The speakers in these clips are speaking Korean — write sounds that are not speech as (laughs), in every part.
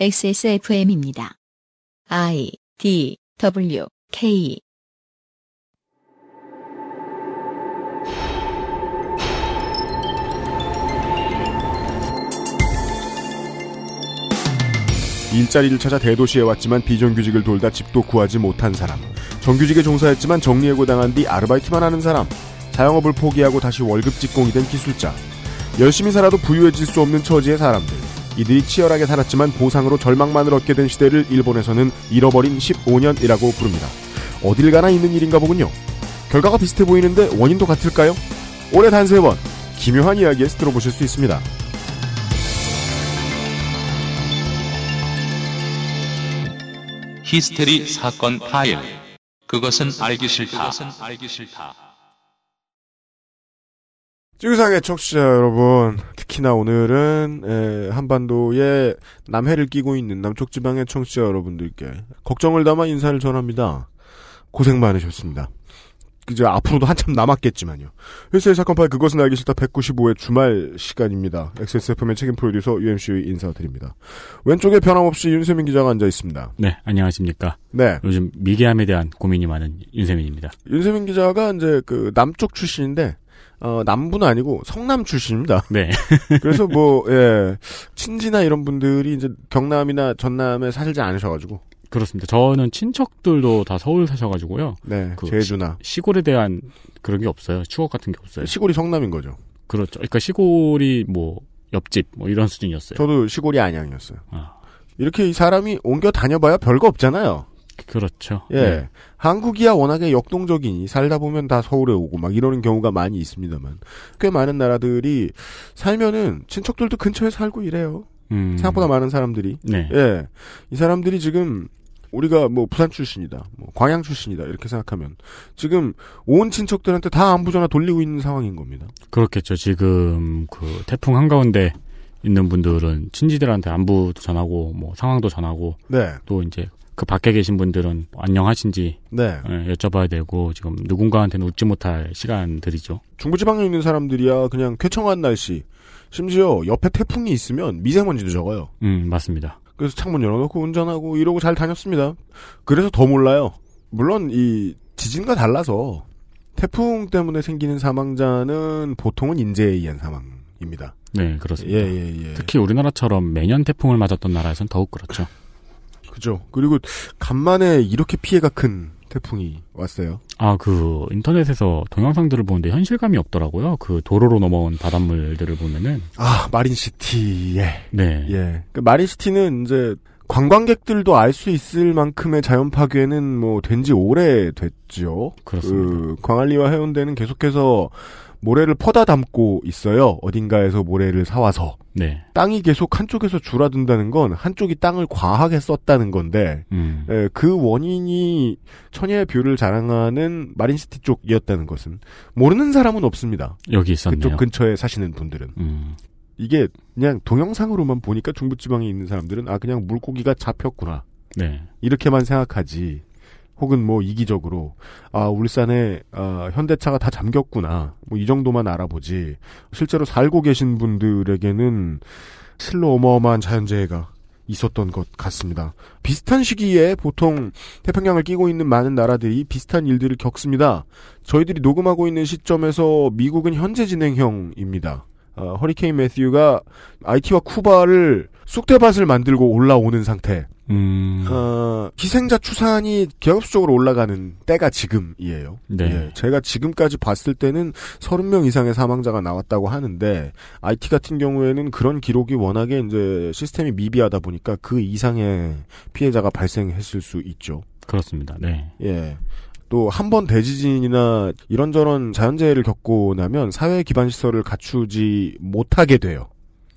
XSFM입니다. I D W K 일자리를 찾아 대도시에 왔지만 비정규직을 돌다 집도 구하지 못한 사람. 정규직에 종사했지만 정리해고 당한 뒤 아르바이트만 하는 사람. 자영업을 포기하고 다시 월급 직공이 된 기술자. 열심히 살아도 부유해질 수 없는 처지의 사람들. 이들이 치열하게 살았지만 보상으로 절망만을 얻게 된 시대를 일본에서는 잃어버린 15년이라고 부릅니다. 어딜 가나 있는 일인가 보군요. 결과가 비슷해 보이는데 원인도 같을까요? 올해 단 세 번 기묘한 이야기에서 들어보실 수 있습니다. 히스테리 사건 파일. 그것은 알기 싫다. 지구상의 청취자 여러분, 특히나 오늘은 에, 한반도에 남해를 끼고 있는 남쪽 지방의 청취자 여러분들께 걱정을 담아 인사를 전합니다. 고생 많으셨습니다. 이제 앞으로도 한참 남았겠지만요. 힐스의 사건 파일 그것은 알기 싫다 195회 주말 시간입니다. XSFM의 책임 프로듀서 UMC 인사드립니다. 왼쪽에 변함없이 윤세민 기자가 앉아 있습니다. 네, 안녕하십니까. 네. 요즘 미개함에 대한 고민이 많은 윤세민입니다. 윤세민 기자가 이제 그 남쪽 출신인데 어, 남부는 아니고 성남 출신입니다. 네. (laughs) 그래서 뭐, 예, 친지나 이런 분들이 이제 경남이나 전남에 사실지 않으셔가지고. 그렇습니다. 저는 친척들도 다 서울 사셔가지고요. 네, 그 제주나. 시 골에 대한 그런 게 없어요. 추억 같은 게 없어요. 시골이 성남인 거죠. 그렇죠. 그러니까 시골이 뭐 옆집 뭐 이런 수준이었어요. 저도 시골이 안양이었어요. 아, 이렇게 이 사람이 옮겨 다녀봐야 별거 없잖아요. 그렇죠. 예. 네. 한국이야 워낙에 역동적이니 살다 보면 다 서울에 오고 막 이러는 경우가 많이 있습니다만 꽤 많은 나라들이 살면은 친척들도 근처에 살고 이래요. 음, 생각보다 많은 사람들이. 네. 예. 이 사람들이 지금 우리가 뭐 부산 출신이다, 뭐 광양 출신이다 이렇게 생각하면 지금 온 친척들한테 다 안부 전화 돌리고 있는 상황인 겁니다. 그렇겠죠. 지금 그 태풍 한 가운데 있는 분들은 친지들한테 안부도 전하고 뭐 상황도 전하고 네, 또 이제 그 밖에 계신 분들은 안녕하신지 네. 예, 여쭤봐야 되고 지금 누군가한테는 웃지 못할 시간들이죠. 중부지방에 있는 사람들이야 그냥 쾌청한 날씨, 심지어 옆에 태풍이 있으면 미세먼지도 적어요. 음 맞습니다. 그래서 창문 열어놓고 운전하고 이러고 잘 다녔습니다. 그래서 더 몰라요. 물론 이 지진과 달라서 태풍 때문에 생기는 사망자는 보통은 인재에 의한 사망입니다. 네 예, 그렇습니다. 예, 예. 특히 우리나라처럼 매년 태풍을 맞았던 나라에선 더욱 그렇죠. 그죠. 그리고 간만에 이렇게 피해가 큰 태풍이 왔어요. 아 그 인터넷에서 동영상들을 보는데 현실감이 없더라고요. 그 도로로 넘어온 바닷물들을 보면은 아, 마린시티에. 네, 예. 그 마린시티는 이제 관광객들도 알 수 있을 만큼의 자연 파괴는 뭐 된 지 오래 됐죠. 그렇습니다. 그 광안리와 해운대는 계속해서 모래를 퍼다 담고 있어요. 어딘가에서 모래를 사와서. 네, 땅이 계속 한쪽에서 줄어든다는 건 한쪽이 땅을 과하게 썼다는 건데 음, 에, 그 원인이 천혜의 view를 자랑하는 마린시티 쪽이었다는 것은 모르는 사람은 없습니다. 여기 있었네요. 그쪽 근처에 사시는 분들은. 음, 이게 그냥 동영상으로만 보니까 중부지방에 있는 사람들은 아 그냥 물고기가 잡혔구나. 네, 이렇게만 생각하지 혹은 뭐 이기적으로 아 울산에 아, 현대차가 다 잠겼구나 뭐 이 정도만 알아보지 실제로 살고 계신 분들에게는 실로 어마어마한 자연재해가 있었던 것 같습니다. 비슷한 시기에 보통 태평양을 끼고 있는 많은 나라들이 비슷한 일들을 겪습니다. 저희들이 녹음하고 있는 시점에서 미국은 현재 진행형입니다. 어, 허리케인 매튜가 IT와 쿠바를 쑥대밭을 만들고 올라오는 상태. 음, 어, 희생자 추산이 기하급수적으로 올라가는 때가 지금이에요. 네. 예, 제가 지금까지 봤을 때는 30명 이상의 사망자가 나왔다고 하는데 IT 같은 경우에는 그런 기록이 워낙에 이제 시스템이 미비하다 보니까 그 이상의 피해자가 발생했을 수 있죠. 그렇습니다. 네, 예. 또 한 번 대지진이나 이런저런 자연재해를 겪고 나면 사회 기반 시설을 갖추지 못하게 돼요.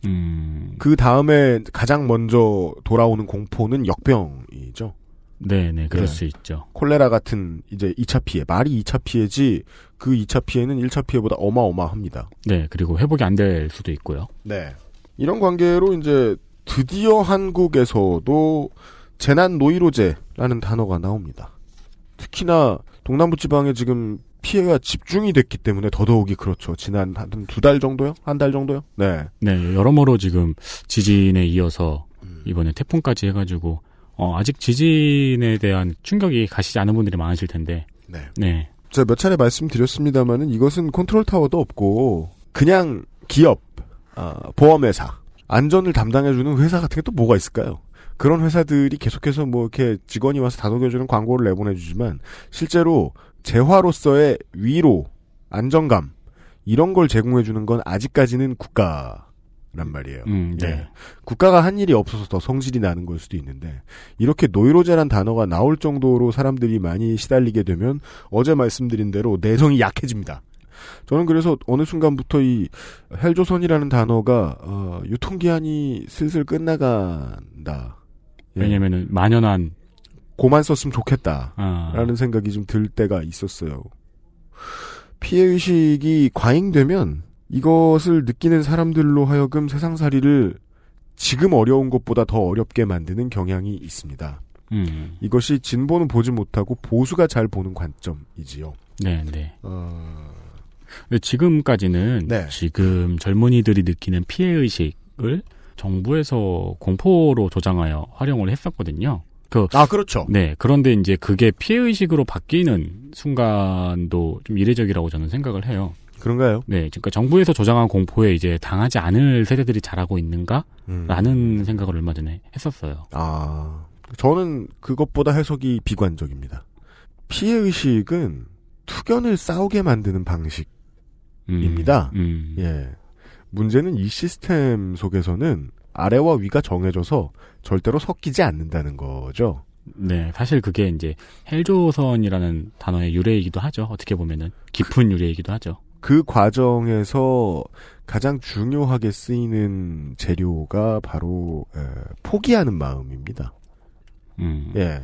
음, 그 다음에 가장 먼저 돌아오는 공포는 역병이죠. 네, 네, 그럴 예. 수 있죠. 콜레라 같은 이제 2차 피해, 말이 2차 피해지 그 2차 피해는 1차 피해보다 어마어마합니다. 네, 그리고 회복이 안 될 수도 있고요. 네. 이런 관계로 이제 드디어 한국에서도 재난 노이로제라는 단어가 나옵니다. 특히나 동남부 지방에 지금 피해가 집중이 됐기 때문에 더더욱이 그렇죠. 지난 한 두 달 정도요? 한 달 정도요? 네. 네, 여러모로 지금 지진에 이어서 이번에 태풍까지 해가지고 어, 아직 지진에 대한 충격이 가시지 않은 분들이 많으실 텐데. 네. 네. 제가 몇 차례 말씀드렸습니다만은 이것은 컨트롤 타워도 없고 그냥 기업, 아, 보험회사, 안전을 담당해주는 회사 같은 게 또 뭐가 있을까요? 그런 회사들이 계속해서 뭐 이렇게 직원이 와서 다독여주는 광고를 내보내주지만 실제로 재화로서의 위로, 안정감 이런 걸 제공해 주는 건 아직까지는 국가 란 말이에요. 음, 네. 예. 국가가 한 일이 없어서 더 성질이 나는 걸 수도 있는데 이렇게 노이로제란 단어가 나올 정도로 사람들이 많이 시달리게 되면 어제 말씀드린 대로 내성이 약해집니다. 저는 그래서 어느 순간부터 이 헬조선이라는 단어가 어, 유통기한이 슬슬 끝나간다. 예. 왜냐면은 만연한 고만 썼으면 좋겠다. 아, 라는 생각이 좀 들 때가 있었어요. 피해 의식이 과잉되면 이것을 느끼는 사람들로 하여금 세상살이를 지금 어려운 것보다 더 어렵게 만드는 경향이 있습니다. 음, 이것이 진보는 보지 못하고 보수가 잘 보는 관점이지요. 네, 네. 어... 지금까지는 네. 지금 젊은이들이 느끼는 피해 의식을 정부에서 공포로 조장하여 활용을 했었거든요. 그 아 그렇죠. 네, 그런데 이제 그게 피해 의식으로 바뀌는 순간도 좀 이례적이라고 저는 생각을 해요. 그런가요? 네, 그러니까 정부에서 조장한 공포에 이제 당하지 않을 세대들이 자라고 있는가라는 음. 생각을 얼마 전에 했었어요. 아 저는 그것보다 해석이 비관적입니다. 피해 의식은 투견을 싸우게 만드는 방식. 음, 입니다. 음, 예. 문제는 이 시스템 속에서는 아래와 위가 정해져서 절대로 섞이지 않는다는 거죠. 네, 사실 그게 이제 헬조선이라는 단어의 유래이기도 하죠. 어떻게 보면은 깊은 유래이기도 하죠. 그 과정에서 가장 중요하게 쓰이는 재료가 바로 에, 포기하는 마음입니다. 음, 예.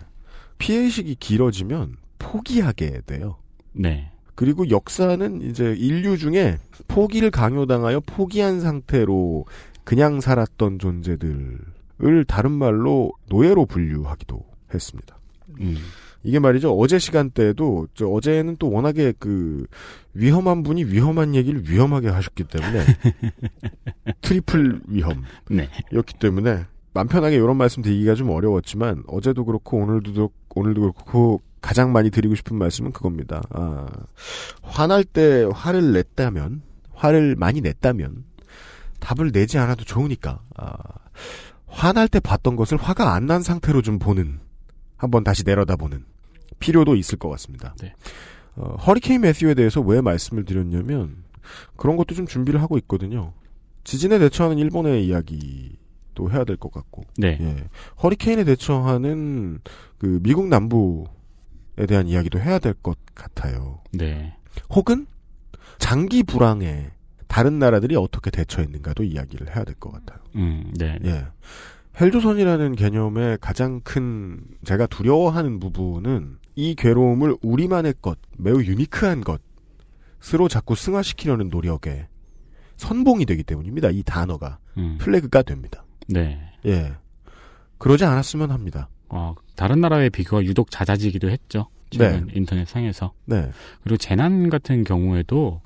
피해의식이 길어지면 포기하게 돼요. 네, 그리고 역사는 이제 인류 중에 포기를 강요당하여 포기한 상태로 그냥 살았던 존재들을 다른 말로 노예로 분류하기도 했습니다. 음, 이게 말이죠. 어제 시간대에도 저 어제는 또 워낙에 그 위험한 분이 위험한 얘기를 위험하게 하셨기 때문에 (laughs) triple 위험이었기 네, 때문에 맘 편하게 이런 말씀 드리기가 좀 어려웠지만 어제도 그렇고 오늘도 오늘도 그렇고 가장 많이 드리고 싶은 말씀은 그겁니다. 아, 화날 때 화를 냈다면 화를 많이 냈다면 답을 내지 않아도 좋으니까 아, 화날 때 봤던 것을 화가 안 난 상태로 좀 보는 한번 다시 내려다보는 필요도 있을 것 같습니다. 네. 어, 허리케인 매튜에 대해서 왜 말씀을 드렸냐면 그런 것도 좀 준비를 하고 있거든요. 지진에 대처하는 일본의 이야기도 해야 될 것 같고, 네, 예. 허리케인에 대처하는 그 미국 남부에 대한 이야기도 해야 될 것 같아요. 네, 혹은 장기 불황에 다른 나라들이 어떻게 대처했는가도 이야기를 해야 될 것 같아요. 음, 네, 예. 헬조선이라는 개념의 가장 큰 제가 두려워하는 부분은 이 괴로움을 우리만의 것, 매우 유니크한 것으로 자꾸 승화시키려는 노력에 선봉이 되기 때문입니다. 이 단어가 음, 플래그가 됩니다. 네. 예. 그러지 않았으면 합니다. 어, 다른 나라의 비교가 유독 잦아지기도 했죠. 최근 인터넷 상에서. 네. 그리고 재난 같은 경우에도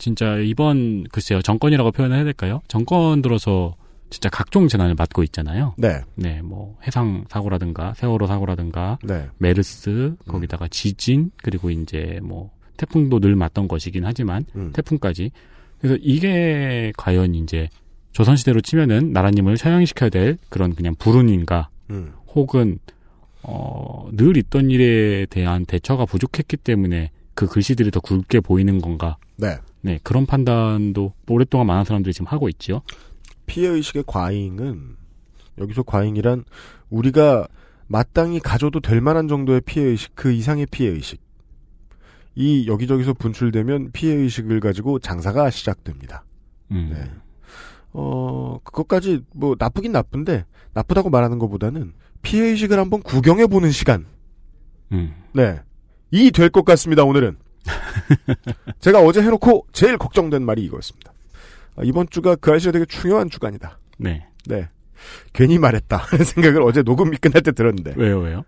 진짜 이번 글쎄요 정권이라고 표현을 해야 될까요? 정권 들어서 진짜 각종 재난을 맡고 있잖아요. 네. 네, 뭐 해상 사고라든가 세월호 사고라든가 네. 메르스 거기다가 지진 그리고 이제 뭐 태풍도 늘 맞던 것이긴 하지만 음. 태풍까지 그래서 이게 과연 이제 조선 시대로 치면은 나라님을 처형시켜야 될 그런 그냥 불운인가 음. 혹은 어, 늘 있던 일에 대한 대처가 부족했기 때문에 그 글씨들이 더 굵게 보이는 건가 네. 네 그런 판단도 오랫동안 많은 사람들이 지금 하고 있지요 피해의식의 과잉은, 여기서 과잉이란, 우리가 마땅히 가져도 될 만한 정도의 피해의식, 그 이상의 피해의식. 이 여기저기서 분출되면 피해의식을 가지고 장사가 시작됩니다. 음. 네. 어, 그것까지 뭐 나쁘긴 나쁜데, 나쁘다고 말하는 것보다는 피해의식을 한번 구경해보는 시간. 음. 네. 이 될 것 같습니다, 오늘은. (laughs) 제가 어제 해놓고 제일 걱정된 말이 이거였습니다. 아, 이번 주가 그 아저씨가 되게 중요한 주간이다. 네 네. 괜히 말했다. (laughs) 하는 생각을 어제 녹음이 끝날 때 들었는데. 왜요 왜요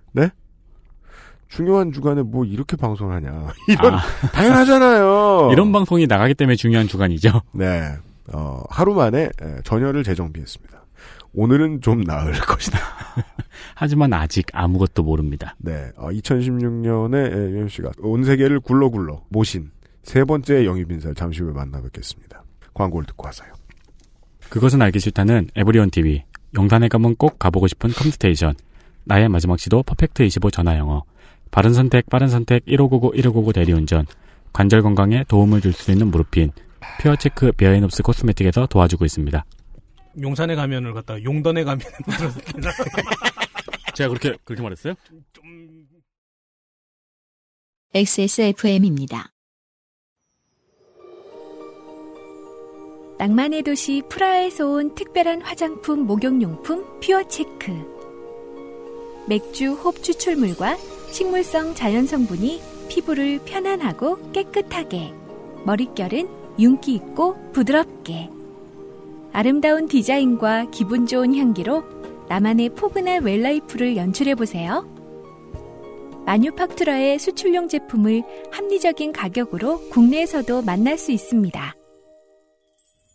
중요한 주간에 뭐 이렇게 방송을 하냐. (laughs) 이런, 아, 당연하잖아요. 이런 방송이 나가기 때문에 중요한 주간이죠 네. 어, 하루 만에 에, 전열을 재정비했습니다. 오늘은 좀 나을 것이다. 하지만 아직 아무것도 모릅니다. 네, 어, 2016년에 유현 씨가 온 세계를 굴러굴러 모신 세 번째 영입 인사를 잠시 후에 만나 뵙겠습니다. 광고를 듣고 와서요. 그것은 알기 싫다는 에브리온 TV. 용산에 가면 꼭 가보고 싶은 컴스테이션. 나의 마지막 시도 퍼펙트 25 전화 영어. 바른 선택, 빠른 선택 1599 1599 대리운전. 관절 건강에 도움을 줄 수 있는 무릎핀. 퓨어 체크 베어인업스 코스메틱에서 도와주고 있습니다. 용산에 가면을 갖다가 용던에 가면을 때나 제가 그렇게 그렇게 말했어요? 좀 XSFM입니다. 낭만의 도시 프라하에서 온 특별한 화장품 목욕용품 퓨어 체크. 맥주 홉 추출물과 식물성 자연 성분이 피부를 편안하고 깨끗하게, 머릿결은 윤기 있고 부드럽게. 아름다운 디자인과 기분 좋은 향기로 나만의 포근한 웰라이프를 연출해보세요. 마뉴팍투라의 수출용 제품을 합리적인 가격으로 국내에서도 만날 수 있습니다.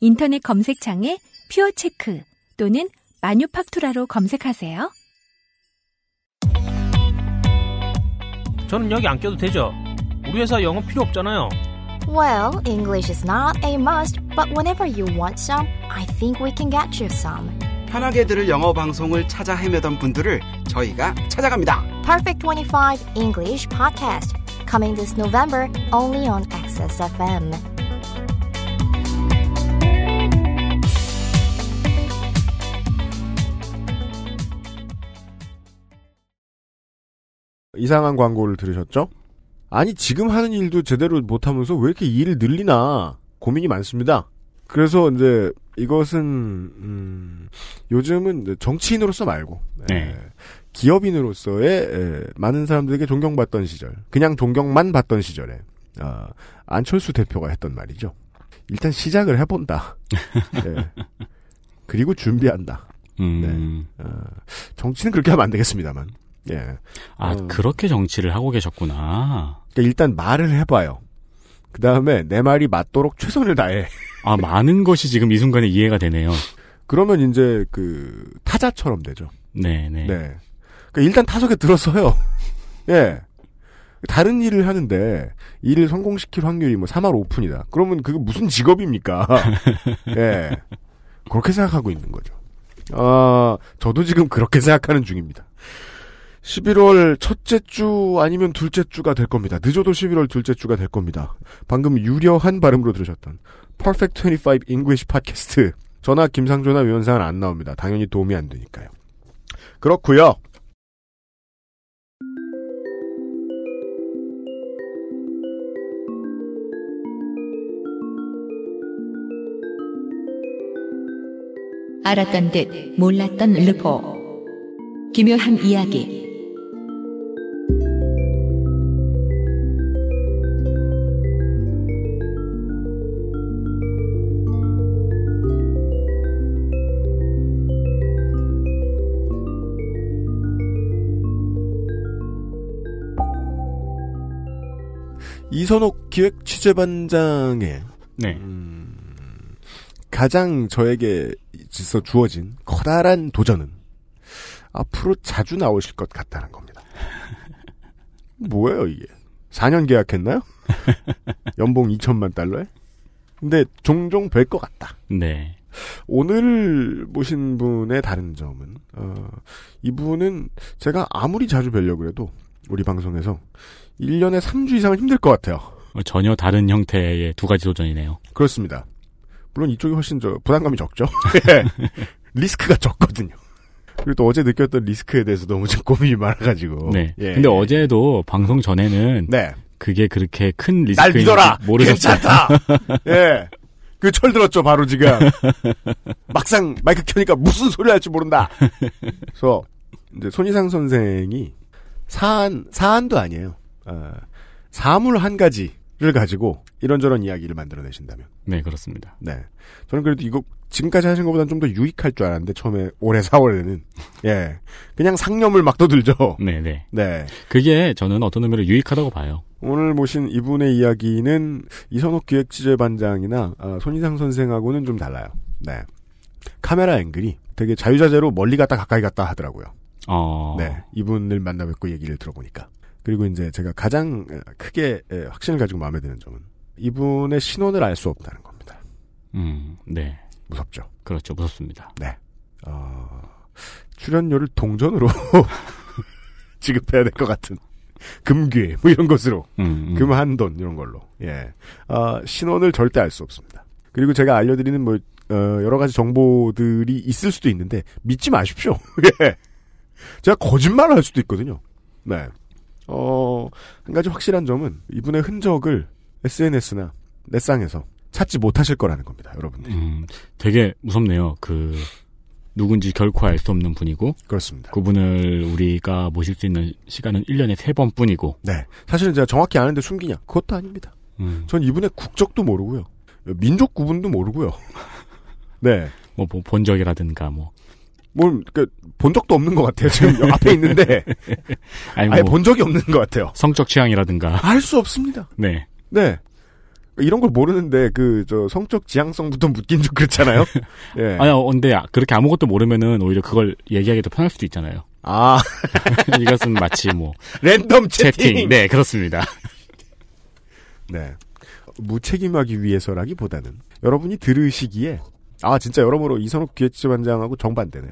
인터넷 검색창에 퓨어체크 또는 마뉴팍투라로 검색하세요. 저는 여기 안 껴도 되죠? 우리 회사 영어 필요 없잖아요. Well, English is not a must, but whenever you want some, I think we can get you some. 편하게 들을 영어 방송을 찾아 헤매던 분들을 저희가 찾아갑니다. Perfect 25 English Podcast, coming this November only on XSFM. 이상한 광고를 들으셨죠? 아니 지금 하는 일도 제대로 못하면서 왜 이렇게 일을 늘리나 고민이 많습니다. 그래서 이제 이것은 음, 요즘은 정치인으로서 말고 네. 에, 기업인으로서의 에, 많은 사람들에게 존경받던 시절, 그냥 존경만 받던 시절에 아, 안철수 대표가 했던 말이죠. 일단 시작을 해본다. (laughs) 예. 그리고 준비한다. 음. 어, 정치는 그렇게 하면 안 되겠습니다만. 예. 아, 어. 그렇게 정치를 하고 계셨구나. 그러니까 일단 말을 해봐요. 그 다음에 내 말이 맞도록 최선을 다해. 아, 많은 것이 지금 이 순간에 이해가 되네요. 그러면 이제 그 타자처럼 되죠. 네, 네. 네. 그러니까 일단 타석에 들어서요. (laughs) 예. 다른 일을 하는데 일을 성공시킬 확률이 뭐 3할 오픈이다. 그러면 그게 무슨 직업입니까? (laughs) 예. 그렇게 생각하고 있는 거죠. 아, 저도 지금 그렇게 생각하는 중입니다. 11월 첫째 주 아니면 둘째 주가 될 겁니다. 늦어도 11월 둘째 주가 될 겁니다. 방금 유려한 발음으로 들으셨던 Perfect 25 English 팟캐스트. (laughs) 전화 김상조나 위원상은 안 나옵니다. 당연히 도움이 안 되니까요. 그렇고요. 알았던 듯 몰랐던 르포. 기묘한 이야기. 이선옥 기획 취재반장의 네. 음, 가장 저에게 있어 주어진 커다란 도전은 앞으로 자주 나오실 것 같다는 겁니다. (laughs) 뭐예요 이게? 4년 계약했나요? (laughs) 연봉 2천만 달러에? 근데 종종 뵐것 같다. 네. 오늘 모신 분의 다른 점은 어, 이분은 제가 아무리 자주 뵈려고 해도 우리 방송에서 1년에 3주 이상은 힘들 것 같아요. 어, 전혀 다른 형태의 두 가지 도전이네요. 그렇습니다. 물론 이쪽이 훨씬 저 부담감이 적죠. (laughs) 예. 리스크가 적거든요. 그리고 또 어제 느꼈던 리스크에 대해서 너무 좀 고민이 많아가지고. 네. 예. 근데 어제도 방송 전에는 네. 그게 그렇게 큰날 리스크인지 믿어라. 모르겠어요. 괜찮다. (laughs) 예. 그 철 들었죠 바로 지금. 막상 마이크 켜니까 무슨 소리 할지 모른다. 그래서 이제 손희상 선생이 사안 사안도 아니에요. 어, 사물 한 가지를 가지고 이런저런 이야기를 만들어내신다면. 네, 그렇습니다. 네. 저는 그래도 이거 지금까지 하신 것보다는 좀 더 유익할 줄 알았는데 처음에 올해 (laughs) 4월에는 예 그냥 상념을 막 떠들죠. 네, 네. 네. 그게 저는 어떤 의미로 유익하다고 봐요. 오늘 모신 이분의 이야기는 이선옥 기획 취재반장이나 아, 손희상 선생하고는 좀 달라요. 네. 카메라 앵글이 되게 자유자재로 멀리 갔다 가까이 갔다 하더라고요. 어. 네. 이분을 만나 뵙고 얘기를 들어보니까. 그리고 이제 제가 가장 에, 크게 에, 확신을 가지고 마음에 드는 점은 이분의 신원을 알 수 없다는 겁니다. 음, 네. 무섭죠. 그렇죠. 무섭습니다. 네. 어, 출연료를 동전으로 (laughs) 지급해야 될 것 같은 금괴 뭐 이런 것으로 음, 음. 금 한돈 이런 걸로 예 아, 신원을 절대 알 수 없습니다. 그리고 제가 알려드리는 뭐 어, 여러 가지 정보들이 있을 수도 있는데 믿지 마십시오. (laughs) 예. 제가 거짓말을 할 수도 있거든요. 네. 어, 한 가지 확실한 점은 이분의 흔적을 SNS나 넷상에서 찾지 못하실 거라는 겁니다, 여러분들. 음, 되게 무섭네요. 그 누군지 결코 알 수 없는 분이고 그렇습니다. 그분을 우리가 모실 수 있는 시간은 1년에 3번 뿐이고 네. 사실은 제가 정확히 아는데 숨기냐? 그것도 아닙니다. 음, 전 이분의 국적도 모르고요. 민족 구분도 모르고요. (laughs) 네. 뭐, 뭐 본적이라든가 뭐 뭘, 그, 본 적도 없는 것 같아요. 지금 (laughs) 앞에 있는데. 아니 뭐 본 적이 없는 것 같아요. 성적 취향이라든가 알 수 없습니다. 네. 네. 이런 걸 모르는데, 그, 저, 성적 지향성부터 묻긴 좀 그렇잖아요? (laughs) 예. 아니 근데 그렇게 아무것도 모르면은 오히려 그걸 얘기하기 더 편할 수도 있잖아요. 아, (laughs) 이것은 마치 뭐 랜덤 채팅! 채팅. 네, 그렇습니다. 네. 무책임하기 위해서라기보다는 여러분이 들으시기에 아 진짜 여러모로 이선욱 기획지반장하고 정반대네요.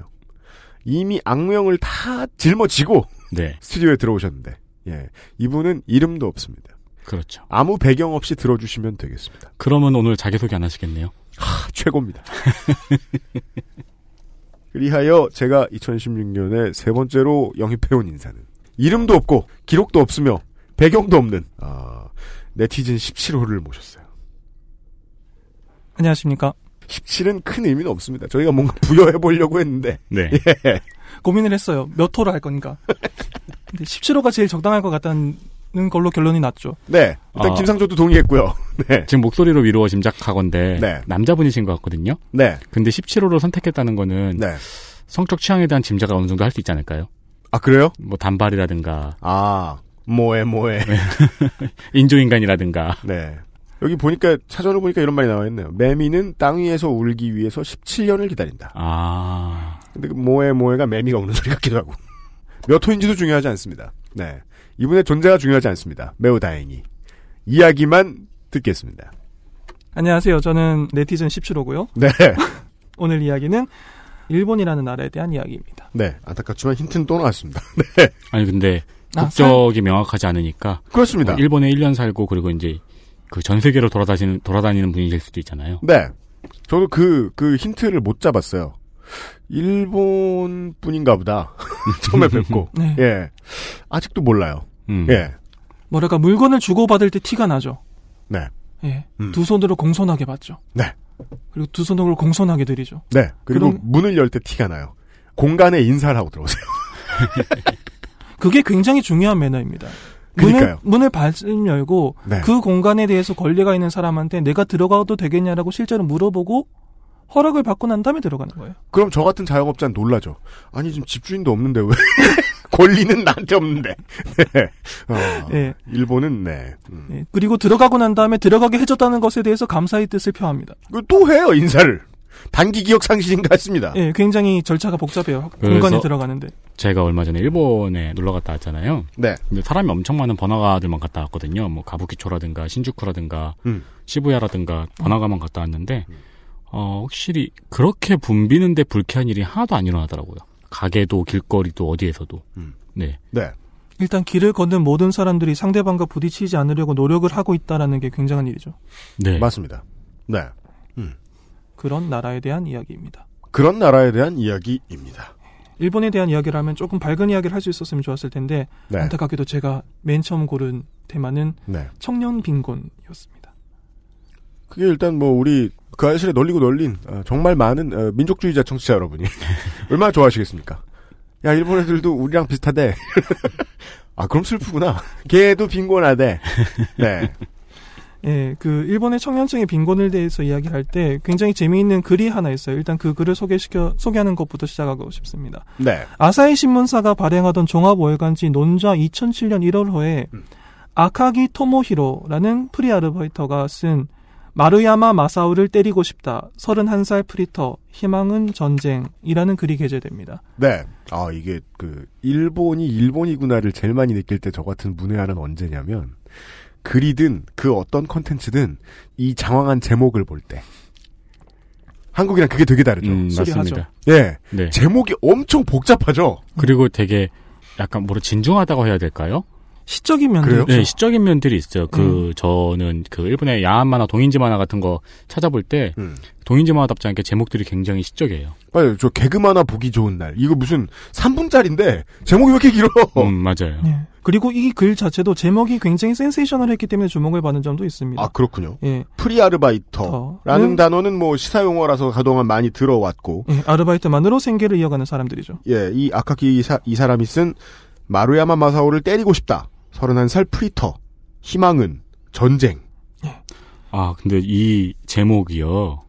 이미 악명을 다 짊어지고 네. 스튜디오에 들어오셨는데 예 이분은 이름도 없습니다. 그렇죠. 아무 배경 없이 들어주시면 되겠습니다. 그러면 오늘 자기소개 안 하시겠네요. 하, 최고입니다. (laughs) 그리하여 제가 2016년에 세 번째로 영입해온 인사는 이름도 없고 기록도 없으며 배경도 없는 아, 네티즌 17호를 모셨어요. 안녕하십니까. 17은 큰 의미는 없습니다. 저희가 뭔가 (laughs) 부여해 보려고 했는데 네. (laughs) 예. 고민을 했어요. 몇 호로 할 건가. 근데 17호가 제일 적당할 것 같다는 걸로 결론이 났죠. 네. 일단 아. 김상조도 동의했고요. (laughs) 네. 지금 목소리로 미루어 짐작하건데 네. 남자분이신 것 같거든요. 네. 근데 17호로 선택했다는 거는 네. 성적 취향에 대한 짐작을 어느 정도 할 수 있지 않을까요? 아 그래요? 뭐 단발이라든가 아 뭐해 뭐해. 인조인간이라든가 네. 여기 보니까 사전을 보니까 이런 말이 나와 있네요. 매미는 땅 위에서 울기 위해서 17년을 기다린다. 아 근데 그 뭐해 뭐해가 매미가 우는 소리 같기도 하고. (laughs) 몇 호인지도 중요하지 않습니다. 네. 이분의 존재가 중요하지 않습니다. 매우 다행히. 이야기만 듣겠습니다. 안녕하세요. 저는 네티즌 17호고요. 네. (laughs) 오늘 이야기는 일본이라는 나라에 대한 이야기입니다. 네. 안타깝지만 힌트는 또 나왔습니다. (laughs) 아니 근데 아, 국적이 명확하지 않으니까 그렇습니다. 뭐 일본에 1년 살고 그리고 이제 그 전 세계로 돌아다니는 돌아다니는 분이실 수도 있잖아요. 네. 저도 그, 그 힌트를 못 잡았어요. 일본 분인가 보다. (laughs) 처음에 뵙고. (laughs) 네. 예. 아직도 몰라요. 음. 예. 뭐랄까 물건을 주고받을 때 티가 나죠. 네. 예. 음. 두 손으로 공손하게 받죠. 네. 그리고 두 손으로 공손하게 드리죠. 네. 그리고 그럼- 문을 열 때 티가 나요. 공간에 인사를 하고 들어오세요. (laughs) 그게 굉장히 중요한 매너입니다. 문을, 문을 발씀 열고 네. 그 공간에 대해서 권리가 있는 사람한테 내가 들어가도 되겠냐라고 실제로 물어보고 허락을 받고 난 다음에 들어가는 거예요. 그럼 저 같은 자영업자는 놀라죠. 아니, 지금 집주인도 없는데 왜? (laughs) 권리는 나한테 없는데. (laughs) 네. 어, 예. 일본은 네. 음. 예. 그리고 들어가고 난 다음에 들어가게 해줬다는 것에 대해서 감사의 뜻을 표합니다. 그또 해요, 인사를. 단기 기억 상실인 것 같습니다. 예, 굉장히 절차가 복잡해요. 공간에 들어가는데. 제가 얼마 전에 일본에 놀러 갔다 왔잖아요. 네. 근데 사람이 엄청 많은 번화가들만 갔다 왔거든요. 뭐 가부키초라든가 신주쿠라든가 음. 시부야라든가 번화가만 갔다 왔는데 어, 확실히 그렇게 붐비는데 불쾌한 일이 하나도 안 일어나더라고요. 가게도 길거리도 어디에서도. 음. 네. 네. 일단 길을 걷는 모든 사람들이 상대방과 부딪히지 않으려고 노력을 하고 있다라는 게 굉장한 일이죠. 네. 맞습니다. 네. 그런 나라에 대한 이야기입니다. 그런 나라에 대한 이야기입니다. 일본에 대한 이야기를 하면 조금 밝은 이야기를 할 수 있었으면 좋았을 텐데 네. 안타깝게도 제가 맨 처음 고른 테마는 네. 청년 빈곤이었습니다. 그게 일단 뭐 우리 그 아실에 널리고 널린 어, 정말 많은 어, 민족주의자 청취자 여러분이 (laughs) 얼마나 좋아하시겠습니까? 야 일본 애들도 우리랑 비슷하대. (laughs) 아 그럼 슬프구나. 걔도 빈곤하대. 네. 예, 그 일본의 청년층의 빈곤에 대해서 이야기할 때 굉장히 재미있는 글이 하나 있어요. 일단 그 글을 소개시켜 소개하는 것부터 시작하고 싶습니다. 네. 아사히 신문사가 발행하던 종합 월간지 논좌 2007년 1월호에 음. 아카기 토모히로라는 프리 아르바이터가 쓴 마루야마 마사오를 때리고 싶다. 31살 프리터. 희망은 전쟁이라는 글이 게재됩니다. 네. 아, 이게 그 일본이 일본이구나를 제일 많이 느낄 때 저 같은 문외한은 언제냐면 글이든 그 어떤 컨텐츠든 이 장황한 제목을 볼 때. 한국이랑 그게 되게 다르죠. 음. 맞습니다. 예. 네. 제목이 엄청 복잡하죠. 그리고 되게 약간 뭐로 진중하다고 해야 될까요? 시적인? 있죠. 네, 시적인 면들이 있어요. 그 저는 그 일본의 야한 만화, 동인지 만화 같은 거 찾아볼 때 음. 동인지 만화답지 않게 제목들이 굉장히 시적이에요. 맞아요. 저 개그 만화 보기 좋은 날. 이거 무슨 3분짜리인데 제목이 왜 이렇게 길어? 음, 맞아요. 예. 그리고 이 글 자체도 제목이 굉장히 센세이셔널했기 때문에 주목을 받은 점도 있습니다. 아, 그렇군요. 예. 프리아르바이터라는 음. 단어는 뭐 시사 용어라서 그동안 많이 들어왔고 예, 아르바이트만으로 생계를 이어가는 사람들이죠. 예, 이 아카기 이, 사, 이 사람이 쓴 마루야마 마사오를 때리고 싶다. 31살 프리터. 희망은 전쟁. 아, 근데 이 제목이요.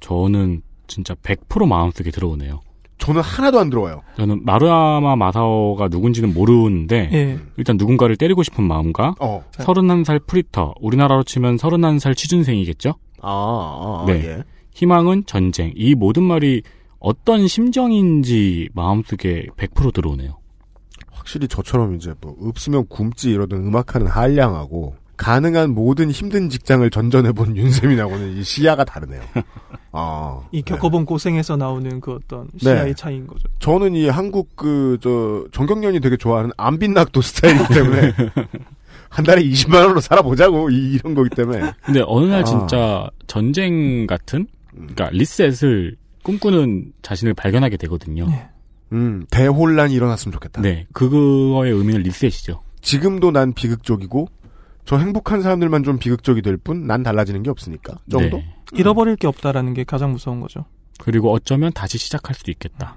저는 진짜 100% 마음속에 들어오네요. 저는 하나도 안 들어와요. 저는 마루야마 마사오가 누군지는 모르는데 예. 일단 누군가를 때리고 싶은 마음과 어. 31살 프리터, 우리나라로 치면 31살 취준생이겠죠? 아, 아, 아 네. 예. 희망은 전쟁. 이 모든 말이 어떤 심정인지 마음속에 100% 들어오네요. 확실히 저처럼 이제 뭐 없으면 굶지 이러던 음악하는 한량하고 가능한 모든 힘든 직장을 전전해본 (laughs) 윤세민하고는 이 시야가 다르네요. 아, 이 네. 겪어본 고생에서 나오는 그 어떤 시야의 네. 차이인 거죠. 저는 이 한국 그 저 정경련이 되게 좋아하는 안빈낙도 스타일이기 때문에 (laughs) 한 달에 20만 원으로 살아보자고 이, 이런 거기 때문에 근데 어느 날 아. 진짜 전쟁 같은, 그러니까 리셋을 꿈꾸는 자신을 발견하게 되거든요. 네. 음 대혼란이 일어났으면 좋겠다. 네, 그거의 의미는 리셋이죠. 지금도 난 비극적이고 저 행복한 사람들만 좀 비극적이 될 뿐 난 달라지는 게 없으니까 정도. 네. 잃어버릴 게 없다라는 게 가장 무서운 거죠. 그리고 어쩌면 다시 시작할 수도 있겠다.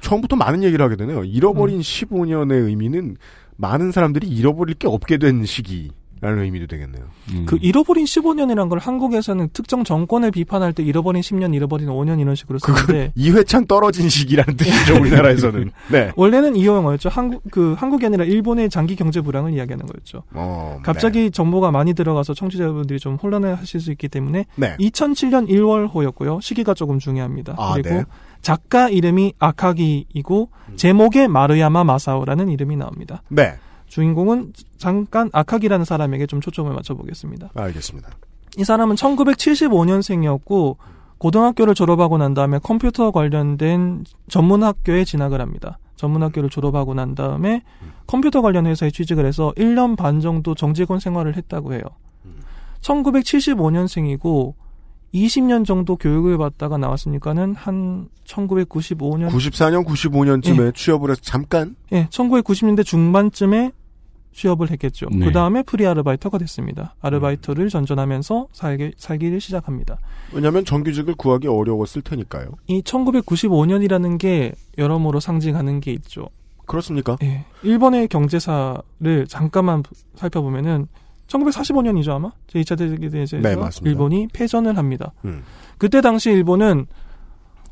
처음부터 많은 얘기를 하게 되네요. 잃어버린 음. 15년의 의미는 많은 사람들이 잃어버릴 게 없게 된 시기 라는 의미도 되겠네요. 음. 그 잃어버린 15년이란 걸 한국에서는 특정 정권을 비판할 때 잃어버린 10년, 잃어버린 5년 이런 식으로 쓰는데 (laughs) 이회창 떨어진 시기라는 뜻이죠 우리나라에서는. (laughs) 네. 원래는 이 영어였죠. 한국 그 한국이 아니라 일본의 장기 경제 불황을 이야기하는 거였죠. 어, 갑자기 정보가 많이 들어가서 청취자분들이 좀 혼란해하실 수 있기 때문에 네. 2007년 1월호였고요. 시기가 조금 중요합니다. 아, 그리고 네. 작가 이름이 아카기이고 제목에 마르야마 마사오라는 이름이 나옵니다. 네. 주인공은 잠깐 아카기라는 사람에게 좀 초점을 맞춰보겠습니다. 알겠습니다. 이 사람은 1975년생이었고 고등학교를 졸업하고 난 다음에 컴퓨터 관련된 전문학교에 진학을 합니다. 전문학교를 졸업하고 난 다음에 컴퓨터 관련 회사에 취직을 해서 1년 반 정도 정직원 생활을 했다고 해요. 1975년생이고 20년 정도 교육을 받다가 나왔으니까는 한 1995년 94년, 95년쯤에 예. 취업을 해서 잠깐 예, 1990년대 중반쯤에 취업을 했겠죠. 네. 그 다음에 프리 아르바이터가 됐습니다. 아르바이터를 전전하면서 살기, 살기를 시작합니다. 왜냐하면 정규직을 구하기 어려웠을 테니까요. 이 1995년이라는 게 여러모로 상징하는 게 있죠. 그렇습니까? 예. 일본의 경제사를 잠깐만 살펴보면은 1945년이죠 아마 제2차 대전에서 네. 일본이 패전을 합니다. 음. 그때 당시 일본은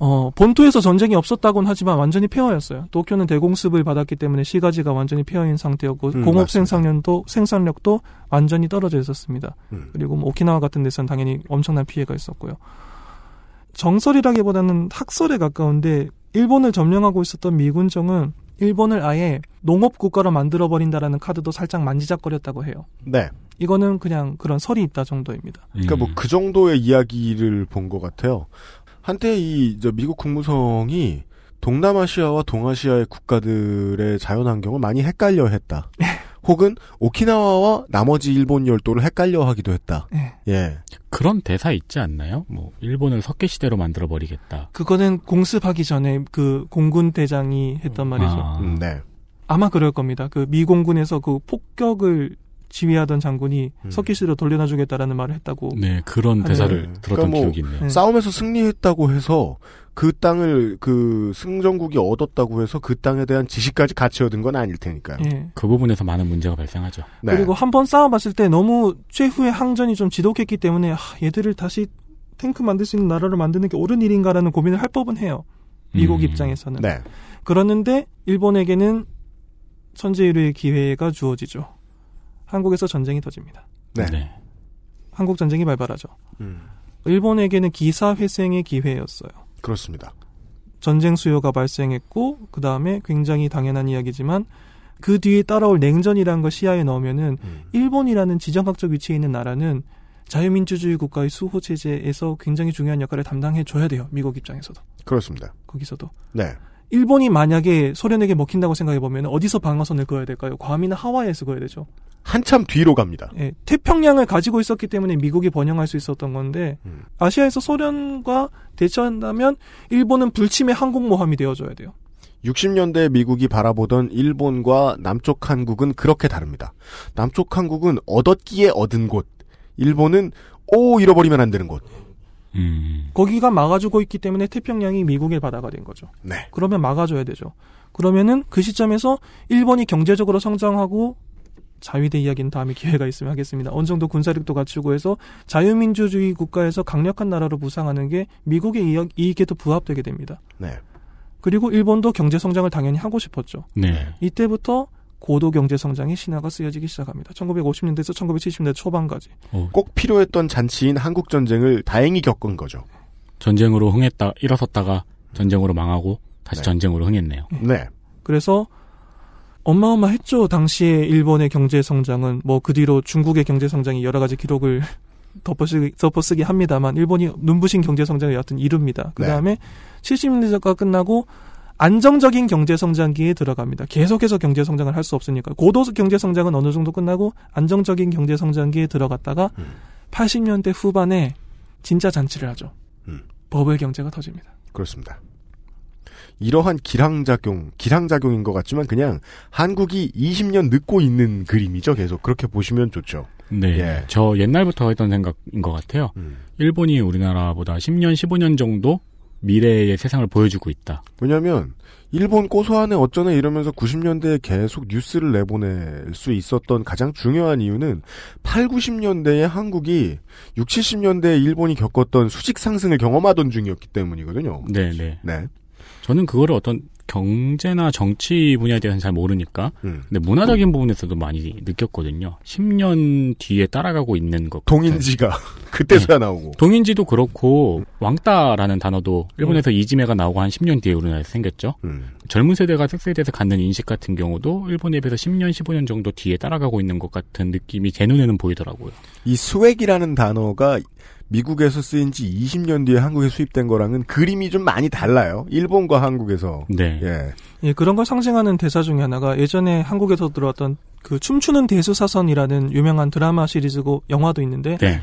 어, 본토에서 전쟁이 없었다고는 하지만 완전히 폐허였어요. 도쿄는 대공습을 받았기 때문에 시가지가 완전히 폐허인 상태였고 음, 공업. 생산량도 생산력도 완전히 떨어져 있었습니다. 음. 그리고 뭐 오키나와 같은 데서는 당연히 엄청난 피해가 있었고요. 정설이라기보다는 학설에 가까운데 일본을 점령하고 있었던 미군정은 일본을 아예 농업 국가로 만들어 버린다라는 카드도 살짝 만지작거렸다고 해요. 네. 이거는 그냥 그런 설이 있다 정도입니다. 그러니까 음. 뭐그 정도의 이야기를 본 것 같아요. 한때 이저 미국 국무성이 동남아시아와 동아시아의 국가들의 자연환경을 많이 헷갈려 했다. 혹은 오키나와와 나머지 일본 열도를 헷갈려 하기도 했다. 네. 예. 그런 대사 있지 않나요? 뭐 일본을 석계 시대로 만들어 버리겠다. 그거는 공습하기 전에 그 공군 대장이 했던 말이죠. 아, 음, 네. 아마 그럴 겁니다. 그 미공군에서 그 폭격을 지휘하던 장군이 음. 석기시로 돌려놔주겠다라는 말을 했다고. 네 그런 아, 대사를 네. 들었던 그러니까 뭐 기억이 있네요. 네. 싸움에서 승리했다고 해서 그 땅을 그 승전국이 얻었다고 해서 그 땅에 대한 지식까지 같이 얻은 건 아닐 테니까요. 예. 그 부분에서 많은 문제가 발생하죠. 네. 그리고 한 번 싸워봤을 때 너무 최후의 항전이 좀 지독했기 때문에 하, 얘들을 다시 탱크 만들 수 있는 나라를 만드는 게 옳은 일인가라는 고민을 할 법은 해요. 미국 음. 입장에서는. 네. 그러는데 일본에게는 천재일우의 기회가 주어지죠. 한국에서 전쟁이 터집니다. 네. 네. 한국 전쟁이 발발하죠. 음, 일본에게는 기사 회생의 기회였어요. 그렇습니다. 전쟁 수요가 발생했고 그 다음에 굉장히 당연한 이야기지만 그 뒤에 따라올 냉전이라는 걸 시야에 넣으면은 음, 일본이라는 지정학적 위치에 있는 나라는 자유민주주의 국가의 수호 체제에서 굉장히 중요한 역할을 담당해 줘야 돼요. 미국 입장에서도 그렇습니다. 거기서도 네. 일본이 만약에 소련에게 먹힌다고 생각해 보면 어디서 방어선을 그어야 될까요? 괌이나 하와이에서 그어야 되죠. 한참 뒤로 갑니다. 예, 태평양을 가지고 있었기 때문에 미국이 번영할 수 있었던 건데 음. 아시아에서 소련과 대처한다면 일본은 불침의 항공모함이 되어줘야 돼요. 60년대 미국이 바라보던 일본과 남쪽 한국은 그렇게 다릅니다. 남쪽 한국은 얻었기에 얻은 곳, 일본은 오 잃어버리면 안 되는 곳. 음. 거기가 막아주고 있기 때문에 태평양이 미국의 바다가 된 거죠. 네. 그러면 막아줘야 되죠. 그러면은 그 시점에서 일본이 경제적으로 성장하고 자위대 이야기는 다음에 기회가 있으면 하겠습니다. 어느 정도 군사력도 갖추고 해서 자유민주주의 국가에서 강력한 나라로 부상하는 게 미국의 이익- 이익에도 부합되게 됩니다. 네. 그리고 일본도 경제 성장을 당연히 하고 싶었죠. 네. 이때부터 고도 경제 성장의 신화가 쓰여지기 시작합니다. 1950년대에서 1970년대 초반까지. 꼭 필요했던 잔치인 한국 전쟁을 다행히 겪은 거죠. 전쟁으로 흥했다 일어섰다가 전쟁으로 망하고 다시 네. 전쟁으로 흥했네요. 네. 그래서 어마어마했죠. 당시에 일본의 경제 성장은 뭐 그 뒤로 중국의 경제 성장이 여러 가지 기록을 (laughs) 덮어쓰기, 덮어쓰기 합니다만 일본이 눈부신 경제 성장을 여하튼 이룹니다. 그 다음에 70년대가 끝나고 안정적인 경제 성장기에 들어갑니다. 계속해서 경제 성장을 할 수 없으니까 고도 경제 성장은 어느 정도 끝나고 안정적인 경제 성장기에 들어갔다가 80년대 후반에 진짜 잔치를 하죠. 음. 버블 경제가 터집니다. 그렇습니다. 이러한 기량작용, 기량작용인 것 같지만 그냥 한국이 20년 늦고 있는 그림이죠. 계속 그렇게 보시면 좋죠. 네. 예. 저 옛날부터 했던 생각인 것 같아요. 음. 일본이 우리나라보다 10년, 15년 정도 미래의 세상을 보여주고 있다. 왜냐하면 일본 고소하네 어쩌네 이러면서 90년대에 계속 뉴스를 내보낼 수 있었던 가장 중요한 이유는 8, 90년대에 한국이 6, 70년대에 일본이 겪었던 수직 상승을 경험하던 중이었기 때문이거든요. 네, 네. 네. 저는 그거를 어떤 경제나 정치 분야에 대해서는 잘 모르니까 음. 근데 문화적인 부분에서도 많이 느꼈거든요. 10년 뒤에 따라가고 있는 것. 동인지가 (laughs) 그때서야 나오고. 동인지도 그렇고 왕따라는 단어도 일본에서 이지메가 나오고 한 10년 뒤에 우리나라에서 생겼죠. 음. 젊은 세대가 섹스에 대해서 갖는 인식 같은 경우도 일본에 비해서 10년, 15년 정도 뒤에 따라가고 있는 것 같은 느낌이 제 눈에는 보이더라고요. 이 swag이라는 단어가 미국에서 쓰인 지 20년 뒤에 한국에 수입된 거랑은 그림이 좀 많이 달라요. 일본과 한국에서. 네. 예. 예, 그런 걸 상징하는 대사 중에 하나가 예전에 한국에서 들어왔던 그 춤추는 대수사선이라는 유명한 드라마 시리즈고 영화도 있는데 네.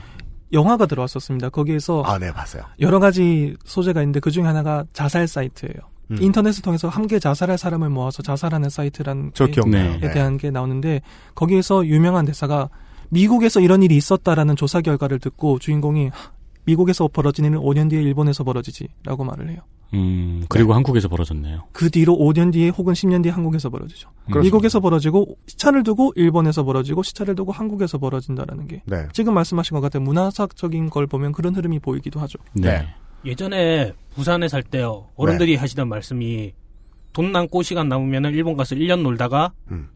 영화가 들어왔었습니다. 거기에서 아, 네, 봤어요. 여러 가지 소재가 있는데 그 중에 하나가 자살 사이트예요. 음. 인터넷을 통해서 함께 자살할 사람을 모아서 자살하는 사이트라는 저 게- 기억나요. 에 대한 게 나오는데 거기에서 유명한 대사가 미국에서 이런 일이 있었다라는 조사 결과를 듣고 주인공이 "하, 미국에서 벌어진 일은 5년 뒤에 일본에서 벌어지지라고 말을 해요. 음, 그리고 한국에서 벌어졌네요. 그 뒤로 5년 뒤에 혹은 10년 뒤에 한국에서 벌어지죠. 그렇습니다. 미국에서 벌어지고 시차를 두고 일본에서 벌어지고 시차를 두고 한국에서 벌어진다라는 게 네. 지금 말씀하신 것 같은 문화사적인 걸 보면 그런 흐름이 보이기도 하죠. 네. 예전에 부산에 살 때요 어른들이 하시던 말씀이 돈 남고 시간 남으면 일본 가서 1년 놀다가 음.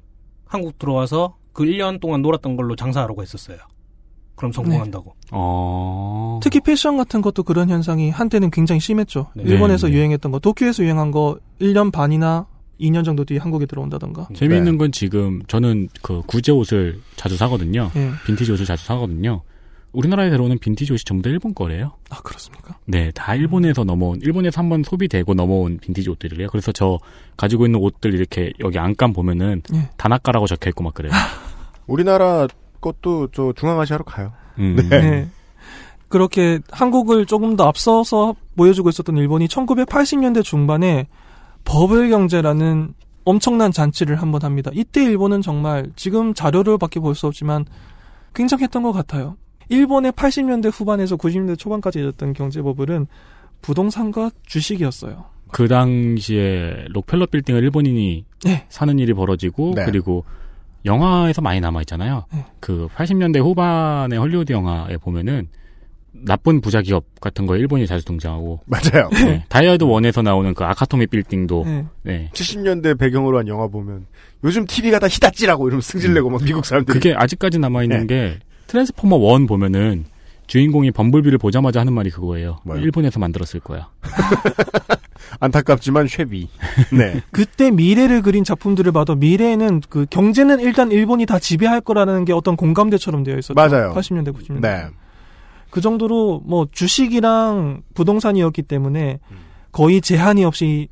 한국 들어와서 그 1년 동안 놀았던 걸로 장사하라고 했었어요. 그럼 성공한다고. 어. 특히 패션 같은 것도 그런 현상이 한때는 굉장히 심했죠. 네. 일본에서 네, 네. 유행했던 거, 도쿄에서 유행한 거 1년 반이나 2년 정도 뒤에 한국에 들어온다던가. 재미있는 건 지금 저는 그 구제 옷을 자주 사거든요. 예. 빈티지 옷을 자주 사거든요. 우리나라에 들어오는 빈티지 옷이 전부 다 일본 거래요. 아, 그렇습니까? 네, 다 일본에서 넘어온, 일본에서 한번 소비되고 넘어온 빈티지 옷들이래요. 그래서 저 가지고 있는 옷들 이렇게 여기 안감 보면은 예. 다나카라고 적혀 있고 막 그래요. (laughs) 우리나라 것도 저 중앙아시아로 가요. 음. 네. 네. 그렇게 한국을 조금 더 앞서서 보여주고 있었던 일본이 1980년대 중반에 버블 경제라는 엄청난 잔치를 한번 합니다. 이때 일본은 정말 지금 자료로밖에 볼 수 없지만 굉장했던 것 같아요. 일본의 80년대 후반에서 90년대 초반까지 있었던 경제 버블은 부동산과 주식이었어요. 그 당시에 록펠러 빌딩을 일본인이 네. 사는 일이 벌어지고 네. 그리고 영화에서 많이 남아 있잖아요. 네. 그 80년대 후반의 헐리우드 영화에 보면은 나쁜 부자 기업 같은 거 일본이 자주 등장하고 (laughs) 맞아요. 네. 다이아드 원에서 나오는 그 아카토미 빌딩도 네. 네. 70년대 배경으로 한 영화 보면 요즘 TV가 다 히다찌라고 이러면 승질내고 막 미국 사람들이 그게 아직까지 남아 있는 네. 게 트랜스포머 1 보면은 주인공이 범블비를 보자마자 하는 말이 그거예요. 뭐요? 일본에서 만들었을 거야. (laughs) (laughs) 안타깝지만 쉐비. 네. 그때 미래를 그린 작품들을 봐도 미래에는 그 경제는 일단 일본이 다 지배할 거라는 게 어떤 공감대처럼 되어 있었죠. 맞아요. 80년대 90년대. 네. 그 정도로 뭐 주식이랑 부동산이었기 때문에 거의 제한이 없이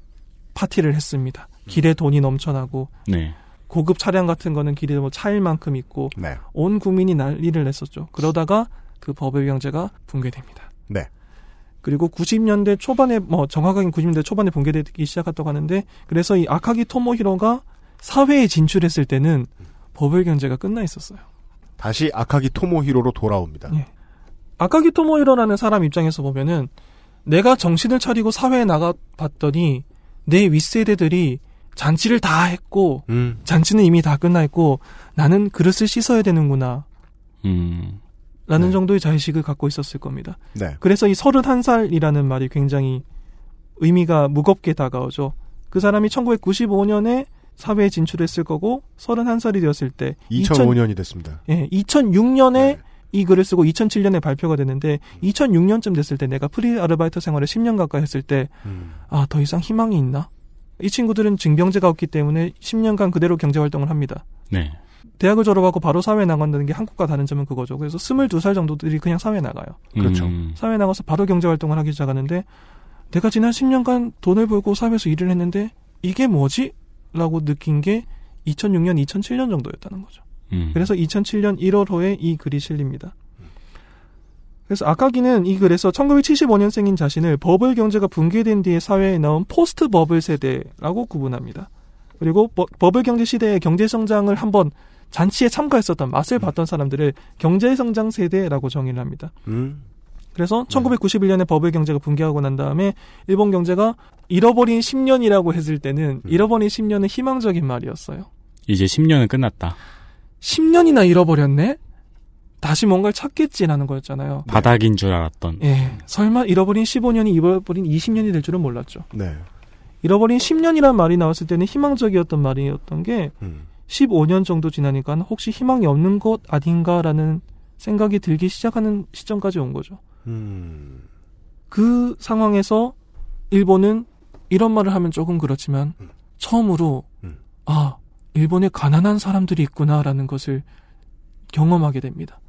파티를 했습니다. 길에 돈이 넘쳐나고 네. 고급 차량 같은 거는 길에 뭐 차일 만큼 있고 네. 온 국민이 난리를 냈었죠. 그러다가 그 버블 경제가 붕괴됩니다. 네. 그리고 90년대 초반에 뭐 정확하게 90년대 초반에 붕괴되기 시작했다고 하는데 그래서 이 아카기 토모히로가 사회에 진출했을 때는 버블 경제가 끝나 있었어요. 다시 아카기 토모히로로 돌아옵니다. 예. 아카기 토모히로라는 사람 입장에서 보면은 내가 정신을 차리고 사회에 나가 봤더니 내 윗세대들이 잔치를 다 했고 음. 잔치는 이미 다 끝나 있고 나는 그릇을 씻어야 되는구나 음. 라는 네. 정도의 자의식을 갖고 있었을 겁니다. 네. 그래서 이 31살이라는 말이 굉장히 의미가 무겁게 다가오죠. 그 사람이 1995년에 사회에 진출했을 거고 31살이 되었을 때 2005년이 됐습니다. 예, 2006년에 네. 이 글을 쓰고 2007년에 발표가 됐는데 2006년쯤 됐을 때 내가 프리 아르바이트 생활을 10년 가까이 했을 때 음. 아, 더 이상 희망이 있나? 이 친구들은 징병제가 없기 때문에 10년간 그대로 경제 활동을 합니다. 네. 대학을 졸업하고 바로 사회에 나간다는 게 한국과 다른 점은 그거죠. 그래서 22살 정도들이 그냥 사회에 나가요. 그렇죠. 음. 사회에 나가서 바로 경제 활동을 하기 시작하는데 내가 지난 10년간 돈을 벌고 사회에서 일을 했는데 이게 뭐지? 라고 느낀 게 2006년, 2007년 정도였다는 거죠. 음. 그래서 2007년 1월호에 이 글이 실립니다. 그래서 아까기는 이 글에서 1975년생인 자신을 버블 경제가 붕괴된 뒤에 사회에 나온 포스트 버블 세대라고 구분합니다. 그리고 버, 버블 경제 시대의 경제 성장을 한번 잔치에 참가했었던 맛을 봤던 사람들을 경제 성장 세대라고 정의를 합니다. 음. 그래서 1991년에 버블 경제가 붕괴하고 난 다음에 일본 경제가 잃어버린 10년이라고 했을 때는 잃어버린 10년은 희망적인 말이었어요. 이제 10년은 끝났다. 10년이나 잃어버렸네? 다시 뭔가를 찾겠지라는 거였잖아요. 바닥인 줄 알았던. 예. 설마 잃어버린 15년이 잃어버린 20년이 될 줄은 몰랐죠. 네. 잃어버린 10년이란 말이 나왔을 때는 희망적이었던 말이었던 게 음. 15년 정도 지나니까 혹시 희망이 없는 것 아닌가라는 생각이 들기 시작하는 시점까지 온 거죠. 음. 그 상황에서 일본은 이런 말을 하면 조금 그렇지만 음. 처음으로 음. 아 일본에 가난한 사람들이 있구나라는 것을 경험하게 됩니다.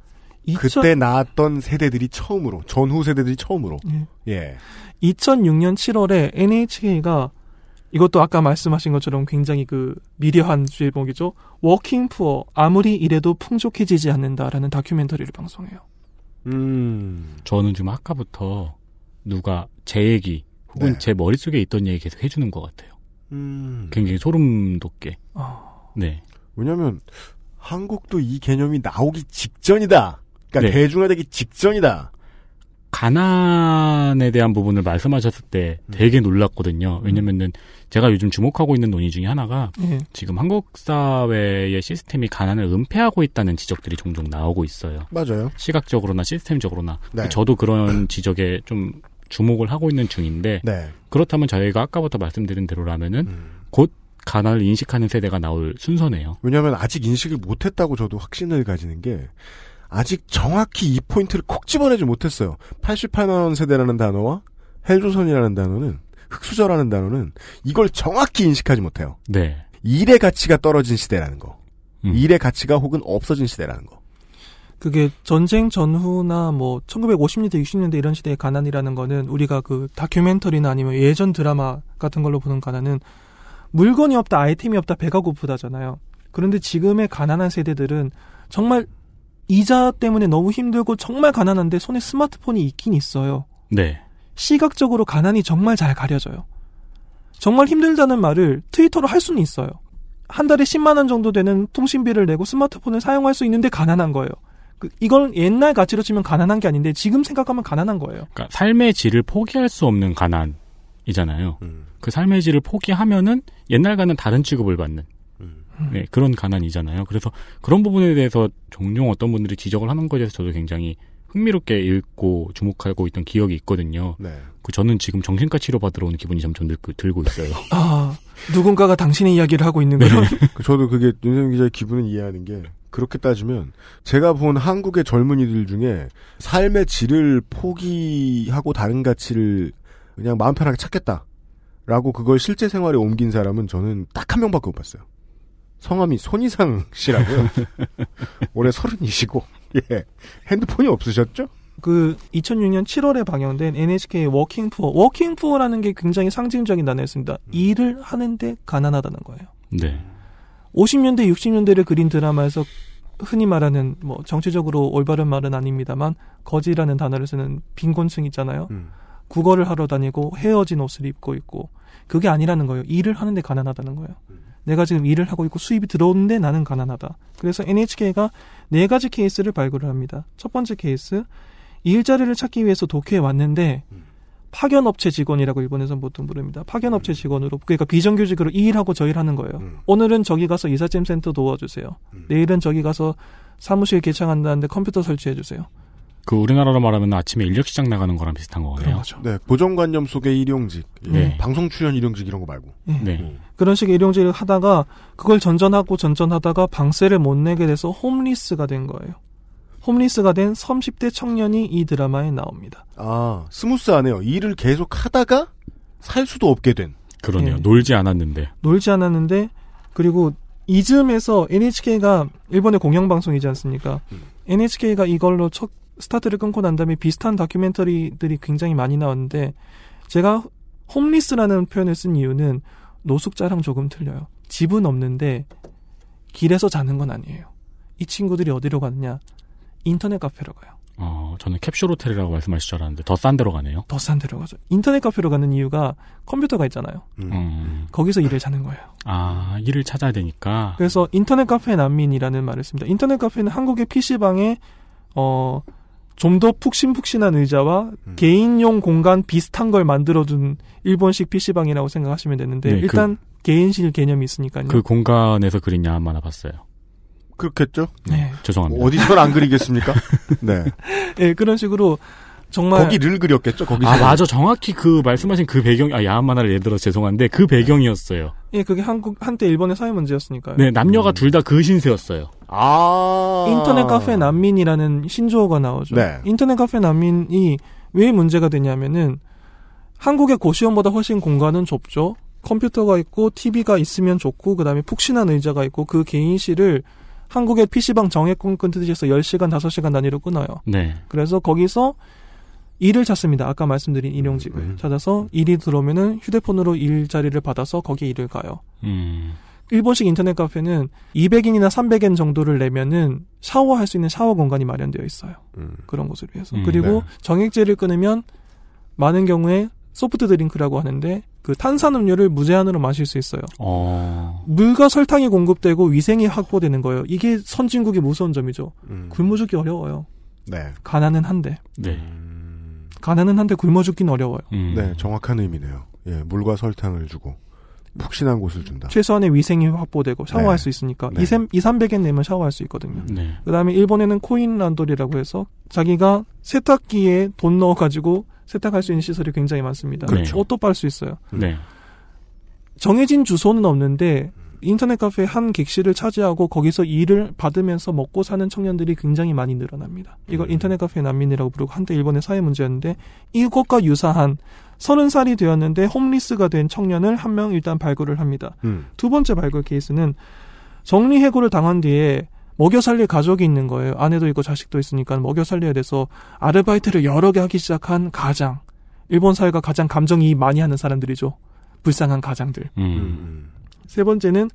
2000 그때 나왔던 세대들이 처음으로 전후 세대들이 처음으로 예. 예. 2006년 7월에 NHK가 이것도 아까 말씀하신 것처럼 굉장히 그 미려한 주제목이죠. working poor 아무리 이래도 풍족해지지 않는다라는 다큐멘터리를 방송해요. 음. 저는 지금 아까부터 누가 제 얘기 혹은 네. 제 머릿속에 있던 얘기 계속 해주는 것 같아요. 음. 굉장히 소름 돋게. 아, 네. 왜냐면 한국도 이 개념이 나오기 직전이다. 그러니까 네. 대중화되기 직전이다. 가난에 대한 부분을 말씀하셨을 때 음. 되게 놀랐거든요. 왜냐면은 제가 요즘 주목하고 있는 논의 중에 하나가 예. 지금 한국 사회의 시스템이 가난을 은폐하고 있다는 지적들이 종종 나오고 있어요. 맞아요. 시각적으로나 시스템적으로나. 네. 저도 그런 (clears throat) 지적에 좀 주목을 하고 있는 중인데 네. 그렇다면 저희가 아까부터 말씀드린 대로라면은 음. 곧 가난을 인식하는 세대가 나올 순서네요. 왜냐하면 아직 인식을 못했다고 저도 확신을 가지는 게 아직 정확히 이 포인트를 콕 집어내지 못했어요. 88만 원 세대라는 단어와 헬조선이라는 단어는 흑수저라는 단어는 이걸 정확히 인식하지 못해요. 네. 일의 가치가 떨어진 시대라는 거. 음. 일의 가치가 혹은 없어진 시대라는 거. 그게 전쟁 전후나 뭐 1950년대 60년대 이런 시대의 가난이라는 거는 우리가 그 다큐멘터리나 아니면 예전 드라마 같은 걸로 보는 가난은 물건이 없다 아이템이 없다 배가 고프다잖아요. 그런데 지금의 가난한 세대들은 정말 이자 때문에 너무 힘들고 정말 가난한데 손에 스마트폰이 있긴 있어요. 네. 시각적으로 가난이 정말 잘 가려져요. 정말 힘들다는 말을 트위터로 할 수는 있어요. 한 달에 10만 원 정도 되는 통신비를 내고 스마트폰을 사용할 수 있는데 가난한 거예요. 그, 이건 옛날 가치로 치면 가난한 게 아닌데 지금 생각하면 가난한 거예요. 그러니까 삶의 질을 포기할 수 없는 가난이잖아요. 음. 그 삶의 질을 포기하면은 옛날과는 다른 취급을 받는 음. 네, 그런 가난이잖아요. 그래서 그런 부분에 대해서 종종 어떤 분들이 지적을 하는 것에 대해서 저도 굉장히 흥미롭게 읽고 주목하고 있던 기억이 있거든요. 네. 그 저는 지금 정신과 치료 받으러 오는 기분이 점점 들, 들고 있어요. (laughs) 아, 누군가가 당신의 이야기를 하고 있는 거요. 그 (laughs) 저도 그게 윤세민 기자의 기분을 이해하는 게 그렇게 따지면 제가 본 한국의 젊은이들 중에 삶의 질을 포기하고 다른 가치를 그냥 마음 편하게 찾겠다라고 그걸 실제 생활에 옮긴 사람은 저는 딱 한 명밖에 못 봤어요. 성함이 손이상 씨라고요. (laughs) 올해 서른이시고 예 핸드폰이 없으셨죠? 그 2006년 7월에 방영된 NHK working poor. Working poor라는 게 굉장히 상징적인 단어였습니다. 일을 하는데 가난하다는 거예요. 네. 50년대, 60년대를 그린 드라마에서 흔히 말하는 뭐 정치적으로 올바른 말은 아닙니다만 거지라는 단어를 쓰는 빈곤층 있잖아요. 음. 국어를 하러 다니고 헤어진 옷을 입고 있고 그게 아니라는 거예요. 일을 하는데 가난하다는 거예요. 내가 지금 일을 하고 있고 수입이 들어오는데 나는 가난하다. 그래서 NHK가 네 가지 케이스를 발굴을 합니다. 첫 번째 케이스 일자리를 찾기 위해서 도쿄에 왔는데 파견업체 직원이라고 일본에서 보통 부릅니다. 파견업체 직원으로 그러니까 비정규직으로 이 일하고 저 일하는 거예요. 오늘은 저기 가서 이삿짐 센터 도와주세요. 내일은 저기 가서 사무실 개창한다는데 컴퓨터 설치해 주세요. 그 우리나라로 말하면 아침에 인력시장 나가는 거랑 비슷한 거네요. 네, 고정관념 속의 일용직, 예, 네. 방송 출연 일용직 이런 거 말고. 네. 그런 식의 일용직을 하다가 그걸 전전하고 전전하다가 방세를 못 내게 돼서 홈리스가 된 거예요. 홈리스가 된 30대 청년이 이 드라마에 나옵니다. 아 스무스하네요. 일을 계속 하다가 살 수도 없게 된. 그러네요. 예. 놀지 않았는데. 놀지 않았는데 그리고 이즈음에서 NHK가 일본의 공영방송이지 않습니까? NHK가 이걸로 첫 스타트를 끊고 난 다음에 비슷한 다큐멘터리들이 굉장히 많이 나왔는데 제가 홈리스라는 표현을 쓴 이유는 노숙자랑 조금 틀려요. 집은 없는데 길에서 자는 건 아니에요. 이 친구들이 어디로 가느냐? 인터넷 카페로 가요. 어, 저는 캡슐 호텔이라고 말씀하실 줄 알았는데 더 싼 데로 가네요. 더 싼 데로 가죠. 인터넷 카페로 가는 이유가 컴퓨터가 있잖아요. 음. 거기서 일을 자는 거예요. 아, 일을 찾아야 되니까. 그래서 인터넷 카페 난민이라는 말을 씁니다. 인터넷 카페는 한국의 PC방에 어, 좀 더 푹신푹신한 의자와 음. 개인용 공간 비슷한 걸 만들어준 일본식 PC방이라고 생각하시면 되는데 네, 일단 개인실 개념이 있으니까요. 그 공간에서 그린 야한 만화 봤어요. 그렇겠죠? 네. 죄송합니다. 어디서 안 그리겠습니까? (laughs) 네. 예, 그런 식으로 정말 거기를 그렸겠죠. 거기서. 아, 맞아. 정확히 그 말씀하신 그 배경, 아, 야한 만화를 예를 들어서 죄송한데 그 배경이었어요. 예, 그게 한국 한때 일본의 사회 문제였으니까요. 네, 남녀가 둘다 그 신세였어요. 아. 인터넷 카페 난민이라는 신조어가 나오죠. 네. 인터넷 카페 난민이 왜 문제가 되냐면은 한국의 고시원보다 훨씬 공간은 좁죠. 컴퓨터가 있고 TV가 있으면 좋고 그다음에 푹신한 의자가 있고 그 개인실을 한국의 PC방 정액권 끊듯이 해서 10시간, 5시간 단위로 끊어요. 네. 그래서 거기서 일을 찾습니다. 아까 말씀드린 일용직을 음. 찾아서 일이 들어오면은 휴대폰으로 일자리를 받아서 거기에 일을 가요. 음. 일본식 인터넷 카페는 200엔이나 300엔 정도를 내면은 샤워할 수 있는 샤워 공간이 마련되어 있어요. 음. 그런 곳을 위해서. 음, 그리고 네. 정액제를 끊으면 많은 경우에 soft drink라고 하는데 그 탄산음료를 무제한으로 마실 수 있어요. 어. 물과 설탕이 공급되고 위생이 확보되는 거예요. 이게 선진국의 무서운 점이죠. 음. 굶어 죽기 어려워요. 네. 가난은 한데. 네. 음. 가난은 한데 굶어 죽긴 어려워요. 음. 네, 정확한 의미네요. 예, 물과 설탕을 주고 푹신한 곳을 준다. 최소한의 위생이 확보되고 샤워할 네. 수 있으니까 네. 2, 300엔 내면 샤워할 수 있거든요. 네. 그다음에 일본에는 코인 란돌이라고 해서 자기가 세탁기에 돈 넣어 가지고 세탁할 수 있는 시설이 굉장히 많습니다. 그렇죠. 옷도 빨 수 있어요. 네. 정해진 주소는 없는데 인터넷 카페 한 객실을 차지하고 거기서 일을 받으면서 먹고 사는 청년들이 굉장히 많이 늘어납니다. 이걸 음. 인터넷 카페 난민이라고 부르고 한때 일본의 사회 문제였는데 이것과 유사한 서른 살이 되었는데 홈리스가 된 청년을 한 명 일단 발굴을 합니다. 음. 두 번째 발굴 케이스는 정리 해고를 당한 뒤에 먹여 살릴 가족이 있는 거예요. 아내도 있고 자식도 있으니까 먹여 살려야 돼서 아르바이트를 여러 개 하기 시작한 가장. 일본 사회가 가장 감정이 많이 하는 사람들이죠. 불쌍한 가장들. 음. 음. 음. 세 번째는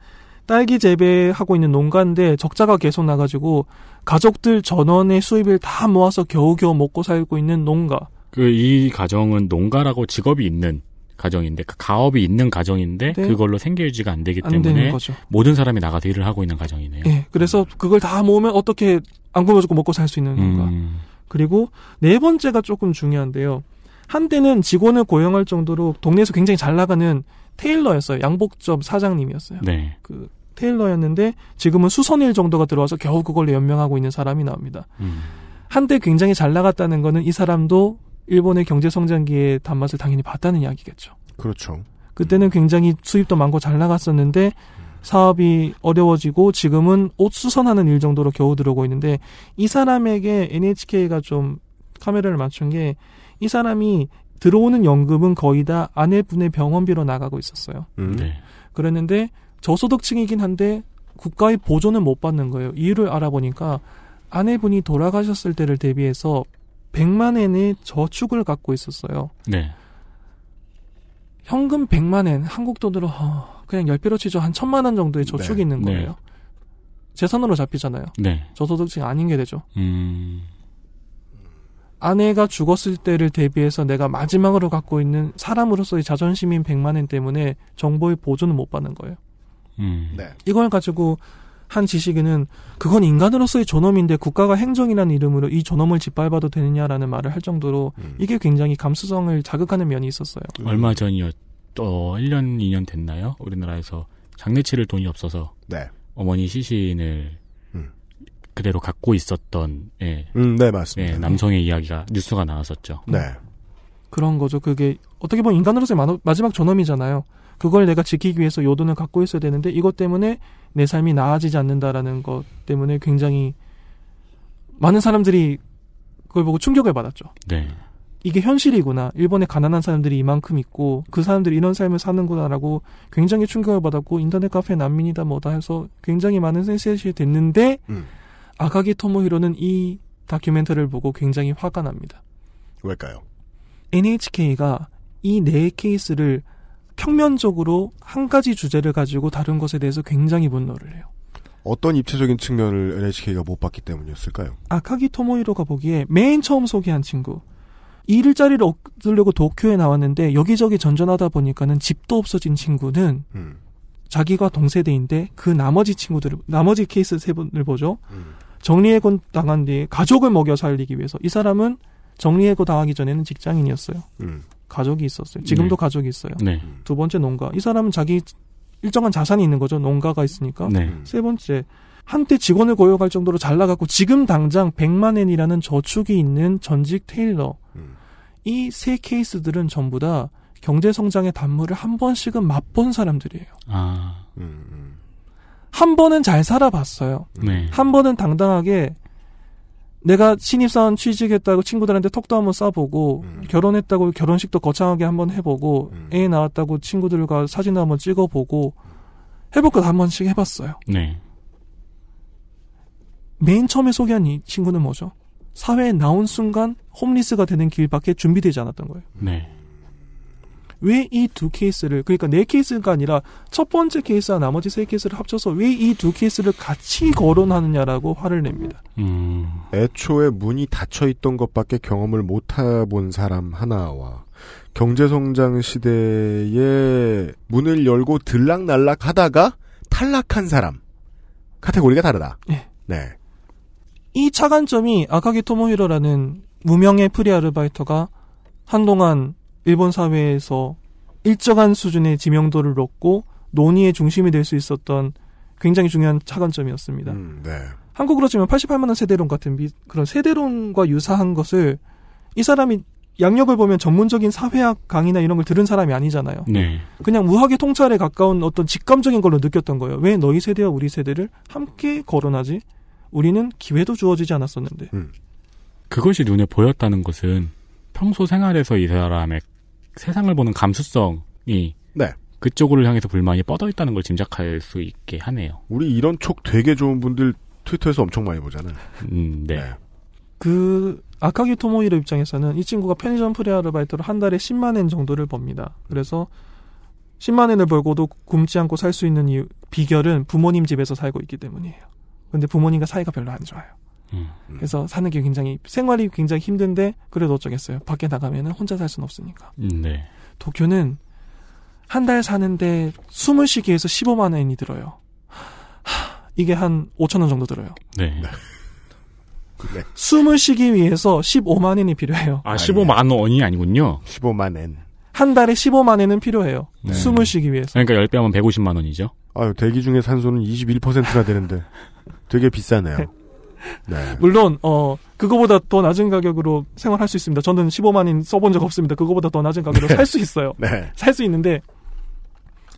딸기 재배하고 있는 농가인데 적자가 계속 나가지고 가족들 전원의 수입을 다 모아서 겨우겨우 먹고 살고 있는 농가. 그 이 가정은 농가라고 직업이 있는 가정인데 그 가업이 있는 가정인데 네. 그걸로 생계 유지가 안 되기 안 때문에. 모든 사람이 나가서 일을 하고 있는 가정이네요. 예. 그래서 그걸 다 모으면 어떻게 안 굶어죽고 먹고 살 수 있는 농가. 음. 그리고 네 번째가 조금 중요한데요. 한때는 직원을 고용할 정도로 동네에서 굉장히 잘 나가는 테일러였어요. 양복점 사장님이었어요. 네. 그 테일러였는데 지금은 수선일 정도가 들어와서 겨우 그걸로 연명하고 있는 사람이 나옵니다. 음. 한때 굉장히 잘 나갔다는 거는 이 사람도 일본의 경제 성장기의 단맛을 당연히 봤다는 이야기겠죠. 그렇죠. 그때는 굉장히 수입도 많고 잘 나갔었는데 사업이 어려워지고 지금은 옷 수선하는 일 정도로 겨우 들어오고 있는데 이 사람에게 NHK가 좀 카메라를 맞춘 게 이 사람이 들어오는 연금은 거의 다 아내분의 병원비로 나가고 있었어요. 음. 네. 그랬는데 저소득층이긴 한데 국가의 보조는 못 받는 거예요. 이유를 알아보니까 아내분이 돌아가셨을 때를 대비해서 100만 엔의 저축을 갖고 있었어요. 네. 현금 100만 엔, 한국 돈으로 어, 그냥 10배로 치죠. 한 1000만 원 정도의 저축이 네. 있는 네. 거예요. 재산으로 잡히잖아요. 네. 저소득층 아닌 게 되죠. 음. 아내가 죽었을 때를 대비해서 내가 마지막으로 갖고 있는 사람으로서의 자존심인 100만 엔 때문에 정보의 보조는 못 받는 거예요. 음. 네. 이걸 가지고 한 지식인은 그건 인간으로서의 존엄인데 국가가 행정이라는 이름으로 이 존엄을 짓밟아도 되느냐라는 말을 할 정도로 음. 이게 굉장히 감수성을 자극하는 면이 있었어요. 얼마 전이었, 어, 1년, 2년 됐나요? 우리나라에서 장례치를 돈이 없어서 네. 어머니 시신을 음. 그대로 갖고 있었던, 예, 음, 네, 맞습니다. 예, 남성의 이야기가 뉴스가 나왔었죠. 네. 그런 거죠. 그게 어떻게 보면 인간으로서의 마- 마지막 존엄이잖아요. 그걸 내가 지키기 위해서 요 돈을 갖고 있어야 되는데 이것 때문에 내 삶이 나아지지 않는다라는 것 때문에 굉장히 많은 사람들이 그걸 보고 충격을 받았죠. 네. 이게 현실이구나. 일본에 가난한 사람들이 이만큼 있고 그 사람들이 이런 삶을 사는구나라고 굉장히 충격을 받았고 인터넷 카페 난민이다 뭐다 해서 굉장히 많은 센세이션이 됐는데 음. 아가기 토모히로는 이 다큐멘터리를 보고 굉장히 화가 납니다. 왜일까요? NHK가 이 네 케이스를 평면적으로 한 가지 주제를 가지고 다룬 것에 대해서 굉장히 분노를 해요. 어떤 입체적인 측면을 NHK가 못 봤기 때문이었을까요? 아카기 토모히로가 보기에 맨 처음 소개한 친구. 일자리를 얻으려고 도쿄에 나왔는데 여기저기 전전하다 보니까는 집도 없어진 친구는 음. 자기가 동세대인데 그 나머지 친구들을 나머지 케이스 세 분을 보죠. 음. 정리해고 당한 뒤에 가족을 먹여 살리기 위해서 이 사람은 정리해고 당하기 전에는 직장인이었어요. 음. 가족이 있었어요. 지금도 네. 가족이 있어요. 네. 두 번째 농가. 이 사람은 자기 일정한 자산이 있는 거죠. 농가가 있으니까. 네. 음. 세 번째. 한때 직원을 고용할 정도로 잘 나갔고 지금 당장 100만 엔이라는 저축이 있는 전직 테일러. 음. 이세 케이스들은 전부 다 경제 성장의 단물을 한 번씩은 맛본 사람들이에요. 아, 음. 음. 한 번은 잘 살아봤어요. 네. 한 번은 당당하게 내가 신입사원 취직했다고 친구들한테 톡도 한번 쏴보고 음. 결혼했다고 결혼식도 거창하게 한번 해보고 음. 애 낳았다고 친구들과 사진도 한번 찍어보고 해볼 것 한 번씩 해봤어요. 네. 맨 처음에 소개한 이 친구는 뭐죠? 사회에 나온 순간 홈리스가 되는 길밖에 준비되지 않았던 거예요. 네. 왜 이 두 케이스를 그러니까 네 케이스가 아니라 첫 번째 케이스와 나머지 세 케이스를 합쳐서 왜 이 두 케이스를 같이 거론하느냐라고 화를 냅니다. 음, 애초에 문이 닫혀 있던 것밖에 경험을 못 해본 사람 하나와 경제성장 시대에 문을 열고 들락날락 하다가 탈락한 사람. 카테고리가 다르다. 예. 네. 이 착안점이 아카기 토모히로라는 무명의 프리 아르바이터가 한동안 일본 사회에서 일정한 수준의 지명도를 얻고 논의의 중심이 될 수 있었던 굉장히 중요한 착안점이었습니다. 음, 네. 한국으로 치면 88만 원 세대론 같은 미- 그런 세대론과 유사한 것을 이 사람이 약력을 보면 전문적인 사회학 강의나 이런 걸 들은 사람이 아니잖아요. 네. 그냥 무학의 통찰에 가까운 어떤 직감적인 걸로 느꼈던 거예요. 왜 너희 세대와 우리 세대를 함께 거론하지? 우리는 기회도 주어지지 않았었는데. 그것이 눈에 보였다는 것은 평소 생활에서 이 사람의 세상을 보는 감수성이 네. 그쪽으로 향해서 불만이 뻗어 있다는 걸 짐작할 수 있게 하네요. 우리 이런 촉 되게 좋은 분들 트위터에서 엄청 많이 보잖아요. 음, 네. 그 아카기 토모히로 입장에서는 이 친구가 편의점 프리 아르바이트로 한 달에 10만 엔 정도를 법니다. 그래서 10만 엔을 벌고도 굶지 않고 살 수 있는 이유, 비결은 부모님 집에서 살고 있기 때문이에요. 근데 부모님과 사이가 별로 안 좋아요. 음. 그래서 사는 게 굉장히 생활이 굉장히 힘든데 그래도 어쩌겠어요. 밖에 나가면은 혼자 살 수는 없으니까. 음, 네. 도쿄는 한 달 사는데 숨을 쉬기 위해서 15만 엔이 들어요. 하, 이게 한 5천 원 정도 들어요. 네. 숨을 쉬기 위해서 15만 엔이 필요해요. 아, 15만 원이 아니군요. 15만 엔. 한 달에 15만 엔은 필요해요. 네. 숨을 쉬기 위해서. 그러니까 10배 하면 150만 원이죠. 아유, 대기 중에 산소는 21%나 되는데 되게 비싸네요. (laughs) 네. 물론 어 그거보다 더 낮은 가격으로 생활할 수 있습니다. 저는 15만 엔 써본 적 없습니다. 그거보다 더 낮은 가격으로 살수 있어요. 네. 살수 있는데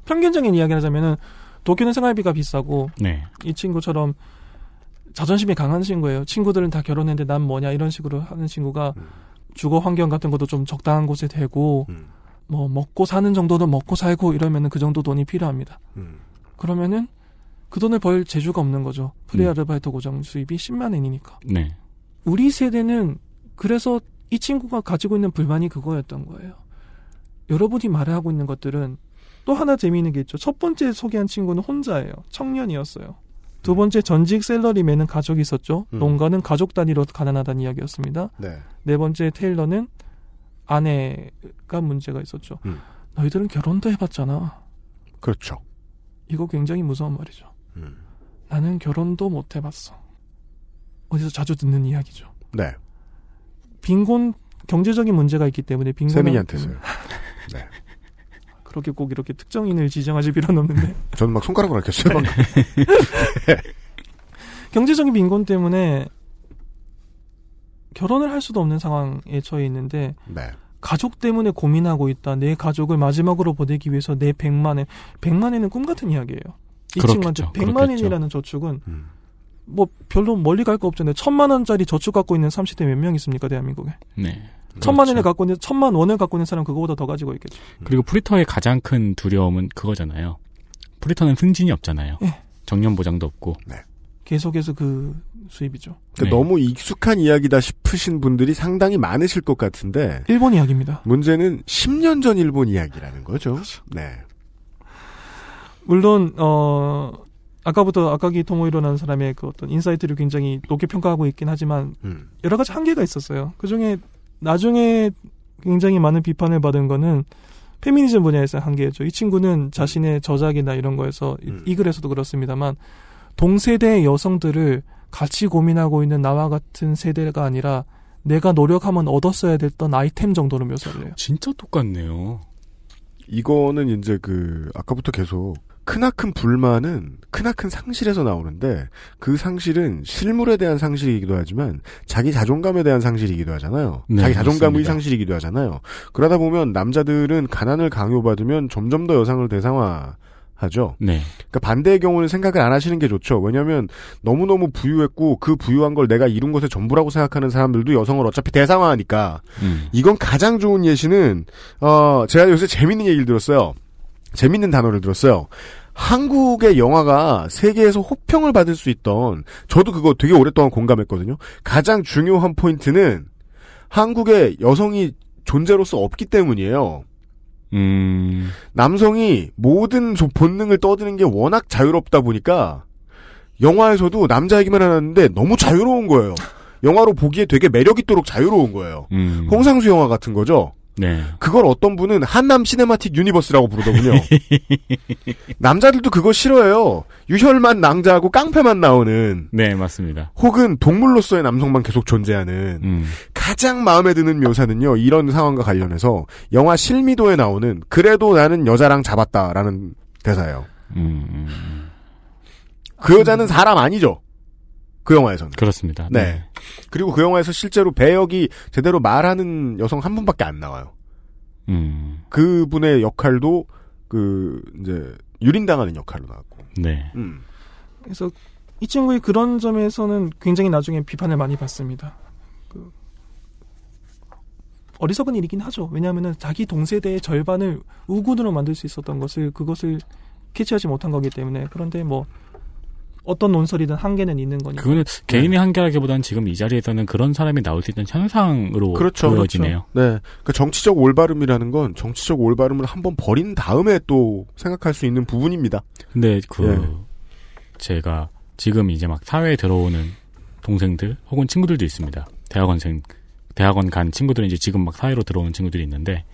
평균적인 이야기를 하자면은 도쿄는 생활비가 비싸고 네. 이 친구처럼 자존심이 강한 친구예요. 친구들은 다 결혼했는데 난 뭐냐 이런 식으로 하는 친구가 음. 주거 환경 같은 것도 좀 적당한 곳에 되고 음. 뭐 먹고 사는 정도는 먹고 살고 이러면은 그 정도 돈이 필요합니다. 음. 그러면은 그 돈을 벌 재주가 없는 거죠. 프리 아르바이트 고정 수입이 10만 엔이니까. 네. 우리 세대는 그래서 이 친구가 가지고 있는 불만이 그거였던 거예요. 여러분이 말하고 있는 것들은 또 하나 재미있는 게 있죠. 첫 번째 소개한 친구는 혼자예요. 청년이었어요. 두 번째 전직 샐러리맨은 가족이 있었죠. 음. 농가는 가족 단위로 가난하다는 이야기였습니다. 네. 네 번째 tailor는 아내가 문제가 있었죠. 음. 너희들은 결혼도 해봤잖아. 그렇죠. 이거 굉장히 무서운 말이죠. 음. 나는 결혼도 못 해봤어. 어디서 자주 듣는 이야기죠. 네. 빈곤 경제적인 문제가 있기 때문에 빈곤 세민이한테서요. (laughs) 네. 그렇게 꼭 이렇게 특정인을 지정하실 필요는 없는데 (laughs) 저는 막 손가락으로 알겠어요. 방금. (laughs) 경제적인 빈곤 때문에 결혼을 할 수도 없는 상황에 처해 있는데 네. 가족 때문에 고민하고 있다. 내 가족을 마지막으로 보내기 위해서 내 100만 엔. 100만 엔은 꿈 같은 이야기예요. 이 그렇겠죠. 친구한테 100만 그렇겠죠. 엔이라는 저축은 음. 뭐 별로 멀리 갈 거 없잖아요. 천만 원짜리 저축 갖고 있는 30대 몇 명 있습니까, 대한민국에? 네. 천만 원을 그렇죠. 갖고 있는 천만 원을 갖고 있는 사람 그거보다 더 가지고 있겠죠. 그리고 프리터의 가장 큰 두려움은 그거잖아요. 프리터는 승진이 없잖아요. 예. 정년 보장도 없고. 계속해서 그 수입이죠. 그러니까 네. 너무 익숙한 이야기다 싶으신 분들이 상당히 많으실 것 같은데 일본 이야기입니다. 문제는 10년 전 일본 이야기라는 거죠. 네. 물론 어 아까부터 아카기 토모히로라는 사람의 그 어떤 insight를 굉장히 높게 평가하고 있긴 하지만 음. 여러 가지 한계가 있었어요. 그 중에 나중에 굉장히 많은 비판을 받은 거는 페미니즘 분야에서 한계였죠. 이 친구는 자신의 저작이나 이런 거에서 이- 음. 이 글에서도 그렇습니다만 동세대 여성들을 같이 고민하고 있는 나와 같은 세대가 아니라 내가 노력하면 얻었어야 됐던 아이템 정도로 묘사를 해요. 진짜 똑같네요. 이거는 이제 그 아까부터 계속 크나큰 불만은 크나큰 상실에서 나오는데 그 상실은 실물에 대한 상실이기도 하지만 자기 자존감에 대한 상실이기도 하잖아요. 네, 자기 자존감의 맞습니다. 상실이기도 하잖아요. 그러다 보면 남자들은 가난을 강요받으면 점점 더 여성을 대상화 하죠. 네. 그러니까 반대의 경우는 생각을 안 하시는 게 좋죠. 왜냐하면 너무 너무 부유했고 그 부유한 걸 내가 이룬 것의 전부라고 생각하는 사람들도 여성을 어차피 대상화하니까 음. 이건 가장 좋은 예시는 어 제가 요새 재밌는 얘기를 들었어요. 재밌는 단어를 들었어요. 한국의 영화가 세계에서 호평을 받을 수 있던 저도 그거 되게 오랫동안 공감했거든요. 가장 중요한 포인트는 한국에 여성이 존재로서 없기 때문이에요. 음. 남성이 모든 조- 본능을 떠드는 게 워낙 자유롭다 보니까 영화에서도 남자 얘기만 하는데 너무 자유로운 거예요. 영화로 보기에 되게 매력 있도록 자유로운 거예요. 음. 홍상수 영화 같은 거죠. 네. 그걸 어떤 분은 한남 cinematic universe라고 부르더군요. (laughs) 남자들도 그거 싫어해요. 유혈만 낭자하고 깡패만 나오는 네, 맞습니다. 혹은 동물로서의 남성만 계속 존재하는 음. 가장 마음에 드는 묘사는요. 이런 상황과 관련해서 영화 실미도에 나오는 그래도 나는 여자랑 잡았다라는 대사예요. 음, 음. 그 여자는 사람 아니죠. 그 영화에서는. 그렇습니다. 네. 그리고 그 영화에서 실제로 배역이 제대로 말하는 여성 한 분밖에 안 나와요. 음. 그분의 역할도 그 이제 유린당하는 역할로 나왔고. 네. 음. 그래서 이 친구의 그런 점에서는 굉장히 나중에 비판을 많이 받습니다. 그 어리석은 일이긴 하죠. 왜냐하면 자기 동세대의 절반을 우군으로 만들 수 있었던 것을 그것을 캐치하지 못한 거기 때문에 그런데 뭐 어떤 논설이든 한계는 있는 거니까. 그거는 개인의 한계라기보다는 지금 이 자리에서는 그런 사람이 나올 수 있는 현상으로 그렇죠. 보여지네요. 그렇죠. 네. 그 정치적 올바름이라는 건 정치적 올바름을 한번 버린 다음에 또 생각할 수 있는 부분입니다. 근데 그 예. 제가 지금 이제 막 사회에 들어오는 동생들 혹은 친구들도 있습니다. 대학원생 대학원 간 친구들은 이제 지금 막 사회로 들어오는 친구들이 있는데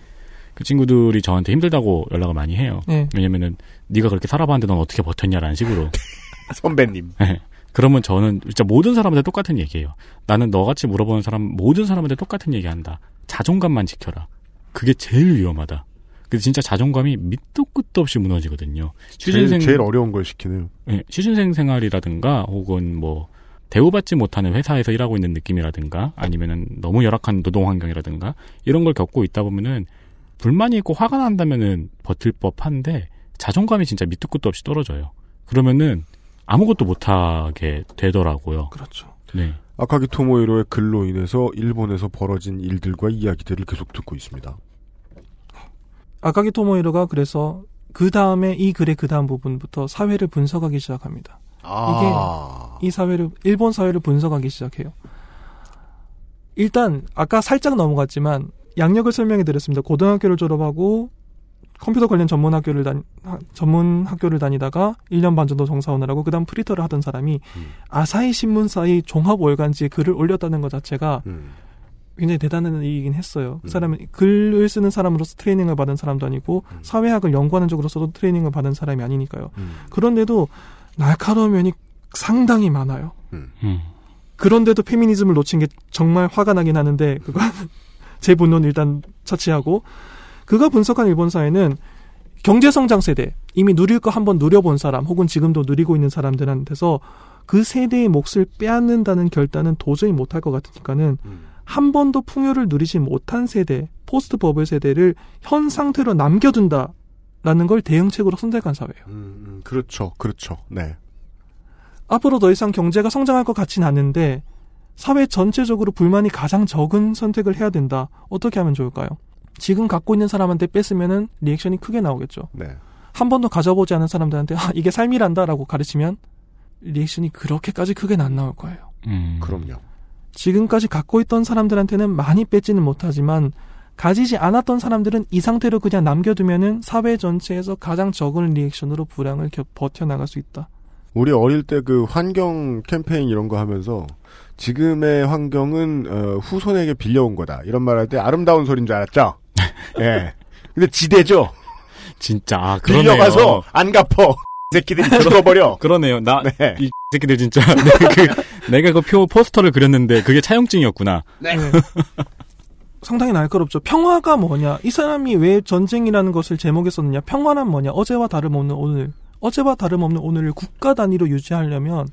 그 친구들이 저한테 힘들다고 연락을 많이 해요. 네. 왜냐면은 네가 그렇게 살아봤는데 넌 어떻게 버텼냐라는 식으로. (laughs) (laughs) 선배님. 예. 그러면 저는 진짜 모든 사람한테 똑같은 얘기예요. 나는 너같이 물어보는 사람 모든 사람한테 똑같은 얘기한다. 자존감만 지켜라. 그게 제일 위험하다. 근데 진짜 자존감이 밑도 끝도 없이 무너지거든요. 제일, 취준생 제일 어려운 걸 시키네요. 예, 취준생 생활이라든가 혹은 뭐 대우받지 못하는 회사에서 일하고 있는 느낌이라든가 아니면은 너무 열악한 노동 환경이라든가 이런 걸 겪고 있다 보면은 불만이 있고 화가 난다면은 버틸 법한데 자존감이 진짜 밑도 끝도 없이 떨어져요. 그러면은 아무것도 못하게 되더라고요. 그렇죠. 네. 아카기 토모히로의 글로 인해서 일본에서 벌어진 일들과 이야기들을 계속 듣고 있습니다. 아카기 토모히로가 그래서 그 다음에 이 글의 그 다음 부분부터 사회를 분석하기 시작합니다. 아. 이 사회를 일본 사회를 분석하기 시작해요. 일단 아까 살짝 넘어갔지만 약력을 설명해 드렸습니다. 고등학교를 졸업하고 컴퓨터 관련 전문 학교를 다니, 하- 전문 학교를 다니다가 1년 반 정도 정사원을 하고 그다음 프리터를 하던 사람이 음. 아사히 신문사의 종합 월간지에 글을 올렸다는 것 자체가 음. 굉장히 대단한 일이긴 했어요. 그 음. 사람은 글을 쓰는 사람으로서 트레이닝을 받은 사람도 아니고 음. 사회학을 연구하는 쪽으로서도 트레이닝을 받은 사람이 아니니까요. 음. 그런데도 날카로운 면이 상당히 많아요. 음. 그런데도 페미니즘을 놓친 게 정말 화가 나긴 하는데 그건 (laughs) 제 본론 일단 처치하고 그가 분석한 일본 사회는 경제 성장 세대 이미 누릴 거 한번 누려본 사람 혹은 지금도 누리고 있는 사람들한테서 그 세대의 몫을 빼앗는다는 결단은 도저히 못할 것 같으니까는 음. 한 번도 풍요를 누리지 못한 세대 post bubble 세대를 현 상태로 남겨둔다라는 걸 대응책으로 선택한 사회예요. 음, 음, 그렇죠. 그렇죠. 네. 앞으로 더 이상 경제가 성장할 것 같진 않은데 사회 전체적으로 불만이 가장 적은 선택을 해야 된다. 어떻게 하면 좋을까요? 지금 갖고 있는 사람한테 뺏으면은 리액션이 크게 나오겠죠. 네. 한 번도 가져보지 않은 사람들한테 아, 이게 삶이란다라고 가르치면 리액션이 그렇게까지 크게 안 나올 거예요. 음. 그럼요. 지금까지 갖고 있던 사람들한테는 많이 뺏지는 못하지만 가지지 않았던 사람들은 이 상태로 그냥 남겨두면은 사회 전체에서 가장 적은 리액션으로 불황을 겨- 버텨나갈 수 있다. 우리 어릴 때 그 환경 캠페인 이런 거 하면서 지금의 환경은 어, 후손에게 빌려온 거다. 이런 말 할 때 아름다운 소리인 줄 알았죠? (laughs) 예. 근데 지대죠? 진짜 아 그러네요. 빌려가서 안 갚어. (laughs) 새끼들이 죽어버려. (laughs) 그러네요. 나이 네. 새끼들 진짜 내가 그, 내가 그 표 포스터를 그렸는데 그게 차용증이었구나. 네. 상당히 날카롭죠. 평화가 뭐냐? 이 사람이 왜 전쟁이라는 것을 제목에 썼느냐? 평화란 뭐냐? 어제와 다름없는 오늘. 어제와 다름없는 오늘을 국가 단위로 유지하려면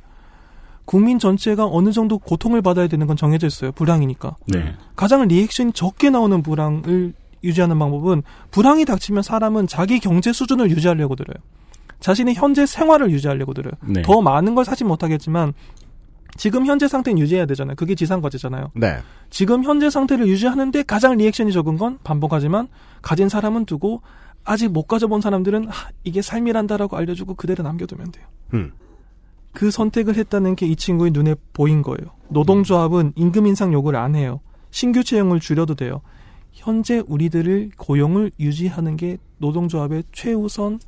국민 전체가 어느 정도 고통을 받아야 되는 건 정해져 있어요. 불황이니까. 네. 가장 리액션이 적게 나오는 불황을 유지하는 방법은 불황이 닥치면 사람은 자기 경제 수준을 유지하려고 들어요. 자신의 현재 생활을 유지하려고 들어요. 네. 더 많은 걸 사지 못하겠지만 지금 현재 상태는 유지해야 되잖아요. 그게 지상과제잖아요. 네. 지금 현재 상태를 유지하는데 가장 리액션이 적은 건 반복하지만 가진 사람은 두고 아직 못 가져본 사람들은 하, 이게 삶이란다라고 알려주고 그대로 남겨두면 돼요. 음. 그 선택을 했다는 게 이 친구의 눈에 보인 거예요. 노동조합은 임금 인상 요구를 안 해요. 신규 채용을 줄여도 돼요. 현재 우리들을 고용을 유지하는 게 노동조합의 최우선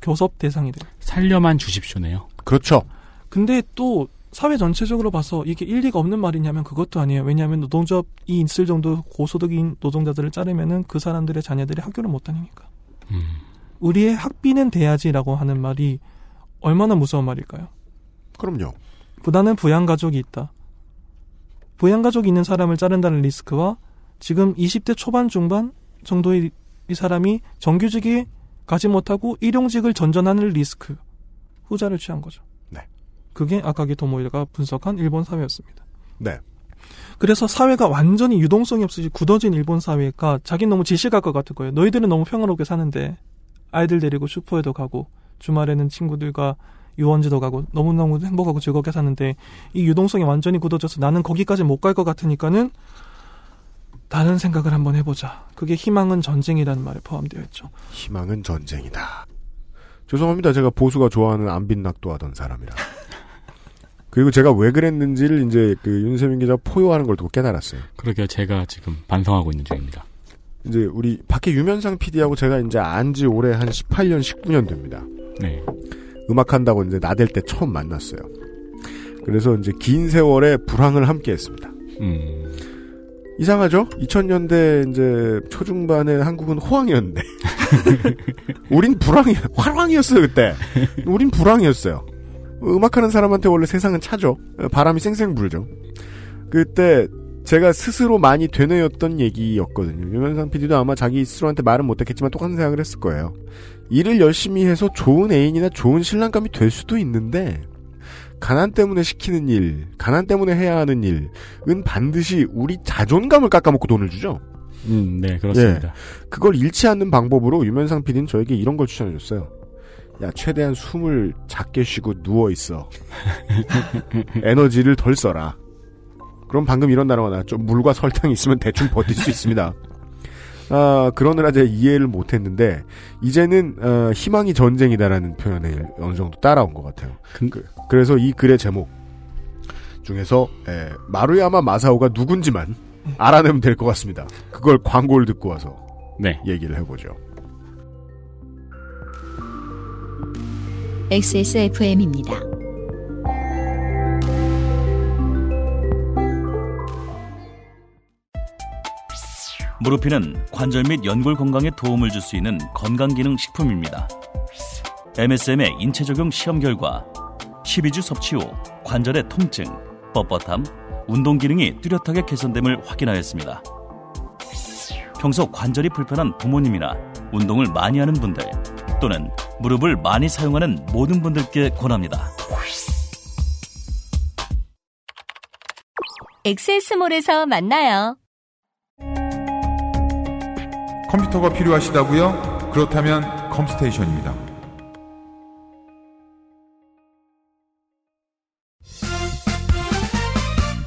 교섭 대상이 돼요. 살려만 주십시오네요. 그렇죠. 근데 또 사회 전체적으로 봐서 이게 일리가 없는 말이냐면 그것도 아니에요. 왜냐하면 노동조합이 있을 정도 고소득인 노동자들을 자르면은 그 사람들의 자녀들이 학교를 못 다니니까. 음. 우리의 학비는 돼야지라고 하는 말이 얼마나 무서운 말일까요? 그럼요. 부단은 부양 가족이 있다. 부양 가족이 있는 사람을 자른다는 리스크와 지금 20대 초반 중반 정도의 이 사람이 정규직에 가지 못하고 일용직을 전전하는 리스크. 후자를 취한 거죠. 네. 그게 아카기 도모이가 분석한 일본 사회였습니다. 네. 그래서 사회가 완전히 유동성이 없이 굳어진 일본 사회가 자기 너무 지식할 것 같은 거예요. 너희들은 너무 평화롭게 사는데 아이들 데리고 슈퍼에도 가고 주말에는 친구들과 유원지도 가고 너무너무 행복하고 즐겁게 사는데 이 유동성이 완전히 굳어져서 나는 거기까지 못 갈 것 같으니까는 다른 생각을 한번 해보자. 그게 희망은 전쟁이라는 말에 포함되어 있죠. 희망은 전쟁이다. 죄송합니다. 제가 보수가 좋아하는 안빈낙도 하던 사람이라. (laughs) 그리고 제가 왜 그랬는지를 이제 그 윤세민 기자 포효하는 걸 두고 깨달았어요. 그러게요. 제가 지금 반성하고 있는 중입니다. 이제 우리 밖에 유면상 PD하고 제가 이제 안 지 올해 한 18년, 19년 됩니다. 네. 음악한다고 이제 나댈 때 처음 만났어요. 그래서 이제 긴 세월의 불황을 함께 했습니다. 음. 이상하죠? 2000년대 이제 초중반에 한국은 호황이었는데. (laughs) 우린 불황이, 활황이었어요, 그때. 우린 불황이었어요. 음악하는 사람한테 원래 세상은 차죠. 바람이 쌩쌩 불죠. 그때 제가 스스로 많이 되뇌었던 얘기였거든요. 유면상 PD도 아마 자기 스스로한테 말은 못했겠지만 똑같은 생각을 했을 거예요. 일을 열심히 해서 좋은 애인이나 좋은 신랑감이 될 수도 있는데 가난 때문에 시키는 일, 가난 때문에 해야 하는 일은 반드시 우리 자존감을 깎아먹고 돈을 주죠. 음, 네, 그렇습니다. 그걸 잃지 않는 방법으로 유면상 PD는 저에게 이런 걸 추천해줬어요. 야 최대한 숨을 작게 쉬고 누워 있어. (laughs) 에너지를 덜 써라. 그럼 방금 이런 단어가 나왔죠. 물과 설탕이 있으면 대충 버틸 수 있습니다. 아, 그러느라 제가 이해를 못했는데 이제는 어, 희망이 전쟁이다라는 표현을 어느 정도 따라온 것 같아요. 그, 그래서 이 글의 제목 중에서 에, 마루야마 마사오가 누군지만 알아내면 될 것 같습니다. 그걸 광고를 듣고 와서 네. 얘기를 해보죠. XSFM입니다. 무르피는 관절 및 연골 건강에 도움을 줄 수 있는 건강기능 식품입니다. MSM의 인체 적용 시험 결과 12주 섭취 후 관절의 통증, 뻣뻣함, 운동 기능이 뚜렷하게 개선됨을 확인하였습니다. 평소 관절이 불편한 부모님이나 운동을 많이 하는 분들 또는 무릎을 많이 사용하는 모든 분들께 권합니다. 엑세스몰에서 만나요. 컴퓨터가 필요하시다고요? 그렇다면 컴스테이션입니다.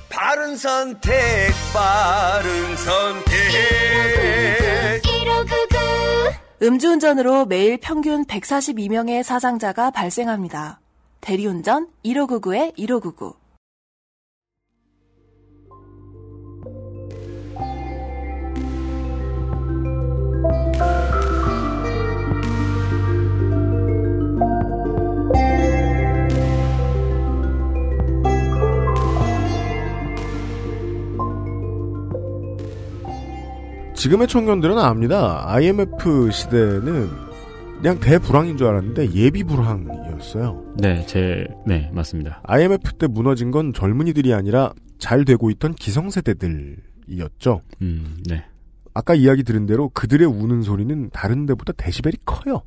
바른 선택, 바른 선택. 음주운전으로 매일 평균 142명의 사상자가 발생합니다. 대리운전 1599에 1599. 지금의 청년들은 압니다. IMF 시대는 그냥 대불황인 줄 알았는데 예비 불황이었어요. 네, 제, 네, 맞습니다. IMF 때 무너진 건 젊은이들이 아니라 잘 되고 있던 기성세대들이었죠. 음, 네. 아까 이야기 들은 대로 그들의 우는 소리는 다른 데보다 데시벨이 커요.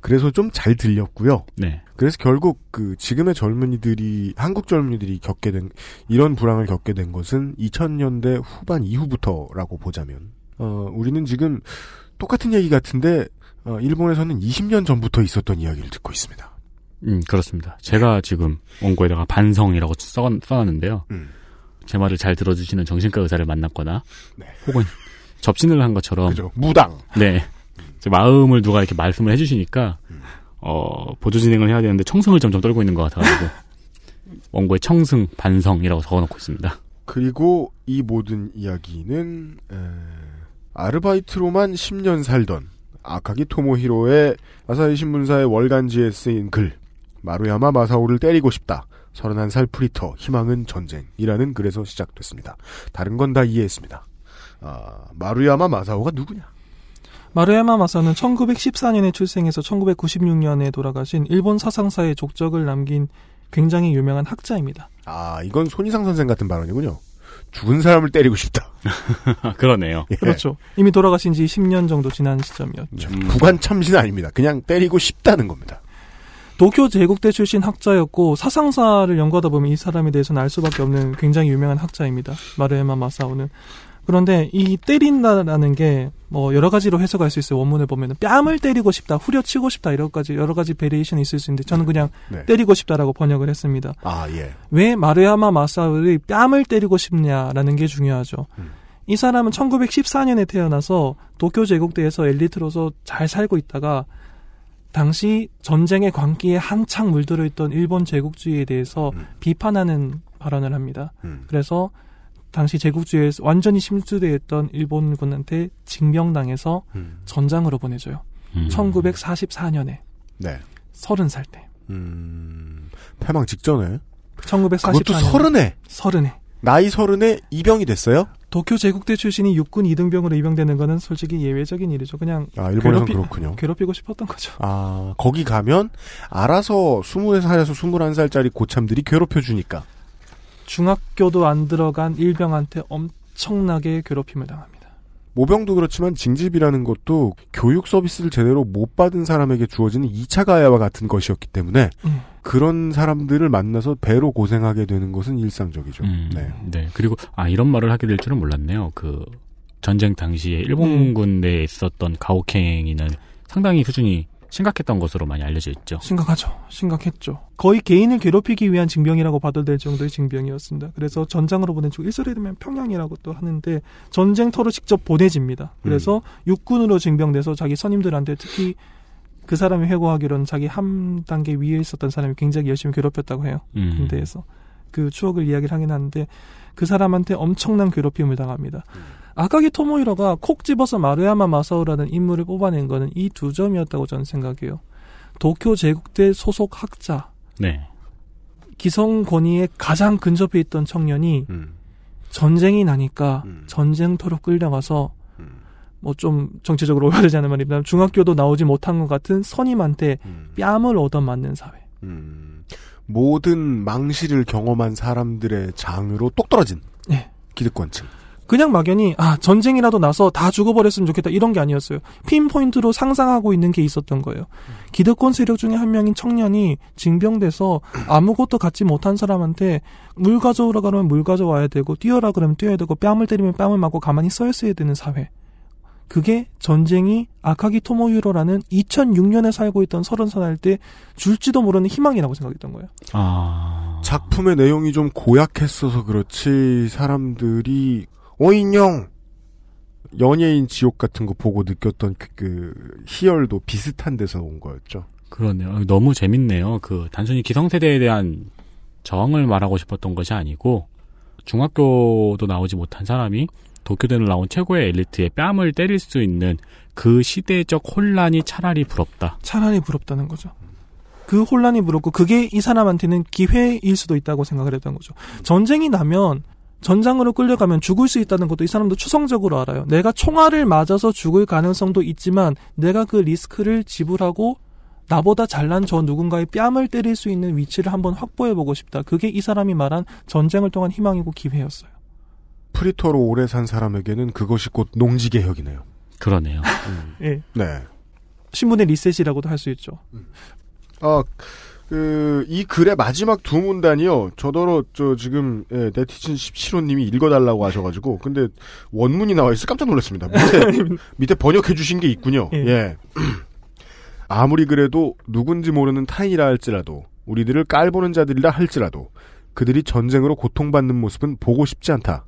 그래서 좀 잘 들렸고요. 네. 그래서 결국 그 지금의 젊은이들이 한국 젊은이들이 겪게 된 이런 불황을 겪게 된 것은 2000년대 후반 이후부터라고 보자면 어 우리는 지금 똑같은 얘기 같은데 어 일본에서는 20년 전부터 있었던 이야기를 듣고 있습니다. 음, 그렇습니다. 제가 지금 원고에다가 반성이라고 써, 써놨는데요. 음. 제 말을 잘 들어주시는 정신과 의사를 만났거나, 혹은 접신을 한 것처럼. 네. 그죠. 무당. 네. 제 마음을 누가 이렇게 말씀을 해주시니까, 어, 보조 진행을 해야 되는데 청승을 점점 떨고 있는 것 같아가지고, (laughs) 원고에 청승, 반성이라고 적어놓고 있습니다. 그리고 이 모든 이야기는 에, 아르바이트로만 10년 살던 아카기 토모히로의 아사히 신문사의 월간지에 쓰인 글 마루야마 마사오를 때리고 싶다. 31살 프리터 희망은 전쟁이라는 글에서 시작됐습니다. 다른 건 다 이해했습니다. 아, 마루야마 마사오가 누구냐? 마루야마 마사는 1914년에 출생해서 1996년에 돌아가신 일본 사상사의 족적을 남긴 굉장히 유명한 학자입니다. 아, 이건 손희상 선생 같은 발언이군요. 죽은 사람을 때리고 싶다. (laughs) 그러네요. 예. 그렇죠. 이미 돌아가신 지 10년 정도 지난 시점이었죠. 부관참시 아닙니다. 그냥 때리고 싶다는 겁니다. 도쿄 제국대 출신 학자였고 사상사를 연구하다 보면 이 사람에 대해서는 알 수밖에 없는 굉장히 유명한 학자입니다. 마루야마 마사오는. 그런데 이 때린다라는 게 뭐 여러 가지로 해석할 수 있어요. 원문을 보면은 뺨을 때리고 싶다, 후려치고 싶다 이런 가지 여러 가지 variation이 있을 수 있는데 저는 그냥 네. 때리고 싶다라고 번역을 했습니다. 아, 예. 왜 마루야마 마사오의 뺨을 때리고 싶냐라는 게 중요하죠. 이 사람은 1914년에 태어나서 도쿄 제국대에서 엘리트로서 잘 살고 있다가 당시 전쟁의 광기에 한창 물들어 있던 일본 제국주의에 대해서 비판하는 발언을 합니다. 그래서 당시 제국주의에 완전히 심수되어 있던 일본군한테 징병당해서 전장으로 보내줘요. 음. 1944년에 네. 30살 때. 음, 패망 직전에. 1944년. 그것도 서른에. 서른에. 나이 서른에 이병이 됐어요? 도쿄 제국대 출신이 육군 2등병으로 입영되는 거는 솔직히 예외적인 일이죠. 그냥 아, 일본에선 그렇군요. 괴롭히고 싶었던 거죠. 아, 거기 가면 알아서 20살에서 21살짜리 고참들이 괴롭혀 주니까. 중학교도 안 들어간 일병한테 엄청나게 괴롭힘을 당합니다. 모병도 그렇지만 징집이라는 것도 교육 서비스를 제대로 못 받은 사람에게 주어지는 2차 가해와 같은 것이었기 때문에 음. 그런 사람들을 만나서 배로 고생하게 되는 것은 일상적이죠. 음, 네. 네. 그리고, 아, 이런 말을 하게 될 줄은 몰랐네요. 그, 전쟁 당시에 일본군 내에 있었던 가혹행위는 상당히 수준이 심각했던 것으로 많이 알려져 있죠. 심각하죠. 심각했죠. 거의 개인을 괴롭히기 위한 징병이라고 봐도 될 정도의 징병이었습니다. 그래서 전장으로 보내주고 일설에 되면 평양이라고 또 하는데 전쟁터로 직접 보내집니다. 그래서 육군으로 징병돼서 자기 선임들한테 특히 그 사람이 회고하기로는 자기 한 단계 위에 있었던 사람이 굉장히 열심히 괴롭혔다고 해요. 음. 군대에서. 그 추억을 이야기를 하긴 하는데 그 사람한테 엄청난 괴롭힘을 당합니다. 아카기 토모히로가 콕 집어서 마루야마 마사오라는 인물을 뽑아낸 거는 이 두 점이었다고 저는 생각해요. 도쿄 제국대 소속 학자, 네. 기성 권위에 가장 근접해 있던 청년이 음. 전쟁이 나니까 전쟁터로 끌려가서 뭐좀 정치적으로 오해되지 않은 말입니다. 중학교도 나오지 못한 것 같은 선임한테 뺨을 얻어맞는 사회. 음. 모든 망실을 경험한 사람들의 장으로 똑 떨어진 네. 기득권층. 그냥 막연히 아 전쟁이라도 나서 다 죽어버렸으면 좋겠다 이런 게 아니었어요. 핀포인트로 상상하고 있는 게 있었던 거예요. 기득권 세력 중에 한 명인 청년이 징병돼서 아무것도 갖지 못한 사람한테 물 가져오라 그러면 물 가져와야 되고 뛰어라 그러면 뛰어야 되고 뺨을 때리면 뺨을 맞고 가만히 서 있어야 되는 사회. 그게 전쟁이 아카기 토모유로라는 2006년에 살고 있던 서른 살할 때 줄지도 모르는 희망이라고 생각했던 거예요. 아. 작품의 내용이 좀 고약했어서 그렇지 사람들이 어인형 연예인 지옥 같은 거 보고 느꼈던 그, 그 희열도 비슷한 데서 온 거였죠. 그러네요. 너무 재밌네요. 그 단순히 기성세대에 대한 저항을 말하고 싶었던 것이 아니고 중학교도 나오지 못한 사람이 도쿄대를 나온 최고의 엘리트의 뺨을 때릴 수 있는 그 시대적 혼란이 차라리 부럽다. 차라리 부럽다는 거죠. 그 혼란이 부럽고 그게 이 사람한테는 기회일 수도 있다고 생각을 했던 거죠. 전쟁이 나면 전장으로 끌려가면 죽을 수 있다는 것도 이 사람도 추성적으로 알아요. 내가 총알을 맞아서 죽을 가능성도 있지만 내가 그 리스크를 지불하고 나보다 잘난 저 누군가의 뺨을 때릴 수 있는 위치를 한번 확보해 보고 싶다. 그게 이 사람이 말한 전쟁을 통한 희망이고 기회였어요. 프리터로 오래 산 사람에게는 그것이 곧 농지 개혁이네요. 그러네요. 예. 네. 신분의 리셋이라고도 할 수 있죠. 아, 그, 이 글의 마지막 두 문단이요. 저더러, 저, 지금, 예, 네티즌 17호님이 읽어달라고 하셔가지고, 근데 원문이 나와있어 깜짝 놀랐습니다. 밑에, (laughs) 밑에 번역해주신 게 있군요. 예. 예. (clears throat) 아무리 그래도 누군지 모르는 타인이라 할지라도, 우리들을 깔보는 자들이라 할지라도, 그들이 전쟁으로 고통받는 모습은 보고 싶지 않다.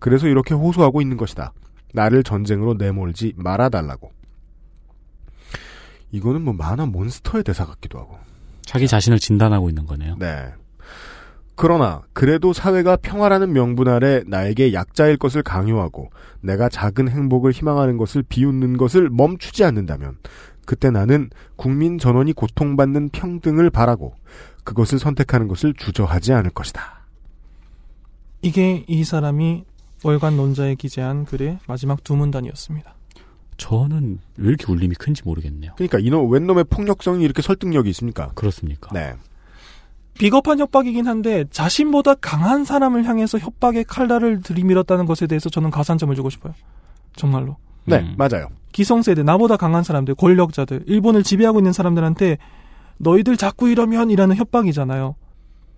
그래서 이렇게 호소하고 있는 것이다. 나를 전쟁으로 내몰지 말아달라고. 이거는 뭐 만화 몬스터의 대사 같기도 하고. 자기 자신을 진단하고 있는 거네요. 네. 그러나 그래도 사회가 평화라는 명분 아래 나에게 약자일 것을 강요하고 내가 작은 행복을 희망하는 것을 비웃는 것을 멈추지 않는다면 그때 나는 국민 전원이 고통받는 평등을 바라고 그것을 선택하는 것을 주저하지 않을 것이다. 이게 이 사람이 월간 논자에 기재한 글의 마지막 두 문단이었습니다. 저는 왜 이렇게 울림이 큰지 모르겠네요. 그러니까 이놈 웬놈의 폭력성이 이렇게 설득력이 있습니까? 그렇습니까? 네. 비겁한 협박이긴 한데 자신보다 강한 사람을 향해서 협박의 칼날을 들이밀었다는 것에 대해서 저는 가산점을 주고 싶어요. 정말로. 네, 음. 맞아요. 기성세대, 나보다 강한 사람들, 권력자들, 일본을 지배하고 있는 사람들한테 너희들 자꾸 이러면 이라는 협박이잖아요.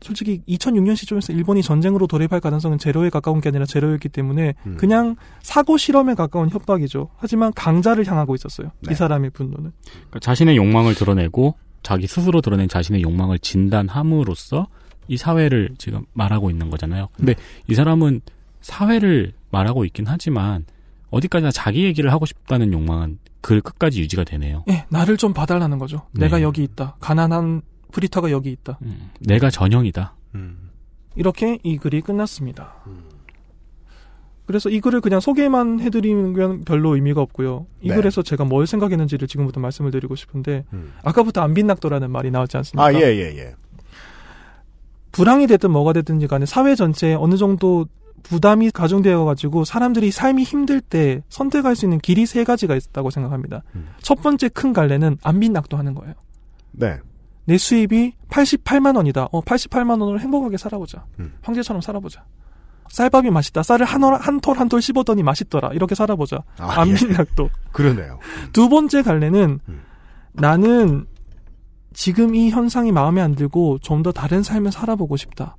솔직히 2006년 시점에서 일본이 전쟁으로 돌입할 가능성은 제로에 가까운 게 아니라 제로였기 때문에 음. 그냥 사고 실험에 가까운 협박이죠. 하지만 강자를 향하고 있었어요. 네. 이 사람의 분노는. 그러니까 자신의 욕망을 드러내고 자기 스스로 드러낸 자신의 욕망을 진단함으로써 이 사회를 지금 말하고 있는 거잖아요. 근데 이 사람은 사회를 말하고 있긴 하지만 어디까지나 자기 얘기를 하고 싶다는 욕망은 글 끝까지 유지가 되네요. 예, 나를 좀 봐달라는 거죠. 네. 내가 여기 있다. 가난한 프리터가 여기 있다. 음, 내가 전형이다. 이렇게 이 글이 끝났습니다. 그래서 이 글을 그냥 소개만 해드리는 건 별로 의미가 없고요. 이 네. 글에서 제가 뭘 생각했는지를 지금부터 말씀을 드리고 싶은데 음. 아까부터 안빈낙도라는 말이 나왔지 않습니까? 아, 예, 예, 예. 불황이 됐든 뭐가 됐든지 간에 사회 전체에 어느 정도 부담이 가중되어 가지고 사람들이 삶이 힘들 때 선택할 수 있는 길이 세 가지가 있다고 생각합니다. 첫 번째 큰 갈래는 안빈낙도 하는 거예요. 네. 내 수입이 88만 원이다. 어, 88만 원으로 행복하게 살아보자. 황제처럼 살아보자. 쌀밥이 맛있다. 쌀을 한 올, 한 톨, 한 톨 씹었더니 맛있더라. 이렇게 살아보자. 아, 안민낙도. (laughs) 그러네요. 두 번째 갈래는 나는 지금 이 현상이 마음에 안 들고 좀 더 다른 삶을 살아보고 싶다.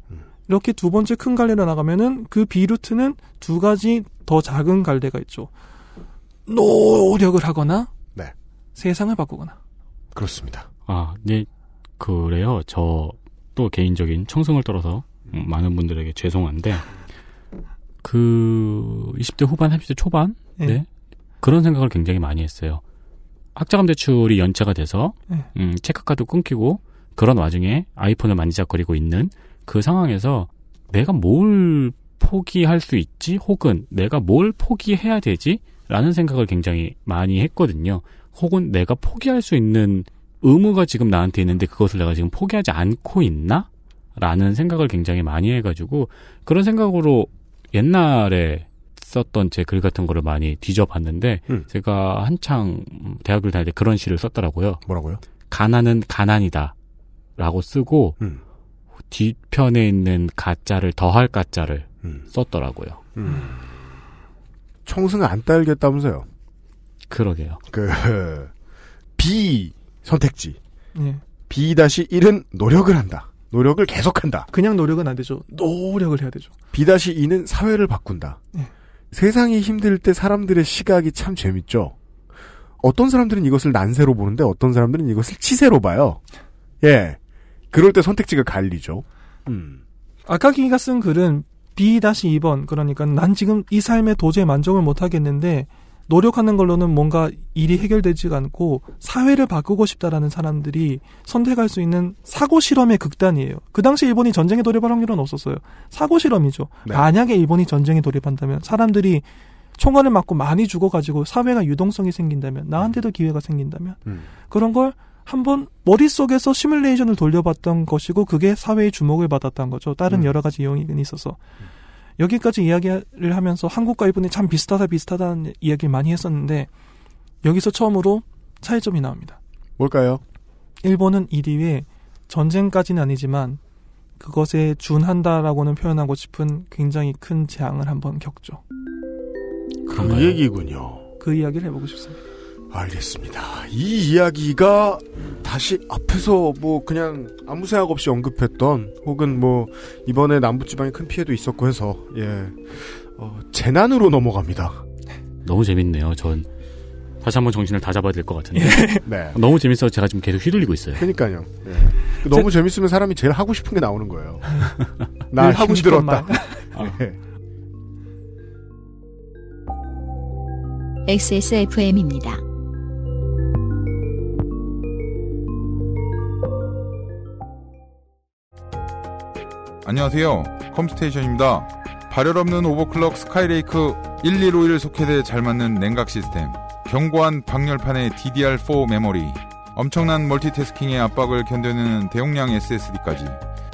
이렇게 두 번째 큰 갈래로 나가면은 그 비루트는 두 가지 더 작은 갈래가 있죠. 노력을 하거나 네. 세상을 바꾸거나. 그렇습니다. 아, 네, 그래요. 저 또 개인적인 청승을 떨어서 음, 많은 분들에게 죄송한데 그 20대 후반, 30대 초반 네. 네. 그런 생각을 굉장히 많이 했어요. 학자금 대출이 연체가 돼서 네. 음, 체크카드 끊기고 그런 와중에 아이폰을 만지작거리고 있는 그 상황에서 내가 뭘 포기할 수 있지? 혹은 내가 뭘 포기해야 되지? 라는 생각을 굉장히 많이 했거든요. 혹은 내가 포기할 수 있는 의무가 지금 나한테 있는데 그것을 내가 지금 포기하지 않고 있나? 라는 생각을 굉장히 많이 해가지고 그런 생각으로 옛날에 썼던 제 글 같은 거를 많이 뒤져봤는데 음. 제가 한창 대학을 다닐 때 그런 시를 썼더라고요. 뭐라고요? 가난은 가난이다. 라고 쓰고 음. 뒤편에 있는 가짜를 더할 가짜를 음. 썼더라고요. 청승을 안 따르겠다면서요. 그러게요. 그 (laughs) B 선택지. 예. B-1은 노력을 한다. 노력을 계속한다. 그냥 노력은 안 되죠. 노력을 해야 되죠. B-2는 사회를 바꾼다. 네. 세상이 힘들 때 사람들의 시각이 참 재밌죠. 어떤 사람들은 이것을 난세로 보는데 어떤 사람들은 이것을 치세로 봐요. 예. 그럴 때 선택지가 갈리죠. 음. 아까기가 쓴 글은 B-2번 그러니까 난 지금 이 삶에 도저히 만족을 못 하겠는데 노력하는 걸로는 뭔가 일이 해결되지가 않고 사회를 바꾸고 싶다라는 사람들이 선택할 수 있는 사고 실험의 극단이에요. 그 당시 일본이 전쟁에 돌입할 확률은 없었어요. 사고 실험이죠. 네. 만약에 일본이 전쟁에 돌입한다면 사람들이 총알을 맞고 많이 죽어가지고 사회가 유동성이 생긴다면 나한테도 기회가 생긴다면 음. 그런 걸 한번 머릿속에서 시뮬레이션을 돌려봤던 것이고 그게 사회의 주목을 받았던 거죠. 다른 음. 여러 가지 요인이 있어서. 여기까지 이야기를 하면서 한국과 일본이 참 비슷하다 비슷하다는 이야기를 많이 했었는데 여기서 처음으로 차이점이 나옵니다. 뭘까요? 일본은 이 뒤에 전쟁까지는 아니지만 그것에 준한다라고는 표현하고 싶은 굉장히 큰 재앙을 한번 겪죠. 그 얘기군요. 그 이야기를 해보고 싶습니다. 알겠습니다. 이 이야기가 다시 앞에서 뭐 그냥 아무 생각 없이 언급했던 혹은 뭐 이번에 남부지방에 큰 피해도 있었고 해서 예 어, 재난으로 넘어갑니다. 너무 재밌네요. 전 다시 한번 정신을 다 잡아야 될 것 같은데. (laughs) 네. 너무 재밌어서 제가 지금 계속 휘둘리고 있어요. 그러니까요. 예. (laughs) 그 너무 재밌으면 사람이 제일 하고 싶은 게 나오는 거예요. (laughs) 나늘 하고 싶은 힘들었다. 예. XSFM입니다. 안녕하세요. 컴스테이션입니다. 발열 없는 오버클럭 스카이레이크 1151 소켓에 잘 맞는 냉각 시스템. 견고한 방열판의 DDR4 메모리. 엄청난 멀티태스킹의 압박을 견뎌내는 대용량 SSD까지.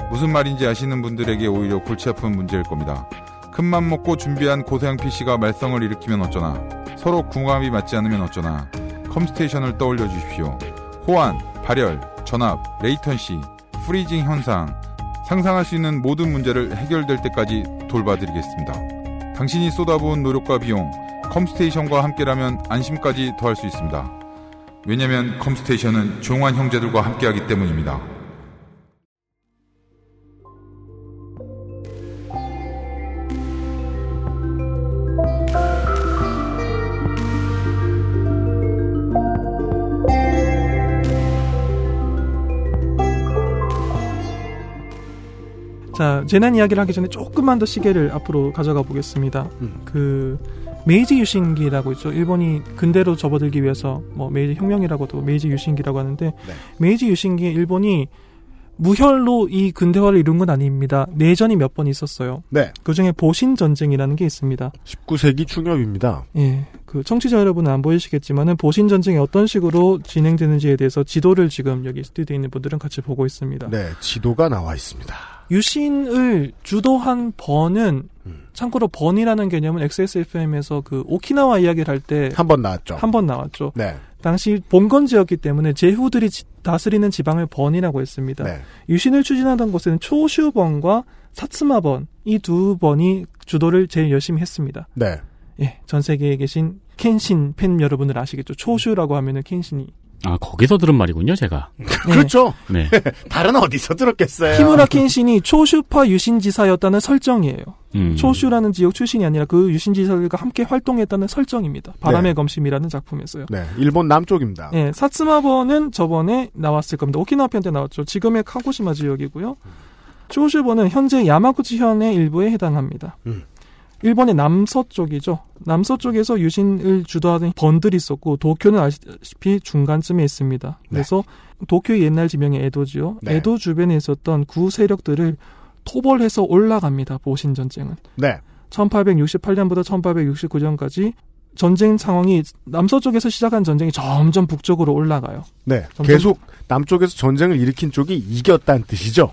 무슨 말인지 아시는 분들에게 오히려 골치 아픈 문제일 겁니다. 큰맘 먹고 준비한 고사양 PC가 말썽을 일으키면 어쩌나. 서로 궁합이 맞지 않으면 어쩌나. 컴스테이션을 떠올려 주십시오. 호환, 발열, 전압, latency, freezing 현상, 상상할 수 있는 모든 문제를 해결될 때까지 돌봐드리겠습니다. 당신이 쏟아부은 노력과 비용, 컴스테이션과 함께라면 안심까지 더할 수 있습니다. 왜냐면 컴스테이션은 조용한 형제들과 함께하기 때문입니다. 자, 재난 이야기를 하기 전에 조금만 더 시계를 앞으로 가져가 보겠습니다. 그 메이지 유신기라고 있죠. 일본이 근대로 접어들기 위해서 뭐 메이지 혁명이라고도 메이지 유신기라고 하는데 메이지 유신기에 일본이 무혈로 이 근대화를 이룬 건 아닙니다. 내전이 몇 번 있었어요. 네. 그 중에 보신 전쟁이라는 게 있습니다. 19세기 중엽입니다. 예. 그 청취자 여러분은 안 보이시겠지만은 보신 전쟁이 어떤 식으로 진행되는지에 대해서 지도를 지금 여기 스튜디오에 있는 분들은 같이 보고 있습니다. 네, 지도가 나와 있습니다. 유신을 주도한 번은 참고로 번이라는 개념은 XSFM에서 그 오키나와 이야기를 할 때 한 번 나왔죠. 한 번 나왔죠. 네. 당시 본건지였기 때문에 제후들이 지- 다스리는 지방을 번이라고 했습니다. 네. 유신을 추진하던 곳에는 초슈번과 사츠마번 이 두 번이 주도를 제일 열심히 했습니다. 네. 예, 전 세계에 계신 켄신 팬 여러분들 아시겠죠? 초슈라고 하면은 켄신이 아, 거기서 들은 말이군요, 제가. (laughs) 그렇죠. 네. (laughs) 다른 어디서 들었겠어요. 히무라 켄신이 초슈파 유신지사였다는 설정이에요. 음. 초슈라는 지역 출신이 아니라 그 유신지사들과 함께 활동했다는 설정입니다. 바람의 네. 검심이라는 작품에서요. 네, 일본 남쪽입니다. 예, 사츠마버는 저번에 나왔을 겁니다. 오키나와 편 때 나왔죠. 지금의 카고시마 지역이고요. 초슈버는 현재 야마구치현의 일부에 해당합니다. 음. 일본의 남서쪽이죠. 남서쪽에서 유신을 주도하는 번들이 있었고 도쿄는 아시다시피 중간쯤에 있습니다. 그래서 도쿄의 옛날 지명이 에도지요. 네. 에도 주변에 있었던 구 세력들을 토벌해서 올라갑니다. 보신 전쟁은. 네. 1868년부터 1869년까지 전쟁 상황이 남서쪽에서 시작한 전쟁이 점점 북쪽으로 올라가요. 네. 점점- 계속 남쪽에서 전쟁을 일으킨 쪽이 이겼다는 뜻이죠.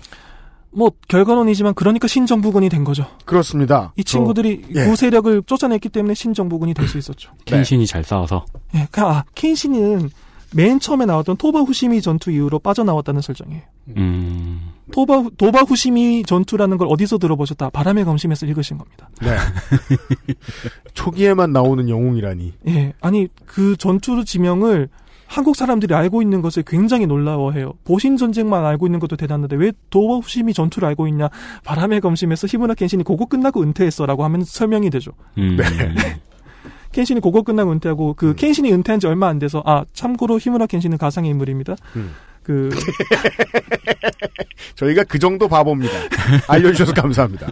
뭐 결과론이지만 그러니까 신정부군이 된 거죠. 그렇습니다. 이 친구들이 예. 구 세력을 쫓아냈기 때문에 신정부군이 될 수 있었죠. (laughs) 켄신이 잘 싸워서. 예, 그, 아, 켄신은 맨 처음에 나왔던 토바 후시미 전투 이후로 빠져나왔다는 설정이에요. 음. 토바 도바 후시미 전투라는 걸 어디서 들어보셨다? 바람의 검심에서 읽으신 겁니다. 네. (laughs) 초기에만 나오는 영웅이라니. 예, 아니 그 전투 지명을 한국 사람들이 알고 있는 것에 굉장히 놀라워해요. 보신 전쟁만 알고 있는 것도 대단한데 왜 후시미 전투를 알고 있냐? 바람의 검심에서 히무라 켄신이 그거 끝나고 은퇴했어라고 하면 설명이 되죠. 음. 네. (laughs) 켄신이 그거 끝나고 은퇴하고 그 켄신이 은퇴한 지 얼마 안 돼서 아 참고로 히무라 켄신은 가상의 인물입니다. 음. 그 (laughs) 저희가 그 정도 바보입니다. 알려주셔서 감사합니다.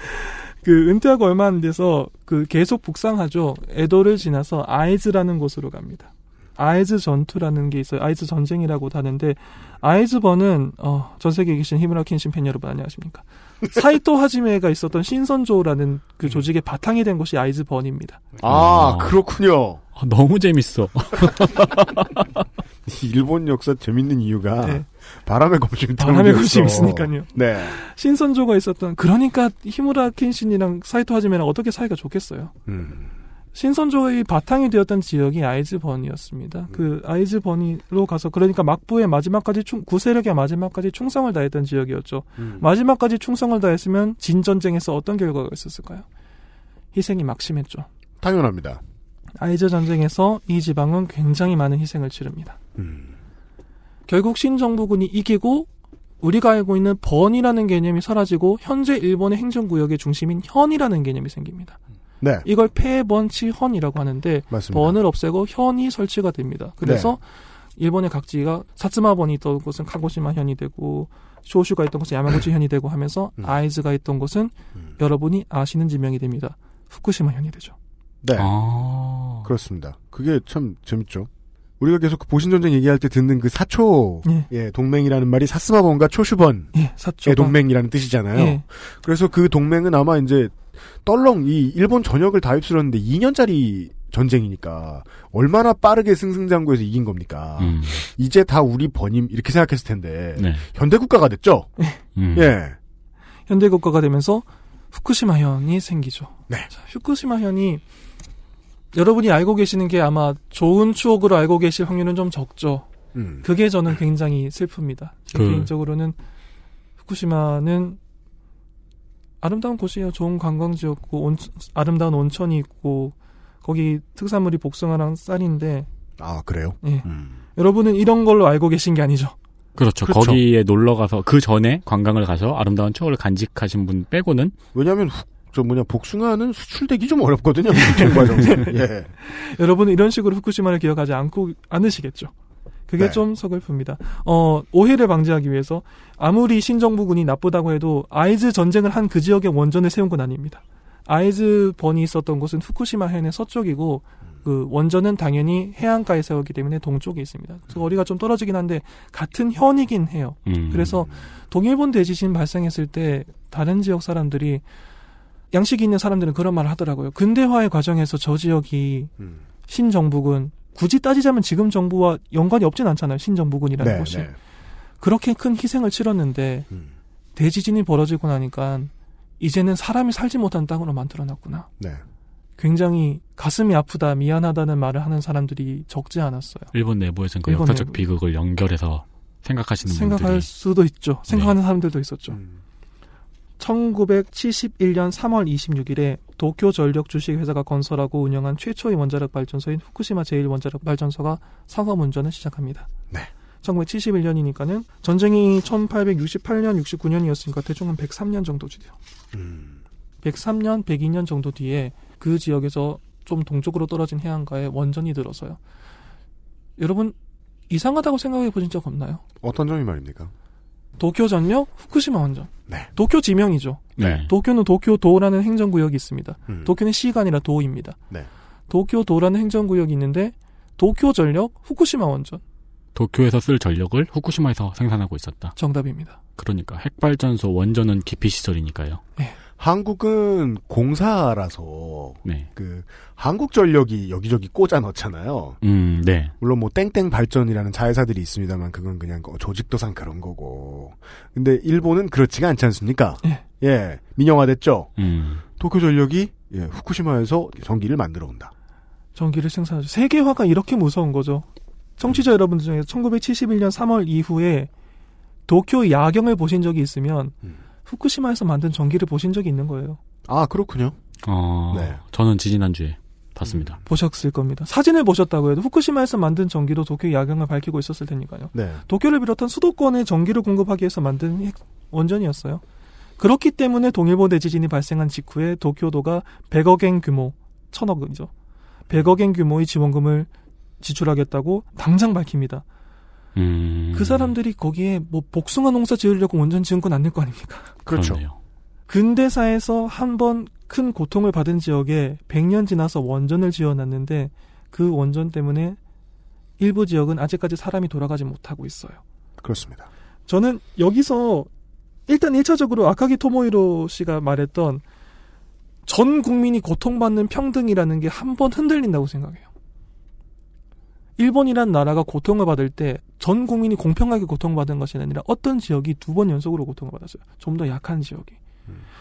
(laughs) 그 은퇴하고 얼마 안 돼서 그 계속 북상하죠. 에도를 지나서 아이즈라는 곳으로 갑니다. 아이즈 전투라는 게 있어요. 아이즈 전쟁이라고 하는데 아이즈번은 어, 전 세계에 계신 히무라 켄신 팬 여러분 안녕하십니까? 사이토 하지메가 있었던 신선조라는 그 조직의 바탕이 된 곳이 아이즈번입니다. 아, 그렇군요. 아, 너무 재밌어. (laughs) 일본 역사 재밌는 이유가 네. 바람의 검심 바람의 검심 있으니까요. 네. 신선조가 있었던 그러니까 히무라 켄신이랑 사이토 하지메랑 어떻게 사이가 좋겠어요. 음. 신선조의 바탕이 되었던 지역이 아이즈번이었습니다. 그 아이즈번이로 가서 그러니까 막부의 마지막까지 충, 구세력의 마지막까지 충성을 다했던 지역이었죠. 음. 마지막까지 충성을 다했으면 진 전쟁에서 어떤 결과가 있었을까요? 희생이 막심했죠. 당연합니다. 아이즈 전쟁에서 이 지방은 굉장히 많은 희생을 치릅니다. 음. 결국 신정부군이 이기고 우리가 알고 있는 번이라는 개념이 사라지고 현재 일본의 행정구역의 중심인 현이라는 개념이 생깁니다. 네. 이걸 폐번치헌이라고 하는데 맞습니다. 번을 없애고 현이 설치가 됩니다. 그래서 네. 일본의 각지가 사츠마번이 있던 곳은 카고시마 현이 되고 쇼슈가 있던 곳은 야마구치 현이 되고 하면서 음. 아이즈가 있던 곳은 여러분이 아시는 지명이 됩니다. 후쿠시마 현이 되죠. 네. 아. 그렇습니다. 그게 참 재밌죠. 우리가 계속 그 보신전쟁 얘기할 때 듣는 그 사초, 예. 예, 동맹이라는 말이 사스마본과 초슈번의 예, 동맹이라는 뜻이잖아요. 예. 그래서 그 동맹은 아마 이제 떨렁 이 일본 전역을 다 휩쓸었는데 2년짜리 전쟁이니까 얼마나 빠르게 승승장구해서 이긴 겁니까? 음. 이제 다 우리 번임 이렇게 생각했을 텐데 네. 현대 국가가 됐죠. 음. 예. 현대 국가가 되면서 후쿠시마 현이 생기죠. 네. 자, 후쿠시마 현이 여러분이 알고 계시는 게 아마 좋은 추억으로 알고 계실 확률은 좀 적죠. 음. 그게 저는 굉장히 슬픕니다. 제 그- 개인적으로는 후쿠시마는 아름다운 곳이에요. 좋은 관광지였고 온, 아름다운 온천이 있고 거기 특산물이 복숭아랑 쌀인데 아 그래요? 예. 음. 여러분은 이런 걸로 알고 계신 게 아니죠. 그렇죠. 그렇죠. 거기에 놀러 가서 그 전에 관광을 가서 아름다운 추억을 간직하신 분 빼고는 왜냐하면 후- 저 뭐냐 복숭아는 수출되기 좀 어렵거든요. (laughs) 과정에서. (laughs) 예. 여러분은 이런 식으로 후쿠시마를 기억하지 않고 않으시겠죠. 그게 네. 좀 서글픕니다. 어, 오해를 방지하기 위해서 아무리 신정부군이 나쁘다고 해도 아이즈 전쟁을 한 그 지역에 원전을 세운 건 아닙니다. 아이즈 번이 있었던 곳은 후쿠시마 현의 서쪽이고 그 원전은 당연히 해안가에 세웠기 때문에 동쪽에 있습니다. 그 거리가 좀 떨어지긴 한데 같은 현이긴 해요. 음. 그래서 동일본 대지진 발생했을 때 다른 지역 사람들이 양식이 있는 사람들은 그런 말을 하더라고요. 근대화의 과정에서 저 지역이 음. 신정부군 굳이 따지자면 지금 정부와 연관이 없진 않잖아요. 신정부군이라는 네, 곳이 네. 그렇게 큰 희생을 치렀는데 음. 대지진이 벌어지고 나니까 이제는 사람이 살지 못한 땅으로 만들어놨구나. 네. 굉장히 가슴이 아프다, 미안하다는 말을 하는 사람들이 적지 않았어요. 일본 내부에서는 그 일본 역사적 내부. 비극을 연결해서 생각하시는 생각할 분들이 수도 있죠. 생각하는 사람들도 있었죠. 음. 1971년 3월 26일에 도쿄 전력 주식회사가 건설하고 운영한 최초의 원자력 발전소인 후쿠시마 제1원자력 발전소가 상업 운전을 시작합니다. 네. 1971년이니까는 전쟁이 1868년, 69년이었으니까 대충 한 103년 정도 뒤요. 음. 103년, 102년 정도 뒤에 그 지역에서 좀 동쪽으로 떨어진 해안가에 원전이 들어서요. 여러분 이상하다고 생각해 보신 적 없나요? 어떤 점이 말입니까? 도쿄 전력, 후쿠시마 원전. 네. 도쿄 지명이죠. 네. 도쿄는 도쿄도라는 행정구역이 있습니다. 음. 도쿄는 시가 아니라 도입니다. 네. 도쿄도라는 행정구역이 있는데 도쿄 전력, 후쿠시마 원전. 도쿄에서 쓸 전력을 후쿠시마에서 생산하고 있었다. 정답입니다. 그러니까 핵발전소 원전은 기피 시설이니까요. 한국은 공사라서 네. 그 한국 전력이 여기저기 꽂아 넣잖아요. 음, 네. 물론 뭐 땡땡 발전이라는 자회사들이 있습니다만 그건 그냥 그 조직도상 그런 거고. 근데 일본은 그렇지가 않지 않습니까? 예. 민영화됐죠. 음. 도쿄 전력이 예, 후쿠시마에서 전기를 만들어 온다. 전기를 생산하죠. 세계화가 이렇게 무서운 거죠. 청취자 여러분들 중에 1971년 3월 이후에 도쿄 야경을 보신 적이 있으면 후쿠시마에서 만든 전기를 보신 적이 있는 거예요. 아 그렇군요. 어, 네. 저는 지지난 주에 봤습니다. 보셨을 겁니다. 사진을 보셨다고 해도 후쿠시마에서 만든 전기로 도쿄 야경을 밝히고 있었을 테니까요. 네. 도쿄를 비롯한 수도권에 전기를 공급하기 위해서 만든 핵 원전이었어요. 그렇기 때문에 동일본 대지진이 발생한 직후에 도쿄도가 100억엔 규모, 1000억이죠. 100억엔 규모의 지원금을 지출하겠다고 당장 밝힙니다. 음. 그 사람들이 거기에 뭐 복숭아 농사 지으려고 원전 지은 건 아닐 거 아닙니까? 그렇죠. 그렇네요. 근대사에서 한 번 큰 고통을 받은 지역에 100년 지나서 원전을 지어놨는데 그 원전 때문에 일부 지역은 아직까지 사람이 돌아가지 못하고 있어요. 그렇습니다. 저는 여기서 일단 1차적으로 아카기 토모히로 씨가 말했던 전 국민이 고통받는 평등이라는 게 한 번 흔들린다고 생각해요. 일본이란 나라가 고통을 받을 때 전 국민이 공평하게 고통받은 것이 아니라 어떤 지역이 두 번 연속으로 고통을 받았어요. 좀 더 약한 지역이.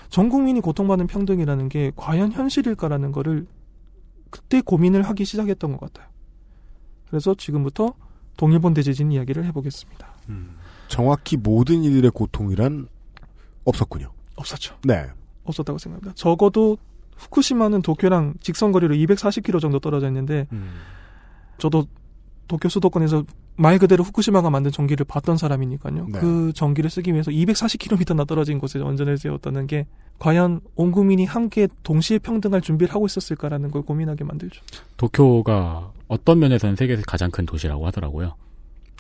전 국민이 고통받는 평등이라는 게 과연 현실일까라는 거를 그때 고민을 하기 시작했던 것 같아요. 그래서 지금부터 동일본 대지진 이야기를 해보겠습니다. 정확히 모든 이들의 고통이란 없었군요. 없었죠. 네. 없었다고 생각합니다. 적어도 후쿠시마는 도쿄랑 직선거리로 240km 정도 떨어져 있는데 저도 도쿄 수도권에서 말 그대로 후쿠시마가 만든 전기를 봤던 사람이니까요. 네. 그 전기를 쓰기 위해서 240km나 떨어진 곳에 원전을 지었다는 게 과연 온 국민이 함께 동시에 평등할 준비를 하고 있었을까라는 걸 고민하게 만들죠. 도쿄가 어떤 면에서는 세계에서 가장 큰 도시라고 하더라고요.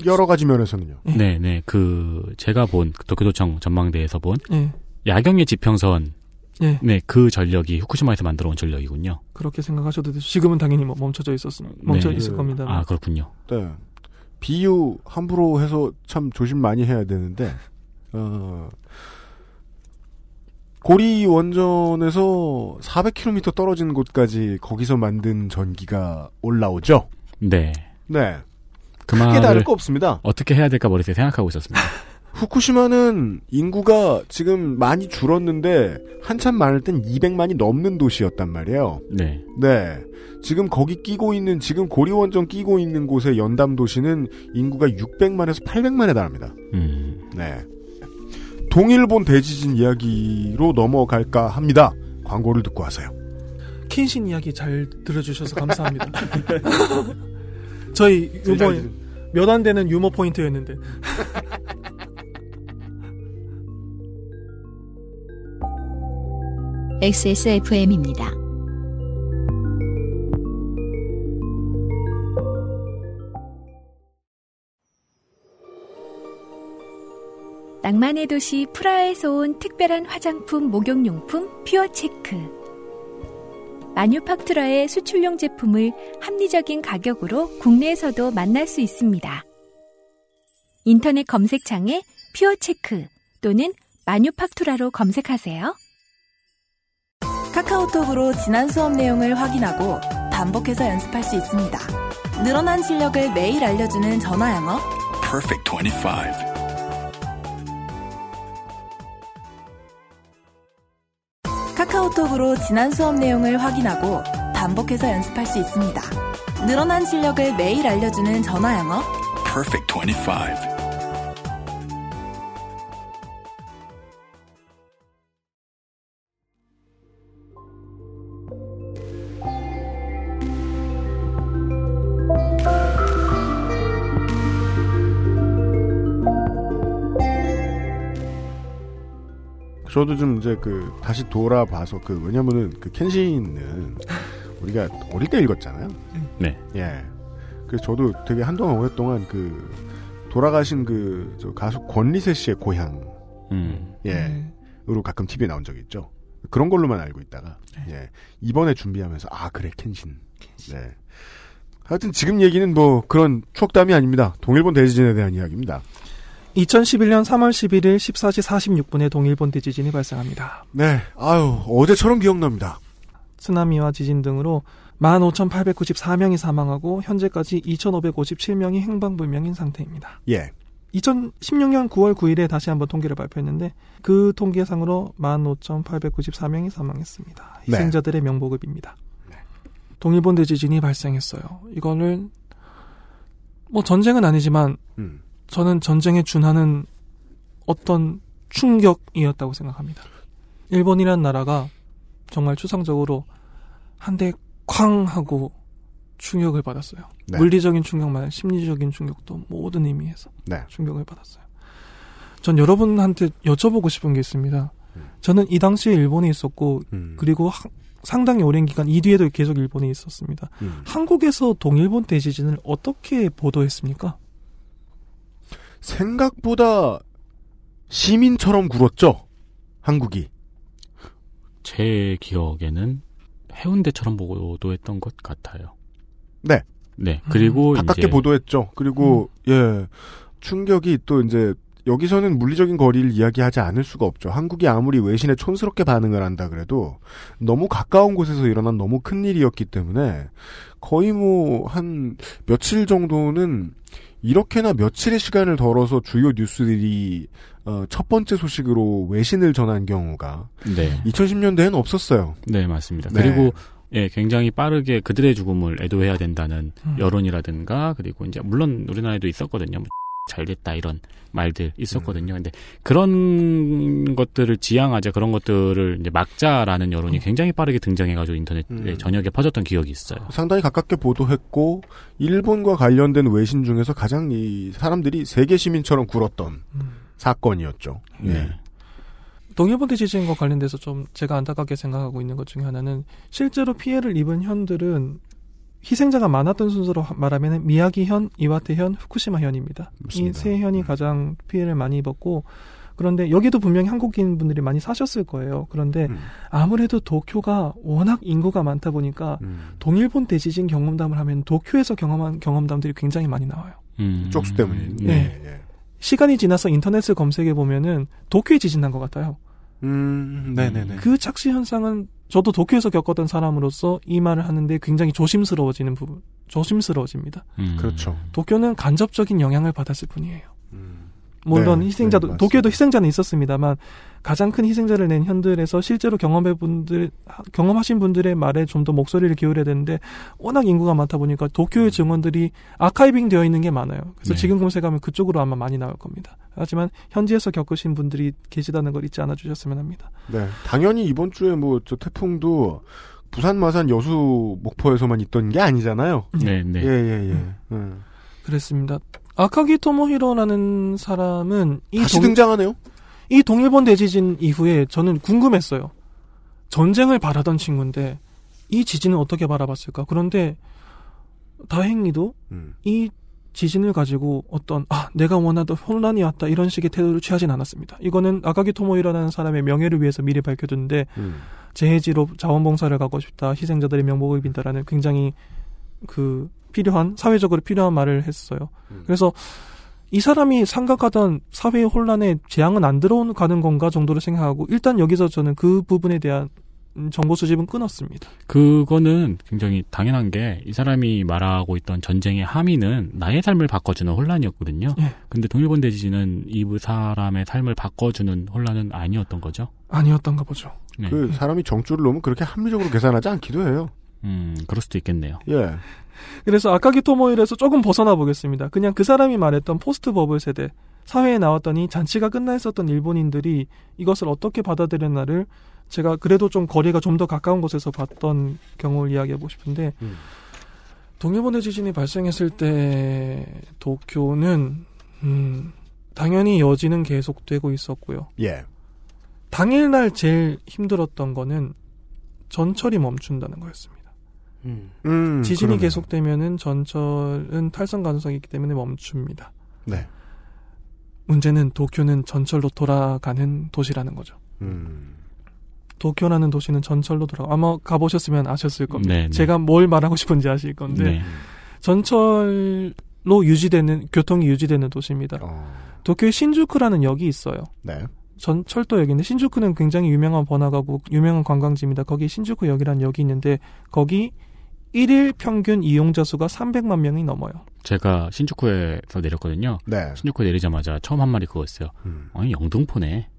여러 가지 면에서는요. 네, 네. 그 제가 본 도쿄도청 전망대에서 본 예. 야경의 지평선 예. 네, 그 전력이 후쿠시마에서 만들어 온 전력이군요. 그렇게 생각하셔도 되죠. 지금은 당연히 뭐 멈춰져 있었, 멈춰 네. 있을 겁니다. 아, 그렇군요. 네. 비유 함부로 해서 참 조심 많이 해야 되는데 어, 고리 원전에서 400km 떨어진 곳까지 거기서 만든 전기가 올라오죠. 네. 네. 그 크게 말을 다를 거 없습니다. 어떻게 해야 될까 머릿속에 생각하고 있었습니다. (laughs) 후쿠시마는 인구가 지금 많이 줄었는데 한참 많을 땐 200만이 넘는 도시였단 말이에요. 네. 네. 지금 거기 끼고 있는 지금 고리원전 끼고 있는 곳의 연담 도시는 인구가 600만에서 800만에 달합니다. 음. 네. 동일본 대지진 이야기로 넘어갈까 합니다. 광고를 듣고 하세요. 켄신 이야기 잘 들어주셔서 감사합니다. (laughs) 저희 유머 몇안 되는 유머 포인트였는데. XSFM입니다. 낭만의 도시 프라하에서 온 특별한 화장품 목욕용품 퓨어체크. 마뉴팍투라의 수출용 제품을 합리적인 가격으로 국내에서도 만날 수 있습니다. 인터넷 검색창에 퓨어체크 또는 마뉴팍투라로 검색하세요. 카카오톡으로 지난 수업 내용을 확인하고 반복해서 연습할 수 있습니다. 늘어난 실력을 매일 알려주는 전화 영어. Perfect 25. 카카오톡으로 지난 수업 내용을 확인하고 반복해서 연습할 수 있습니다. 늘어난 실력을 매일 알려주는 전화 영어. Perfect 25. 저도 좀 이제 그 다시 돌아봐서 그 왜냐면은 그 켄신은 우리가 어릴 때 읽었잖아요. 네. 예. 그래서 저도 되게 한동안 오랫동안 그 돌아가신 그저 가수 권리세 씨의 고향 음. 예. 으로 가끔 TV에 나온 적이 있죠. 그런 걸로만 알고 있다가 예. 이번에 준비하면서 아 그래 켄신. 네. 하여튼 지금 얘기는 뭐 그런 추억담이 아닙니다. 동일본 대지진에 대한 이야기입니다. 2011년 3월 11일 14시 46분에 동일본 대 지진이 발생합니다. 네. 아유, 어제처럼 기억납니다. 쓰나미와 지진 등으로 15,894명이 사망하고 현재까지 2,557명이 행방불명인 상태입니다. 예. 2016년 9월 9일에 다시 한번 통계를 발표했는데 그 통계상으로 15,894명이 사망했습니다. 네. 희생자들의 명복을빕니다. 동일본 대지진이 발생했어요. 이거는 뭐 전쟁은 아니지만 음. 저는 전쟁에 준하는 어떤 충격이었다고 생각합니다. 일본이란 나라가 정말 추상적으로 한 대 쾅 하고 충격을 받았어요. 네. 물리적인 충격만 아니라 심리적인 충격도 모든 의미에서 네. 충격을 받았어요. 전 여러분한테 여쭤보고 싶은 게 있습니다. 저는 이 당시에 일본에 있었고 음. 그리고 하- 상당히 오랜 기간 이 뒤에도 계속 일본에 있었습니다. 음. 한국에서 동일본 대지진을 어떻게 보도했습니까? 생각보다 시민처럼 굴었죠. 한국이. 제 기억에는 해운대처럼 보도했던 것 같아요. 네. 네. 그리고 가깝게 이제 보도했죠. 그리고 예 충격이 또 이제 여기서는 물리적인 거리를 이야기하지 않을 수가 없죠. 한국이 아무리 외신에 촌스럽게 반응을 한다 그래도 너무 가까운 곳에서 일어난 너무 큰 일이었기 때문에 거의 뭐 한 며칠 정도는 이렇게나 며칠의 시간을 덜어서 주요 뉴스들이 어, 첫 번째 소식으로 외신을 전한 경우가 네. 2010년대에는 없었어요. 네, 맞습니다. 네. 그리고 예, 굉장히 빠르게 그들의 죽음을 애도해야 된다는 음. 여론이라든가 그리고 이제 물론 우리나라에도 있었거든요. 뭐잘 됐다 이런 말들 있었거든요. 근데 그런 것들을 지향하자 그런 것들을 이제 막자라는 여론이 굉장히 빠르게 등장해가지고 인터넷 에 전역에 퍼졌던 기억이 있어요. 상당히 가깝게 보도했고 일본과 관련된 외신 중에서 가장 이 사람들이 세계 시민처럼 굴었던 사건이었죠. 네. 동일본 대 지진과 관련돼서 좀 제가 안타깝게 생각하고 있는 것 중에 하나는 실제로 피해를 입은 현들은 희생자가 많았던 순서로 하- 말하면 미야기현, 이와테현, 후쿠시마현입니다. 이 세 현이 가장 피해를 많이 입었고 그런데 여기도 분명히 한국인 분들이 많이 사셨을 거예요. 그런데 음. 아무래도 도쿄가 워낙 인구가 많다 보니까 음. 동일본 대지진 경험담을 하면 도쿄에서 경험한 경험담들이 굉장히 많이 나와요. 음. 쪽수 때문에. 네. 시간이 지나서 인터넷을 검색해 보면은 도쿄에 지진 난 것 같아요. 음, 네네네. 그 착시 현상은 저도 도쿄에서 겪었던 사람으로서 이 말을 하는데 굉장히 조심스러워지는 부분, 조심스러워집니다. 음. 그렇죠. 도쿄는 간접적인 영향을 받았을 뿐이에요. 물론 네, 희생자도 네, 도쿄에도 희생자는 있었습니다만 가장 큰 희생자를 낸 현들에서 실제로 경험해 분들 경험하신 분들의 말에 좀 더 목소리를 기울여야 되는데 워낙 인구가 많다 보니까 도쿄의 증언들이 아카이빙 되어 있는 게 많아요. 그래서 네. 지금 검색하면 그쪽으로 아마 많이 나올 겁니다. 하지만 현지에서 겪으신 분들이 계시다는 걸 잊지 않아 주셨으면 합니다. 네. 당연히 이번 주에 뭐 저 태풍도 부산, 마산, 여수, 목포에서만 있던 게 아니잖아요. 네, 네. 예, 예, 예. 음. 그랬습니다. 아카기 토모히로라는 사람은 이 다시 등장하네요. 이 동일본 대지진 이후에 저는 궁금했어요. 전쟁을 바라던 친구인데 이 지진을 어떻게 바라봤을까? 그런데 다행히도 음. 이 지진을 가지고 어떤 아 내가 원하던 혼란이 왔다 이런 식의 태도를 취하진 않았습니다. 이거는 아카기 토모히로라는 사람의 명예를 위해서 미리 밝혀둔데 음. 재해지로 자원봉사를 가고 싶다 희생자들의 명복을 빈다라는 굉장히 그 필요한 사회적으로 필요한 말을 했어요. 그래서 이 사람이 생각하던 사회의 혼란에 재앙은 안 들어가는 건가 정도로 생각하고 일단 여기서 저는 그 부분에 대한 음, 정보 수집은 끊었습니다. 그거는 굉장히 당연한 게 이 사람이 말하고 있던 전쟁의 함의는 나의 삶을 바꿔주는 혼란이었거든요. 예. 근데 동일본 대지진은 이 사람의 삶을 바꿔주는 혼란은 아니었던 거죠. 아니었던가 보죠. 네. 그 사람이 정줄을 놓으면 그렇게 합리적으로 계산하지 않기도 해요. 음, 그럴 수도 있겠네요. 예. 그래서 아카기 토모일에서 조금 벗어나 보겠습니다. 그냥 그 사람이 말했던 포스트 버블 세대 사회에 나왔더니 잔치가 끝나 있었던 일본인들이 이것을 어떻게 받아들였나를 제가 그래도 좀 거리가 좀 더 가까운 곳에서 봤던 경우를 이야기해보고 싶은데 동일본의 지진이 발생했을 때 도쿄는 음, 당연히 여지는 계속되고 있었고요. 예. 당일날 제일 힘들었던 거는 전철이 멈춘다는 거였습니다. 음, 지진이 그러네요. 계속되면은 전철은 탈선 가능성이 있기 때문에 멈춥니다. 네. 문제는 도쿄는 전철로 돌아가는 도시라는 거죠. 음. 도쿄라는 도시는 전철로 돌아가. 아마 가보셨으면 아셨을 겁니다. 네, 네. 제가 뭘 말하고 싶은지 아실 건데 네. 전철로 유지되는 교통이 유지되는 도시입니다. 어. 도쿄에 신주쿠라는 역이 있어요. 네. 전철도역인데 신주쿠는 굉장히 유명한 번화가고 유명한 관광지입니다. 거기 신주쿠역이라는 역이 있는데 거기 1일 평균 이용자 수가 300만 명이 넘어요. 제가 신주쿠에서 내렸거든요. 네. 신주쿠에 내리자마자 처음 한 말이 그거였어요. 아니 영등포네.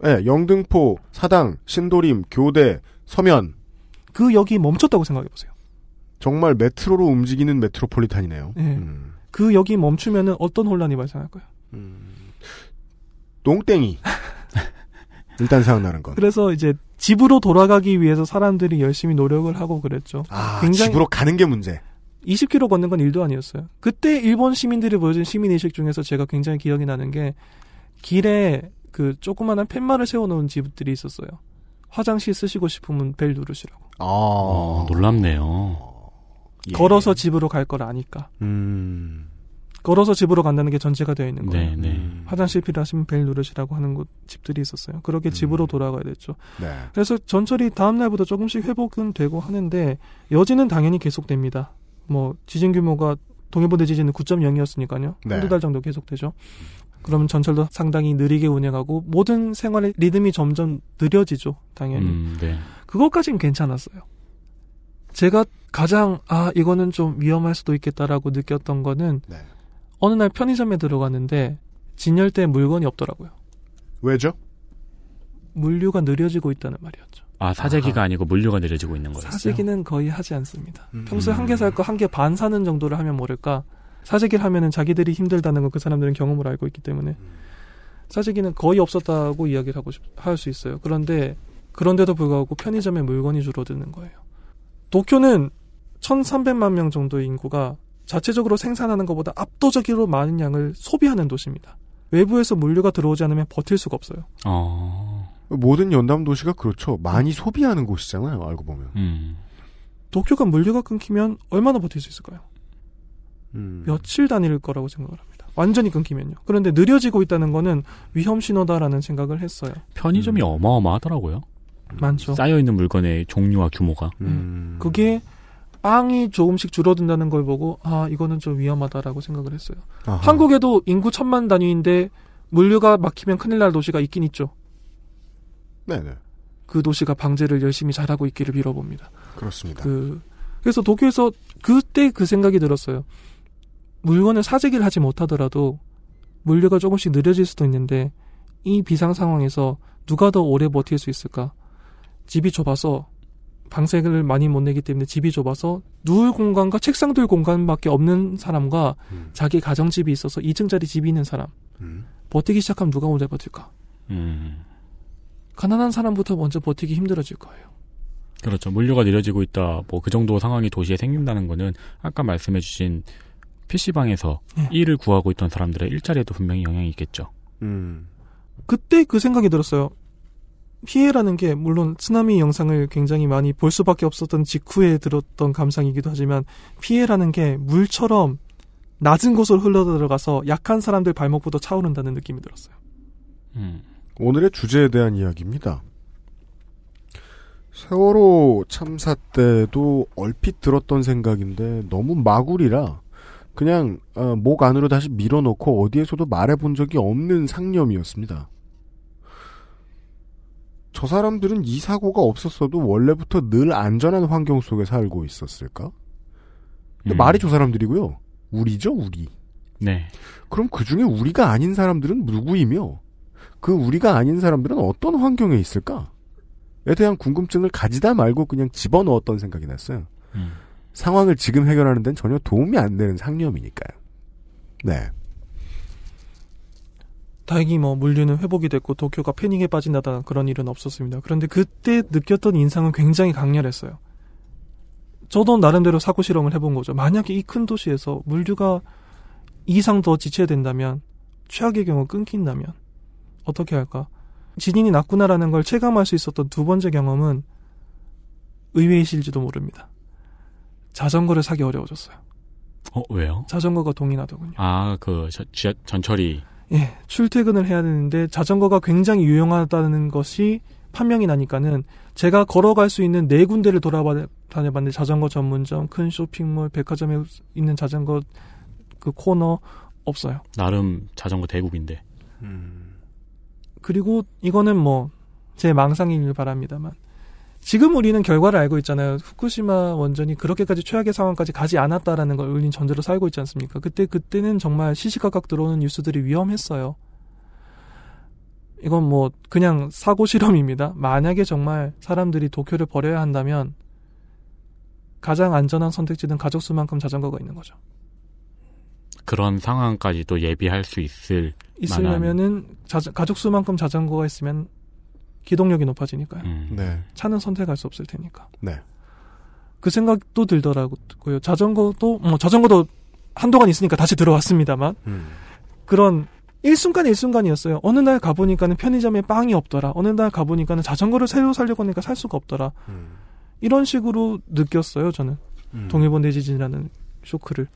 네, 영등포, 사당, 신도림, 교대, 서면. 그 역이 멈췄다고 생각해 보세요. 정말 메트로로 움직이는 메트로폴리탄이네요. 예. 음. 그 역이 멈추면은 어떤 혼란이 발생할까요? 똥땡이. (laughs) 일단 생각나는 건. 그래서 이제 집으로 돌아가기 위해서 사람들이 열심히 노력을 하고 그랬죠. 아, 집으로 가는 게 문제. 20km 걷는 건 일도 아니었어요. 그때 일본 시민들이 보여준 시민의식 중에서 제가 굉장히 기억이 나는 게 길에 그 조그마한 팻말을 세워놓은 집들이 있었어요. 화장실 쓰시고 싶으면 벨 누르시라고. 아, 어, 놀랍네요. 걸어서 집으로 갈 걸 아니까. 음. 걸어서 집으로 간다는 게 전제가 되어 있는 거예요. 네, 네. 화장실 필요하시면 벨 누르시라고 하는 곳 집들이 있었어요. 그렇게 집으로 돌아가야 됐죠. 네. 그래서 전철이 다음 날부터 조금씩 회복은 되고 하는데 여진은 당연히 계속됩니다. 뭐 지진 규모가 동해부대 지진은 9.0이었으니까요. 네. 한두 달 정도 계속되죠. 그러면 전철도 상당히 느리게 운행하고 모든 생활의 리듬이 점점 느려지죠. 당연히. 음, 네. 그것까진 괜찮았어요. 제가 가장 아 이거는 좀 위험할 수도 있겠다라고 느꼈던 거는 네. 어느 날 편의점에 들어갔는데 진열대에 물건이 없더라고요. 왜죠? 물류가 느려지고 있다는 말이었죠. 아 사재기가 아니고 물류가 느려지고 있는 거였어요. 사재기는 거의 하지 않습니다. 음. 평소에 한 개 살 거 한 개 반 사는 정도를 하면 모를까. 사재기를 하면은 자기들이 힘들다는 걸 그 사람들은 경험을 알고 있기 때문에 사재기는 거의 없었다고 이야기를 하고 할 수 있어요. 그런데 그런데도 불구하고 편의점에 물건이 줄어드는 거예요. 도쿄는 1,300만 명 정도의 인구가 자체적으로 생산하는 것보다 압도적으로 많은 양을 소비하는 도시입니다. 외부에서 물류가 들어오지 않으면 버틸 수가 없어요. 어. 모든 연담 도시가 그렇죠. 많이 소비하는 곳이잖아요. 알고 보면. 음. 도쿄가 물류가 끊기면 얼마나 버틸 수 있을까요? 음. 며칠 다닐 거라고 생각을 합니다. 완전히 끊기면요. 그런데 느려지고 있다는 거는 위험 신호다라는 생각을 했어요. 편의점이 어마어마하더라고요. 많죠. 쌓여 있는 물건의 종류와 규모가. 음. 그게 빵이 조금씩 줄어든다는 걸 보고 아 이거는 좀 위험하다라고 생각을 했어요. 아하. 한국에도 인구 천만 단위인데 물류가 막히면 큰일 날 도시가 있긴 있죠. 네네. 그 도시가 방제를 열심히 잘하고 있기를 빌어봅니다. 그렇습니다. 그 그래서 도쿄에서 그때 그 생각이 들었어요. 물건을 사재기를 하지 못하더라도 물류가 조금씩 느려질 수도 있는데 이 비상 상황에서 누가 더 오래 버틸 수 있을까? 집이 좁아서 방색을 많이 못 내기 때문에 집이 좁아서 누울 공간과 책상 둘 공간밖에 없는 사람과 자기 가정집이 있어서 2층짜리 집이 있는 사람 음. 버티기 시작하면 누가 먼저 버틸까? 음. 가난한 사람부터 먼저 버티기 힘들어질 거예요. 그렇죠. 물류가 느려지고 있다. 뭐 그 정도 상황이 도시에 생긴다는 거는 아까 말씀해주신 PC방에서 예. 일을 구하고 있던 사람들의 일자리에도 분명히 영향이 있겠죠. 음. 그때 그 생각이 들었어요. 피해라는 게 물론 쓰나미 영상을 굉장히 많이 볼 수밖에 없었던 직후에 들었던 감상이기도 하지만 피해라는 게 물처럼 낮은 곳으로 흘러들어가서 약한 사람들 발목부터 차오른다는 느낌이 들었어요. 음. 오늘의 주제에 대한 이야기입니다. 세월호 참사 때도 얼핏 들었던 생각인데 너무 마구리라 그냥 어, 목 안으로 다시 밀어넣고 어디에서도 말해본 적이 없는 상념이었습니다. 저 사람들은 이 사고가 없었어도 원래부터 늘 안전한 환경 속에 살고 있었을까? 근데 음. 말이 저 사람들이고요. 우리죠, 우리. 네. 그럼 그 중에 우리가 아닌 사람들은 누구이며 그 우리가 아닌 사람들은 어떤 환경에 있을까? 에 대한 궁금증을 가지다 말고 그냥 집어넣었던 생각이 났어요. 음. 상황을 지금 해결하는 데는 전혀 도움이 안 되는 상념이니까요. 네. 다행히 뭐 물류는 회복이 됐고 도쿄가 패닉에 빠진다던 그런 일은 없었습니다. 그런데 그때 느꼈던 인상은 굉장히 강렬했어요. 저도 나름대로 사고 실험을 해본 거죠. 만약에 이 큰 도시에서 물류가 이상 더 지체된다면 최악의 경우 끊긴다면 어떻게 할까? 지진이 났구나라는 걸 체감할 수 있었던 두 번째 경험은 의외이실지도 모릅니다. 자전거를 사기 어려워졌어요. 어, 왜요? 자전거가 동이 나더군요. 아, 그, 저, 전철이. 예, 출퇴근을 해야 되는데 자전거가 굉장히 유용하다는 것이 판명이 나니까는 제가 걸어갈 수 있는 네 군데를 돌아다녀봤는데 자전거 전문점, 큰 쇼핑몰, 백화점에 있는 자전거 그 코너 없어요. 나름 자전거 대국인데. 그리고 이거는 뭐 제 망상이길 바랍니다만 지금 우리는 결과를 알고 있잖아요. 후쿠시마 원전이 그렇게까지 최악의 상황까지 가지 않았다라는 걸 우린 전제로 살고 있지 않습니까? 그때 그때는 정말 시시각각 들어오는 뉴스들이 위험했어요. 이건 뭐 그냥 사고 실험입니다. 만약에 정말 사람들이 도쿄를 버려야 한다면 가장 안전한 선택지는 가족 수만큼 자전거가 있는 거죠. 그런 상황까지 또 예비할 수 있을 만한. 있으려면은 자전- 가족 수만큼 자전거가 있으면 기동력이 높아지니까요. 음. 네. 차는 선택할 수 없을 테니까. 네. 그 생각도 들더라고요. 자전거도 뭐 자전거도 한동안 있으니까 다시 들어왔습니다만 음. 그런 일순간 일순간이었어요. 어느 날 가보니까는 편의점에 빵이 없더라. 어느 날 가보니까는 자전거를 새로 살려고 하니까 살 수가 없더라. 이런 식으로 느꼈어요. 저는 음. 동일본 대지진이라는 쇼크를.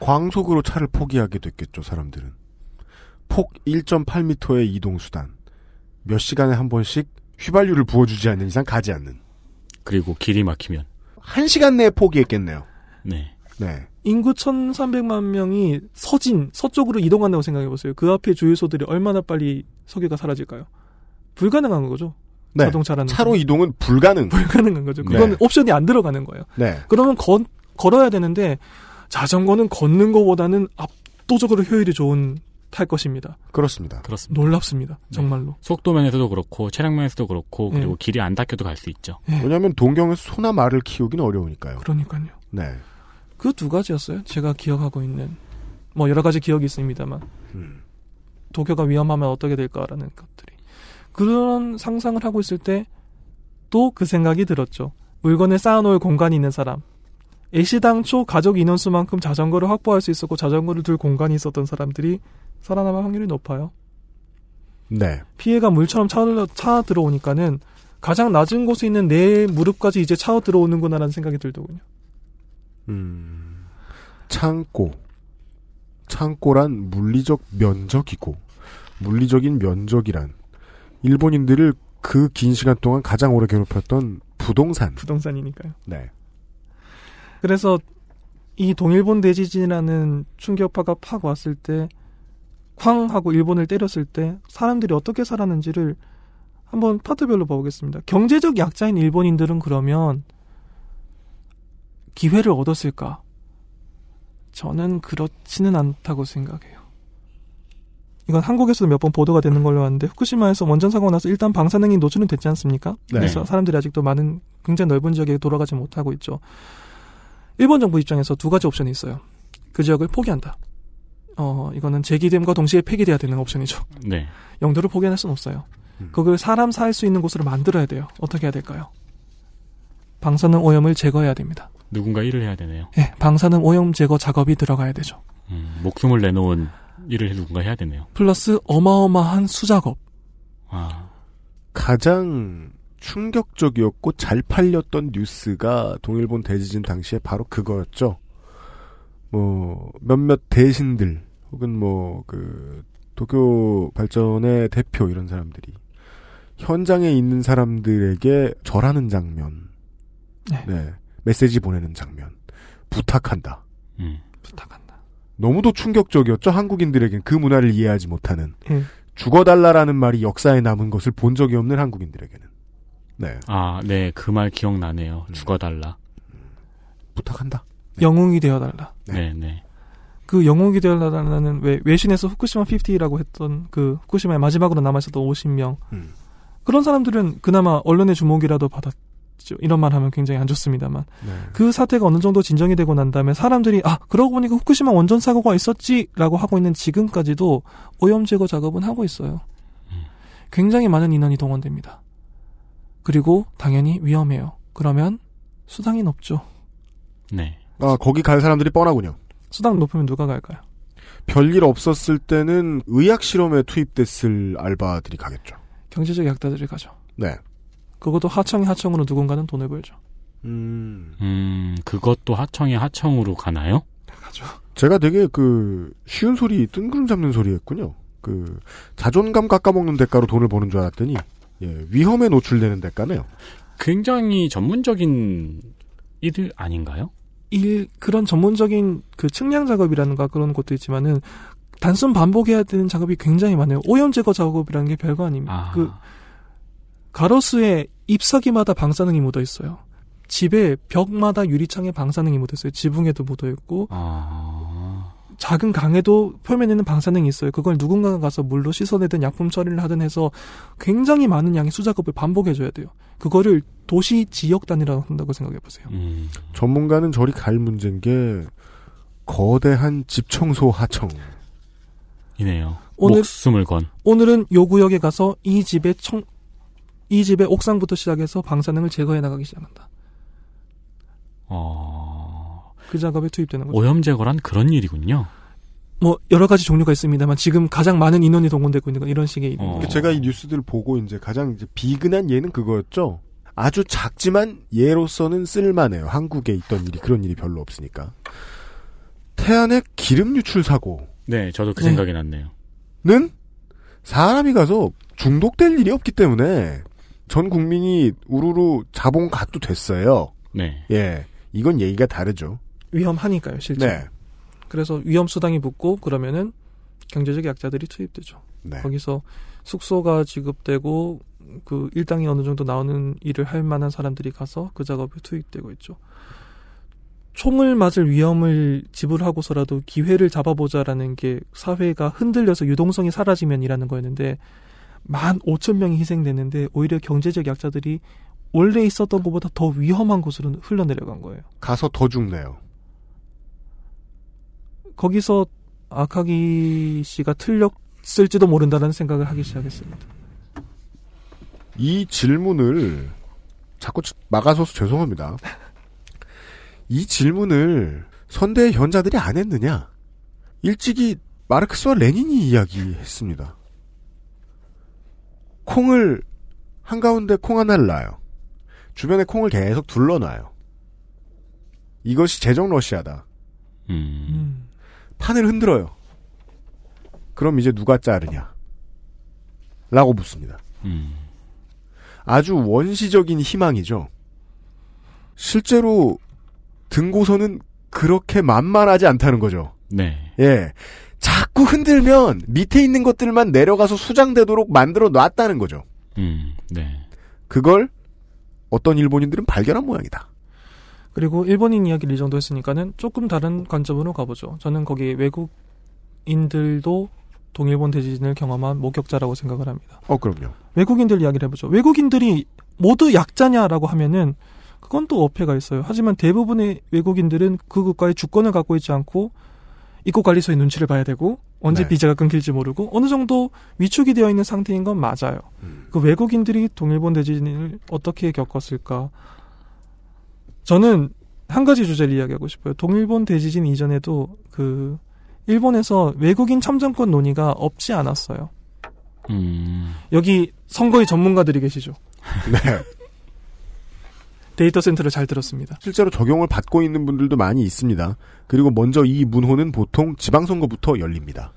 광속으로 차를 포기하게 됐겠죠, 사람들은. 폭 1.8m의 이동 수단. 몇 시간에 한 번씩 휘발유를 부어주지 않는 이상 가지 않는. 그리고 길이 막히면. 한 시간 내에 포기했겠네요. 네. 네. 인구 1,300만 명이 서진 서쪽으로 이동한다고 생각해 보세요. 그 앞에 주유소들이 얼마나 빨리 석유가 사라질까요? 불가능한 거죠. 네. 자동차라는 차로 건. 이동은 불가능. 불가능한 거죠. 그건 네. 옵션이 안 들어가는 거예요. 네. 그러면 거- 걸어야 되는데 자전거는 걷는 것보다는 압도적으로 효율이 좋은 탈 것입니다. 그렇습니다. 그렇습니다. 놀랍습니다. 정말로. 속도면에서도 그렇고 차량면에서도 그렇고 그리고 예. 길이 안 닦여도 갈 수 있죠. 왜냐하면 동경에서 소나 말을 키우기는 어려우니까요. 그러니까요. 네. 그 두 가지였어요. 제가 기억하고 있는 뭐 여러 가지 기억이 있습니다만 음. 도쿄가 위험하면 어떻게 될까라는 것들이 그런 상상을 하고 있을 때 또 그 생각이 들었죠. 물건을 쌓아놓을 공간이 있는 사람. 애시당초 가족 인원수만큼 자전거를 확보할 수 있었고 자전거를 둘 공간이 있었던 사람들이 살아남을 확률이 높아요. 네. 피해가 물처럼 차, 차 들어오니까는 가장 낮은 곳에 있는 내 무릎까지 이제 차 들어오는구나라는 생각이 들더군요. 음. 창고. 창고란 물리적 면적이고, 물리적인 면적이란 일본인들을 그 긴 시간 동안 가장 오래 괴롭혔던 부동산. 부동산이니까요. 네. 그래서 이 동일본 대지진이라는 충격파가 팍 왔을 때, 쾅 하고 일본을 때렸을 때 사람들이 어떻게 살았는지를 한번 파트별로 봐보겠습니다. 경제적 약자인 일본인들은 그러면 기회를 얻었을까? 저는 그렇지는 않다고 생각해요. 이건 한국에서도 몇 번 보도가 되는 걸로 아는데 후쿠시마에서 원전 사고가 나서 일단 방사능이 노출은 됐지 않습니까? 네. 그래서 사람들이 아직도 많은 굉장히 넓은 지역에 돌아가지 못하고 있죠. 일본 정부 입장에서 두 가지 옵션이 있어요. 그 지역을 포기한다. 어, 이거는 재기됨과 동시에 폐기돼야 되는 옵션이죠. 네. 영도를 포기할 수는 없어요. 그걸 사람 살 수 있는 곳으로 만들어야 돼요. 어떻게 해야 될까요? 방사능 오염을 제거해야 됩니다. 누군가 일을 해야 되네요. 예, 방사능 오염 제거 작업이 들어가야 되죠. 음, 목숨을 내놓은 일을 누군가 해야 되네요. 플러스 어마어마한 수작업. 아, 가장 충격적이었고 잘 팔렸던 뉴스가 동일본 대지진 당시에 바로 그거였죠. 뭐 몇몇 대신들 혹은 뭐 그 도쿄 발전의 대표 이런 사람들이 현장에 있는 사람들에게 절하는 장면, 네. 메시지 보내는 장면, 부탁한다. 음. 부탁한다. 너무도 충격적이었죠 한국인들에겐 그 문화를 이해하지 못하는 예. 죽어달라라는 말이 역사에 남은 것을 본 적이 없는 한국인들에게는 네 아, 네, 그 말 기억나네요. 죽어달라. 부탁한다. 영웅이 되어달라. 네, 네. 그 영웅이 되어달라는 왜 외신에서 후쿠시마 50라고 했던 그 후쿠시마의 마지막으로 남아있었던 50명 음. 그런 사람들은 그나마 언론의 주목이라도 받았죠. 이런 말 하면 굉장히 안 좋습니다만 네. 그 사태가 어느 정도 진정이 되고 난 다음에 사람들이 아 그러고 보니까 후쿠시마 원전 사고가 있었지라고 하고 있는 지금까지도 오염 제거 작업은 하고 있어요. 굉장히 많은 인원이 동원됩니다. 그리고 당연히 위험해요. 그러면 수당이 높죠. 네. 아 거기 갈 사람들이 뻔하군요. 수당 높으면 누가 갈까요? 별일 없었을 때는 의학 실험에 투입됐을 알바들이 가겠죠. 경제적 약자들이 가죠. 네. 그것도 하청이 하청으로 누군가는 돈을 벌죠. 음. 음, 그것도 하청이 하청으로 가나요? 제가 되게 그 쉬운 소리 뜬구름 잡는 소리 했군요. 그 자존감 깎아먹는 대가로 돈을 버는 줄 알았더니 예, 위험에 노출되는 대가네요. 굉장히 전문적인 일을 아닌가요? 일 그런 전문적인 그 측량 작업이라는가 그런 것도 있지만은 단순 반복해야 되는 작업이 굉장히 많아요. 오염 제거 작업이라는 게 별거 아닙니다. 그 가로수에 잎사귀마다 방사능이 묻어 있어요. 집에 벽마다 유리창에 방사능이 묻어 있어요. 지붕에도 묻어 있고 작은 강에도 표면에는 방사능이 있어요. 그걸 누군가가 가서 물로 씻어내든 약품 처리를 하든 해서 굉장히 많은 양의 수작업을 반복해줘야 돼요. 그거를 도시 지역 단위라고 한다고 생각해 보세요. 음. 전문가는 저리 갈 문제인 게 거대한 집 청소 하청. 이네요. 오늘- 목숨을 건. 오늘은 요 구역에 가서 이 집의 청, 이 집의 옥상부터 시작해서 방사능을 제거해 나가기 시작한다. 어, 그 작업에 투입되는 거죠. 오염 제거란 그런 일이군요. 뭐 여러 가지 종류가 있습니다만 지금 가장 많은 인원이 동원되고 있는 건 이런 식의. 어. 그 제가 이 뉴스들 보고 이제 가장 이제 비근한 예는 그거였죠. 아주 작지만 예로서는 쓸만해요. 한국에 있던 일이 그런 일이 별로 없으니까. 태안의 기름 유출 사고. 네, 저도 그 네. 생각이 났네요. 는 사람이 가서 중독될 일이 없기 때문에 전 국민이 우르르 자봉 가도 됐어요. 네. 예. 이건 얘기가 다르죠. 위험하니까요, 실제. 네. 그래서 위험 수당이 붙고 그러면은 경제적 약자들이 투입되죠. 네. 거기서 숙소가 지급되고 그 일당이 어느 정도 나오는 일을 할 만한 사람들이 가서 그 작업에 투입되고 있죠. 총을 맞을 위험을 지불하고서라도 기회를 잡아보자라는 게 사회가 흔들려서 유동성이 사라지면이라는 거였는데 만 오천 명이 희생됐는데 오히려 경제적 약자들이 원래 있었던 것보다 더 위험한 곳으로 흘러내려간 거예요. 가서 더 죽네요. 거기서 아카기 씨가 틀렸을지도 모른다는 생각을 하기 시작했습니다. 이 질문을 자꾸 막아서서 죄송합니다. 이 질문을 선대의 현자들이 안 했느냐? 일찍이 마르크스와 레닌이 이야기했습니다. 콩을 한가운데 콩 하나를 놔요. 주변에 콩을 계속 둘러놔요. 이것이 재정 러시아다. 음. 판을 흔들어요. 그럼 이제 누가 자르냐? 라고 묻습니다. 음. 아주 원시적인 희망이죠. 실제로 등고선은 그렇게 만만하지 않다는 거죠. 네. 예. 자꾸 흔들면 밑에 있는 것들만 내려가서 수장되도록 만들어 놨다는 거죠. 음. 네. 그걸 어떤 일본인들은 발견한 모양이다. 그리고 일본인 이야기를 이 정도 했으니까는 조금 다른 관점으로 가보죠. 저는 거기 외국인들도 동일본 대지진을 경험한 목격자라고 생각을 합니다. 어, 그럼요. 외국인들 이야기를 해보죠. 외국인들이 모두 약자냐라고 하면은 그건 또 어폐가 있어요. 하지만 대부분의 외국인들은 그 국가의 주권을 갖고 있지 않고 입국 관리소의 눈치를 봐야 되고 언제 네. 비자가 끊길지 모르고 어느 정도 위축이 되어 있는 상태인 건 맞아요. 그 외국인들이 동일본 대지진을 어떻게 겪었을까? 저는 한 가지 주제를 이야기하고 싶어요. 동일본 대지진 이전에도 그 일본에서 외국인 참정권 논의가 없지 않았어요. 음. 여기 선거의 전문가들이 계시죠. (laughs) 네. 데이터 센터를 잘 들었습니다. 실제로 적용을 받고 있는 분들도 많이 있습니다. 그리고 먼저 이 문호는 보통 지방선거부터 열립니다.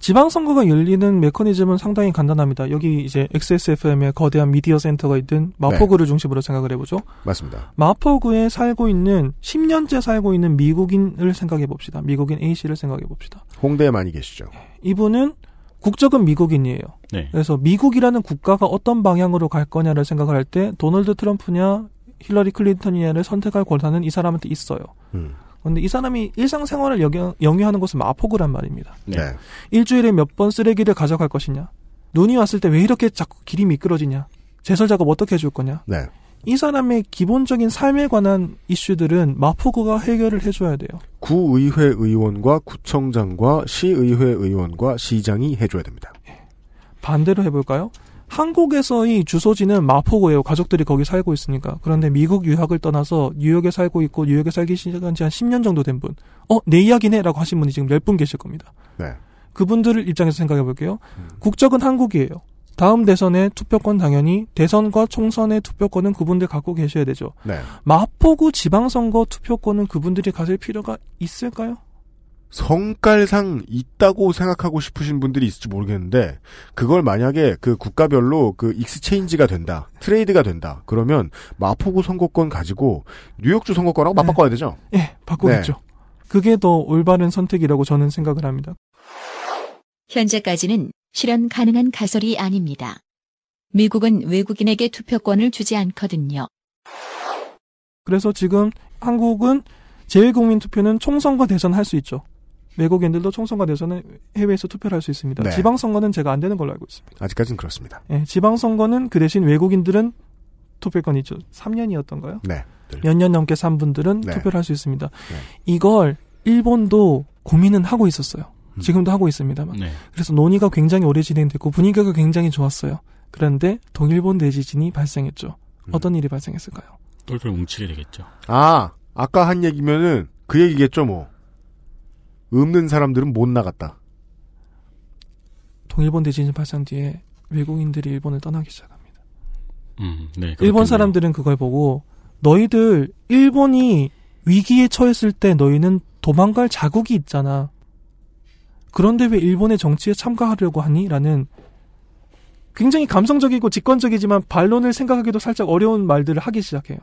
지방선거가 열리는 메커니즘은 상당히 간단합니다. 여기 이제 XSFM의 거대한 미디어 센터가 있는 마포구를 중심으로 생각을 해보죠. 맞습니다. 마포구에 살고 있는 10년째 살고 있는 미국인을 생각해 봅시다. 미국인 A 씨를 생각해 봅시다. 홍대에 많이 계시죠. 이분은 국적은 미국인이에요. 네. 그래서 미국이라는 국가가 어떤 방향으로 갈 거냐를 생각을 할 때 도널드 트럼프냐 힐러리 클린턴이냐를 선택할 권한은 이 사람한테 있어요. 음. 근데 이 사람이 일상생활을 영유, 영유하는 것은 마포구란 말입니다. 네. 일주일에 몇 번 쓰레기를 가져갈 것이냐. 눈이 왔을 때 왜 이렇게 자꾸 길이 미끄러지냐. 제설 작업 어떻게 해줄 거냐. 네. 이 사람의 기본적인 삶에 관한 이슈들은 마포구가 해결을 해줘야 돼요. 구의회 의원과 구청장과 시의회 의원과 시장이 해줘야 됩니다. 반대로 해볼까요? 한국에서의 주소지는 마포구예요. 가족들이 거기 살고 있으니까. 그런데 미국 유학을 떠나서 뉴욕에 살고 있고 뉴욕에 살기 시작한 지 한 10년 정도 된 분. 어, 내 이야기네? 라고 하신 분이 지금 몇분 계실 겁니다. 네. 그분들 입장에서 생각해 볼게요. 국적은 한국이에요. 다음 대선의 투표권 당연히 대선과 총선의 투표권은 그분들 갖고 계셔야 되죠. 네. 마포구 지방선거 투표권은 그분들이 가질 필요가 있을까요? 성깔상 있다고 생각하고 싶으신 분들이 있을지 모르겠는데 그걸 만약에 그 국가별로 그 exchange가 된다 트레이드가 된다 그러면 마포구 선거권 가지고 뉴욕주 선거권하고 맞바꿔야 되죠 예, 바꾸겠죠. 그게 더 올바른 선택이라고 저는 생각을 합니다. 현재까지는 실현 가능한 가설이 아닙니다. 미국은 외국인에게 투표권을 주지 않거든요. 그래서 지금 한국은 재외국민 투표는 총선과 대선 할 수 있죠. 외국인들도 총선과 대선은 해외에서 투표를 할 수 있습니다. 네. 지방선거는 제가 안 되는 걸로 알고 있습니다. 아직까지는 그렇습니다 예, 지방선거는 그 대신 외국인들은 투표권이 있죠. 3년이었던가요? 네 몇 년 넘게 산 분들은 네. 투표를 할 수 있습니다. 이걸 일본도 고민은 하고 있었어요. 음. 지금도 하고 있습니다만. 네. 그래서 논의가 굉장히 오래 진행됐고 분위기가 굉장히 좋았어요. 그런데 동일본 대지진이 발생했죠. 음. 어떤 일이 발생했을까요? 똘똘 뭉치게 되겠죠. 아 아까 한 얘기면은 그 얘기겠죠 뭐 없는 사람들은 못 나갔다 동일본 대지진 발생 뒤에 외국인들이 일본을 떠나기 시작합니다. 음, 네. 일본 그렇겠네요. 사람들은 그걸 보고 너희들 일본이 위기에 처했을 때 너희는 도망갈 자국이 있잖아. 그런데 왜 일본의 정치에 참가하려고 하니? 라는 굉장히 감성적이고 직관적이지만 반론을 생각하기도 살짝 어려운 말들을 하기 시작해요.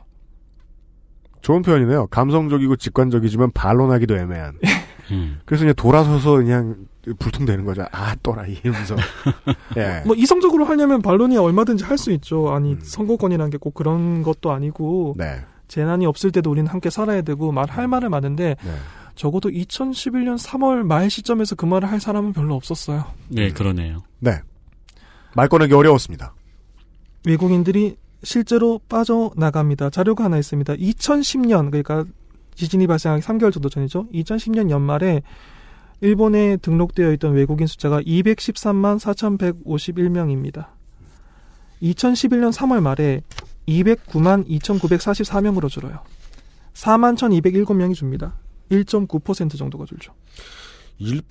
좋은 표현이네요 감성적이고 직관적이지만 반론하기도 애매한 (laughs) 음. 그래서 그냥 돌아서서 그냥 불통되는 거죠 아 또라이 이러면서 (laughs) 예. 뭐 이성적으로 하려면 반론이 얼마든지 할 수 있죠. 아니 선거권이라는 게 꼭 그런 것도 아니고 네. 재난이 없을 때도 우리는 함께 살아야 되고 말할 말은 많은데 네. 적어도 2011년 3월 말 시점에서 그 말을 할 사람은 별로 없었어요. 네, 그러네요. 네. 말 꺼내기 어려웠습니다. 외국인들이 실제로 빠져나갑니다. 자료가 하나 있습니다. 2010년 그러니까 지진이 발생하기 3개월 정도 전이죠. 2010년 연말에 일본에 등록되어 있던 외국인 숫자가 213만 4,151명입니다. 2011년 3월 말에 209만 2,944명으로 줄어요. 4만 1,207명이 줍니다. 1.9% 정도가 줄죠. 1%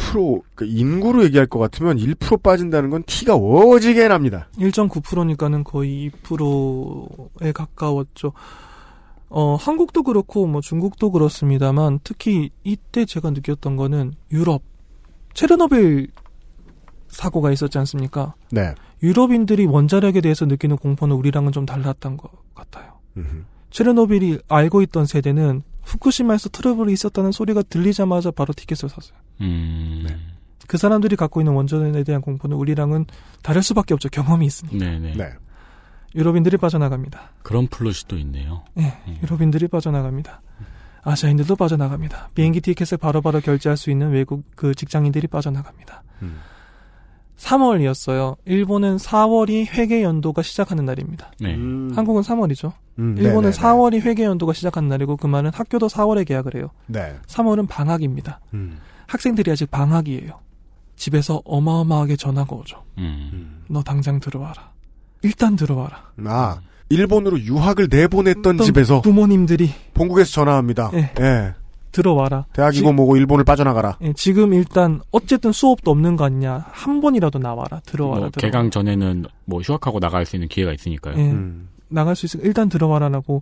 그러니까 인구로 얘기할 것 같으면 1% 빠진다는 건 티가 오지게 납니다. 1.9%니까는 거의 2%에 가까웠죠. 어, 한국도 그렇고 뭐 중국도 그렇습니다만 특히 이때 제가 느꼈던 거는 유럽 체르노빌 사고가 있었지 않습니까? 네. 유럽인들이 원자력에 대해서 느끼는 공포는 우리랑은 좀 달랐던 것 같아요. 음흠. 체르노빌이 알고 있던 세대는 후쿠시마에서 트러블이 있었다는 소리가 들리자마자 바로 티켓을 샀어요. 음. 그 사람들이 갖고 있는 원전에 대한 공포는 우리랑은 다를 수밖에 없죠. 경험이 있으니까. 네네. 네. 유럽인들이 빠져나갑니다. 그런 플롯이 또 있네요. 네, 유럽인들이 빠져나갑니다. 아시아인들도 빠져나갑니다. 비행기 티켓을 바로 바로 결제할 수 있는 외국 그 직장인들이 빠져나갑니다. 음. 3월이었어요. 일본은 4월이 회계 연도가 시작하는 날입니다. 네. 한국은 3월이죠. 음, 일본은 네네네. 4월이 회계 연도가 시작하는 날이고 그 말은 학교도 4월에 개학을 해요. 네. 3월은 방학입니다. 음. 학생들이 아직 방학이에요. 집에서 어마어마하게 전화가 오죠. 음. 너 당장 들어와라. 일단 들어와라. 아, 일본으로 유학을 내보냈던 집에서 부모님들이 본국에서 전화합니다. 예. 예. 들어와라. 대학이고 뭐고 일본을 빠져나가라. 예, 지금 일단 어쨌든 수업도 없는 거 아니냐. 한 번이라도 나와라. 들어와라. 뭐 들어와라. 개강 전에는 뭐 휴학하고 나갈 수 있는 기회가 있으니까요. 예, 음. 나갈 수 있으니까 일단 들어와라라고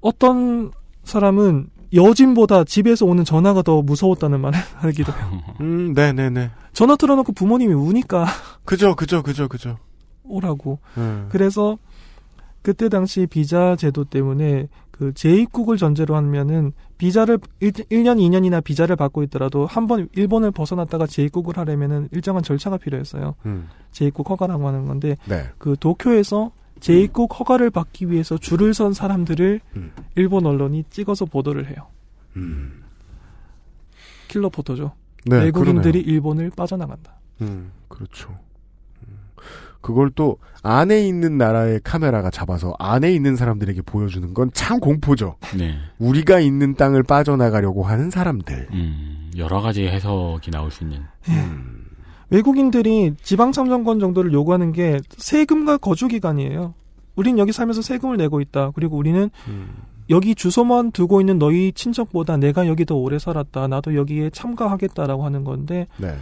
어떤 사람은 여진보다 집에서 오는 전화가 더 무서웠다는 말을 (laughs) 하기도 해요. 음, 네네네. 전화 틀어놓고 부모님이 우니까 그죠, 그죠, 그죠, 그죠. 오라고. 음. 그래서 그때 당시 비자 제도 때문에 그 재입국을 전제로 하면은 비자를 1, 1년, 2년이나 비자를 받고 있더라도 한 번 일본을 벗어났다가 재입국을 하려면은 일정한 절차가 필요했어요. 음. 재입국 허가라고 하는 건데 네. 그 도쿄에서 재입국 허가를 받기 위해서 줄을 선 사람들을 음. 일본 언론이 찍어서 보도를 해요. 음. 킬러 포토죠. 네, 외국인들이 그러네요. 일본을 빠져나간다. 음, 그렇죠. 음. 그걸 또 안에 있는 나라의 카메라가 잡아서 안에 있는 사람들에게 보여주는 건 참 공포죠. 네. 우리가 있는 땅을 빠져나가려고 하는 사람들. 음, 여러 가지 해석이 나올 수 있는. 외국인들이 지방 참정권 정도를 요구하는 게 세금과 거주 기간이에요. 우린 여기 살면서 세금을 내고 있다. 그리고 우리는 여기 주소만 두고 있는 너희 친척보다 내가 여기 더 오래 살았다. 나도 여기에 참가하겠다라고 하는 건데 네.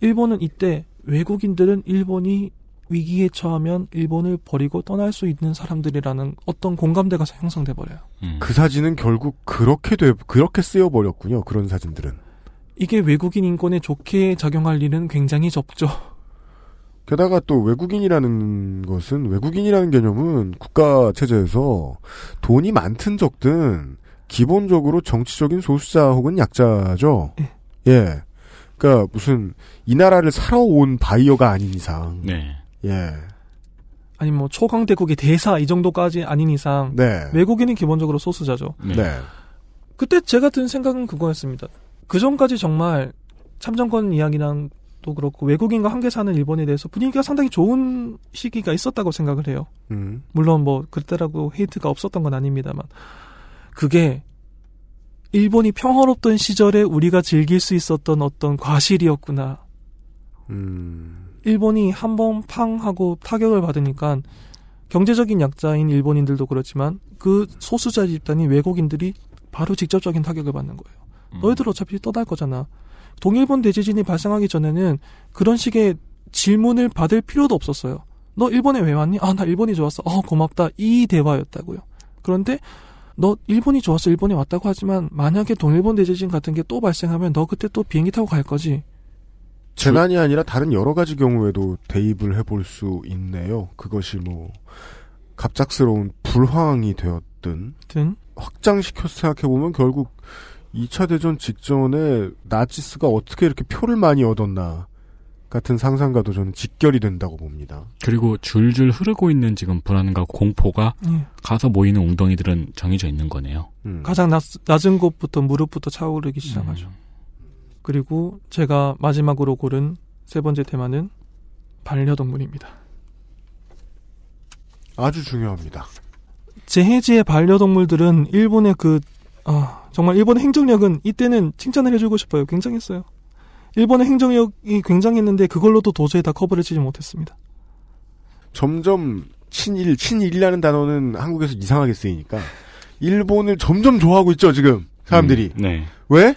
일본은 이때 외국인들은 일본이 위기에 처하면 일본을 버리고 떠날 수 있는 사람들이라는 어떤 공감대가 형성돼 버려요. 그 사진은 결국 그렇게 돼 그렇게 쓰여 버렸군요. 그런 사진들은. 이게 외국인 인권에 좋게 작용할 일은 굉장히 적죠. 게다가 또 외국인이라는 것은 외국인이라는 개념은 국가 체제에서 돈이 많든 적든 기본적으로 정치적인 소수자 혹은 약자죠. 예. 그러니까 무슨 이 나라를 살아온 바이어가 아닌 이상. 네. 예. 아니 뭐 초강대국의 대사 이 정도까지 아닌 이상 네. 외국인은 기본적으로 소수자죠. 네. 그때 제가 든 생각은 그거였습니다. 그 전까지 정말 참정권 이야기랑 또 그렇고 외국인과 함께 사는 일본에 대해서 분위기가 상당히 좋은 시기가 있었다고 생각을 해요. 음. 물론 뭐 그때라고 헤이트가 없었던 건 아닙니다만 그게 일본이 평화롭던 시절에 우리가 즐길 수 있었던 어떤 과실이었구나. 음. 일본이 한 번 팡 하고 타격을 받으니까 경제적인 약자인 일본인들도 그렇지만 그 소수자 집단인 외국인들이 바로 직접적인 타격을 받는 거예요. 너희들 어차피 떠날 거잖아. 동일본 대지진이 발생하기 전에는 그런 식의 질문을 받을 필요도 없었어요. 너 일본에 왜 왔니? 아, 나 일본이 좋았어. 어, 고맙다. 이 대화였다고요. 그런데 너 일본이 좋았어. 일본에 왔다고 하지만 만약에 동일본 대지진 같은 게 또 발생하면 너 그때 또 비행기 타고 갈 거지. 재난이 아니라 다른 여러 가지 경우에도 대입을 해볼 수 있네요. 그것이 뭐 갑작스러운 불황이 되었든 든 확장시켜서 생각해보면 결국 2차 대전 직전에 나치스가 어떻게 이렇게 표를 많이 얻었나 같은 상상과도 저는 직결이 된다고 봅니다. 그리고 줄줄 흐르고 있는 지금 불안과 공포가 예. 가서 모이는 웅덩이들은 정해져 있는 거네요. 음. 가장 낮, 낮은 곳부터 무릎부터 차오르기 시작하죠. 그리고 제가 마지막으로 고른 세 번째 테마는 반려동물입니다. 아주 중요합니다. 제해지의 반려동물들은 일본의 그, 아, 정말 일본의 행정력은 이때는 칭찬을 해주고 싶어요. 굉장했어요. 일본의 행정력이 굉장했는데 그걸로도 도저히 다 커버를 치지 못했습니다. 점점 친일, 친일이라는 단어는 한국에서 이상하게 쓰이니까 일본을 점점 좋아하고 있죠, 지금 사람들이. 음, 네. 왜?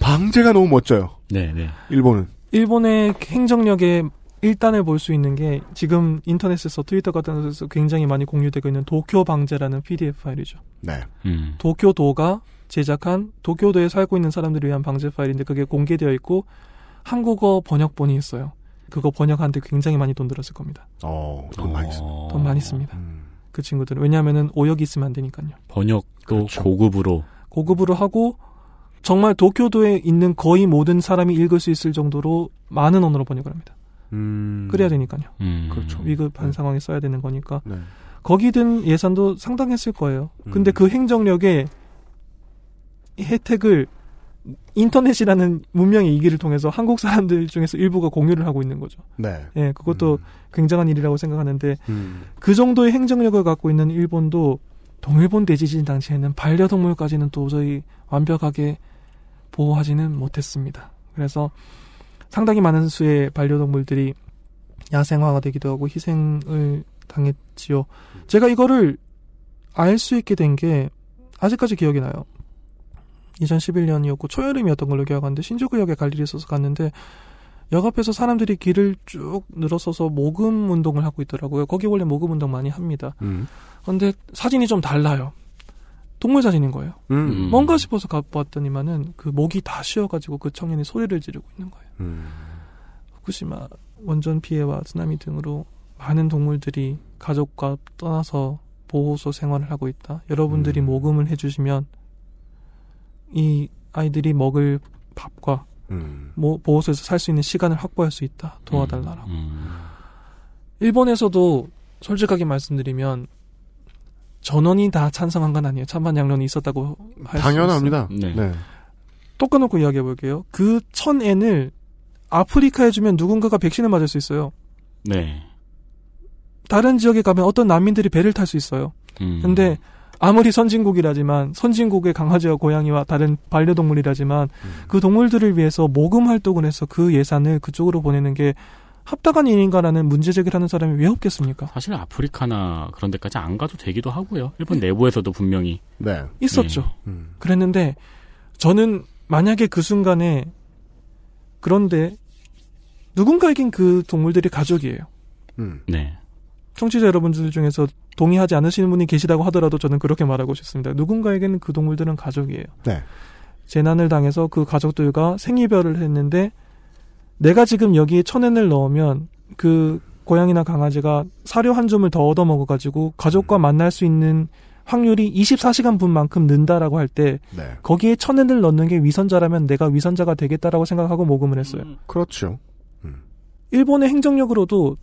방제가 너무 멋져요. 네, 네. 일본은. 일본의 행정력의 일단을 볼 수 있는 게 지금 인터넷에서 트위터 같은 데서 굉장히 많이 공유되고 있는 도쿄 방제라는 PDF 파일이죠. 네. 음. 도쿄도가 제작한 도쿄도에 살고 있는 사람들을 위한 방제 파일인데 그게 공개되어 있고 한국어 번역본이 있어요. 그거 번역하는데 굉장히 많이 돈 들었을 겁니다. 어, 돈 많이 씁니다. 돈 많이 씁니다. 음. 그 친구들은 왜냐하면은 오역이 있으면 안 되니까요. 번역도 그렇죠. 고급으로 고급으로 하고 정말 도쿄도에 있는 거의 모든 사람이 읽을 수 있을 정도로 많은 언어로 번역을 합니다. 음. 그래야 되니까요. 음. 그렇죠. 위급한 상황에 써야 되는 거니까 네. 거기 든 예산도 상당했을 거예요. 근데 그 행정력의 혜택을 인터넷이라는 문명의 이기를 통해서 한국 사람들 중에서 일부가 공유를 하고 있는 거죠. 네. 예, 그것도 굉장한 일이라고 생각하는데 음. 그 정도의 행정력을 갖고 있는 일본도 동일본 대지진 당시에는 반려동물까지는 도저히 완벽하게 보호하지는 못했습니다. 그래서 상당히 많은 수의 반려동물들이 야생화가 되기도 하고 희생을 당했지요. 제가 이거를 알 수 있게 된 게 아직까지 기억이 나요. 2011년이었고 초여름이었던 걸로 기억하는데 신주구역에 갈 일이 있어서 갔는데 역 앞에서 사람들이 길을 쭉 늘어서서 모금 운동을 하고 있더라고요. 거기 원래 모금 운동 많이 합니다. 음. 근데 사진이 좀 달라요. 동물 사진인 거예요. 음. 뭔가 싶어서 가봤더니만은 그 목이 다 쉬어가지고 그 청년이 소리를 지르고 있는 거예요. 음. 후쿠시마 원전 피해와 쓰나미 등으로 많은 동물들이 가족과 떠나서 보호소 생활을 하고 있다. 여러분들이 음. 모금을 해주시면 이 아이들이 먹을 밥과 음. 모- 보호소에서 살 수 있는 시간을 확보할 수 있다. 도와달라고. 음. 일본에서도 솔직하게 말씀드리면 전원이 다 찬성한 건 아니에요. 찬반 양론이 있었다고 할 수 당연합니다. 네. 네. 또 꺼놓고 이야기해 볼게요. 그 천엔을 아프리카에 주면 누군가가 백신을 맞을 수 있어요. 네. 다른 지역에 가면 어떤 난민들이 배를 탈 수 있어요. 음. 근데 아무리 선진국이라지만 선진국의 강아지와 고양이와 다른 반려동물이라지만 그 동물들을 위해서 모금 활동을 해서 그 예산을 그쪽으로 보내는 게 합당한 일인가라는 문제 제기를 하는 사람이 왜 없겠습니까? 사실 아프리카나 그런 데까지 안 가도 되기도 하고요. 일본 내부에서도 분명히 네. 있었죠. 음. 그랬는데 저는 만약에 그 순간에 그런데 누군가에겐 그 동물들이 가족이에요. 음. 네. 청취자 여러분들 중에서 동의하지 않으시는 분이 계시다고 하더라도 저는 그렇게 말하고 싶습니다. 누군가에게는 그 동물들은 가족이에요. 네. 재난을 당해서 그 가족들과 생이별을 했는데 내가 지금 여기에 천엔을 넣으면 그 고양이나 강아지가 사료 한 줌을 더 얻어 먹어가지고 가족과 만날 수 있는 확률이 24시간 분만큼 는다라고 할때 네. 거기에 천엔을 넣는 게 위선자라면 내가 위선자가 되겠다라고 생각하고 모금을 했어요. 그렇죠. 일본의 행정력으로도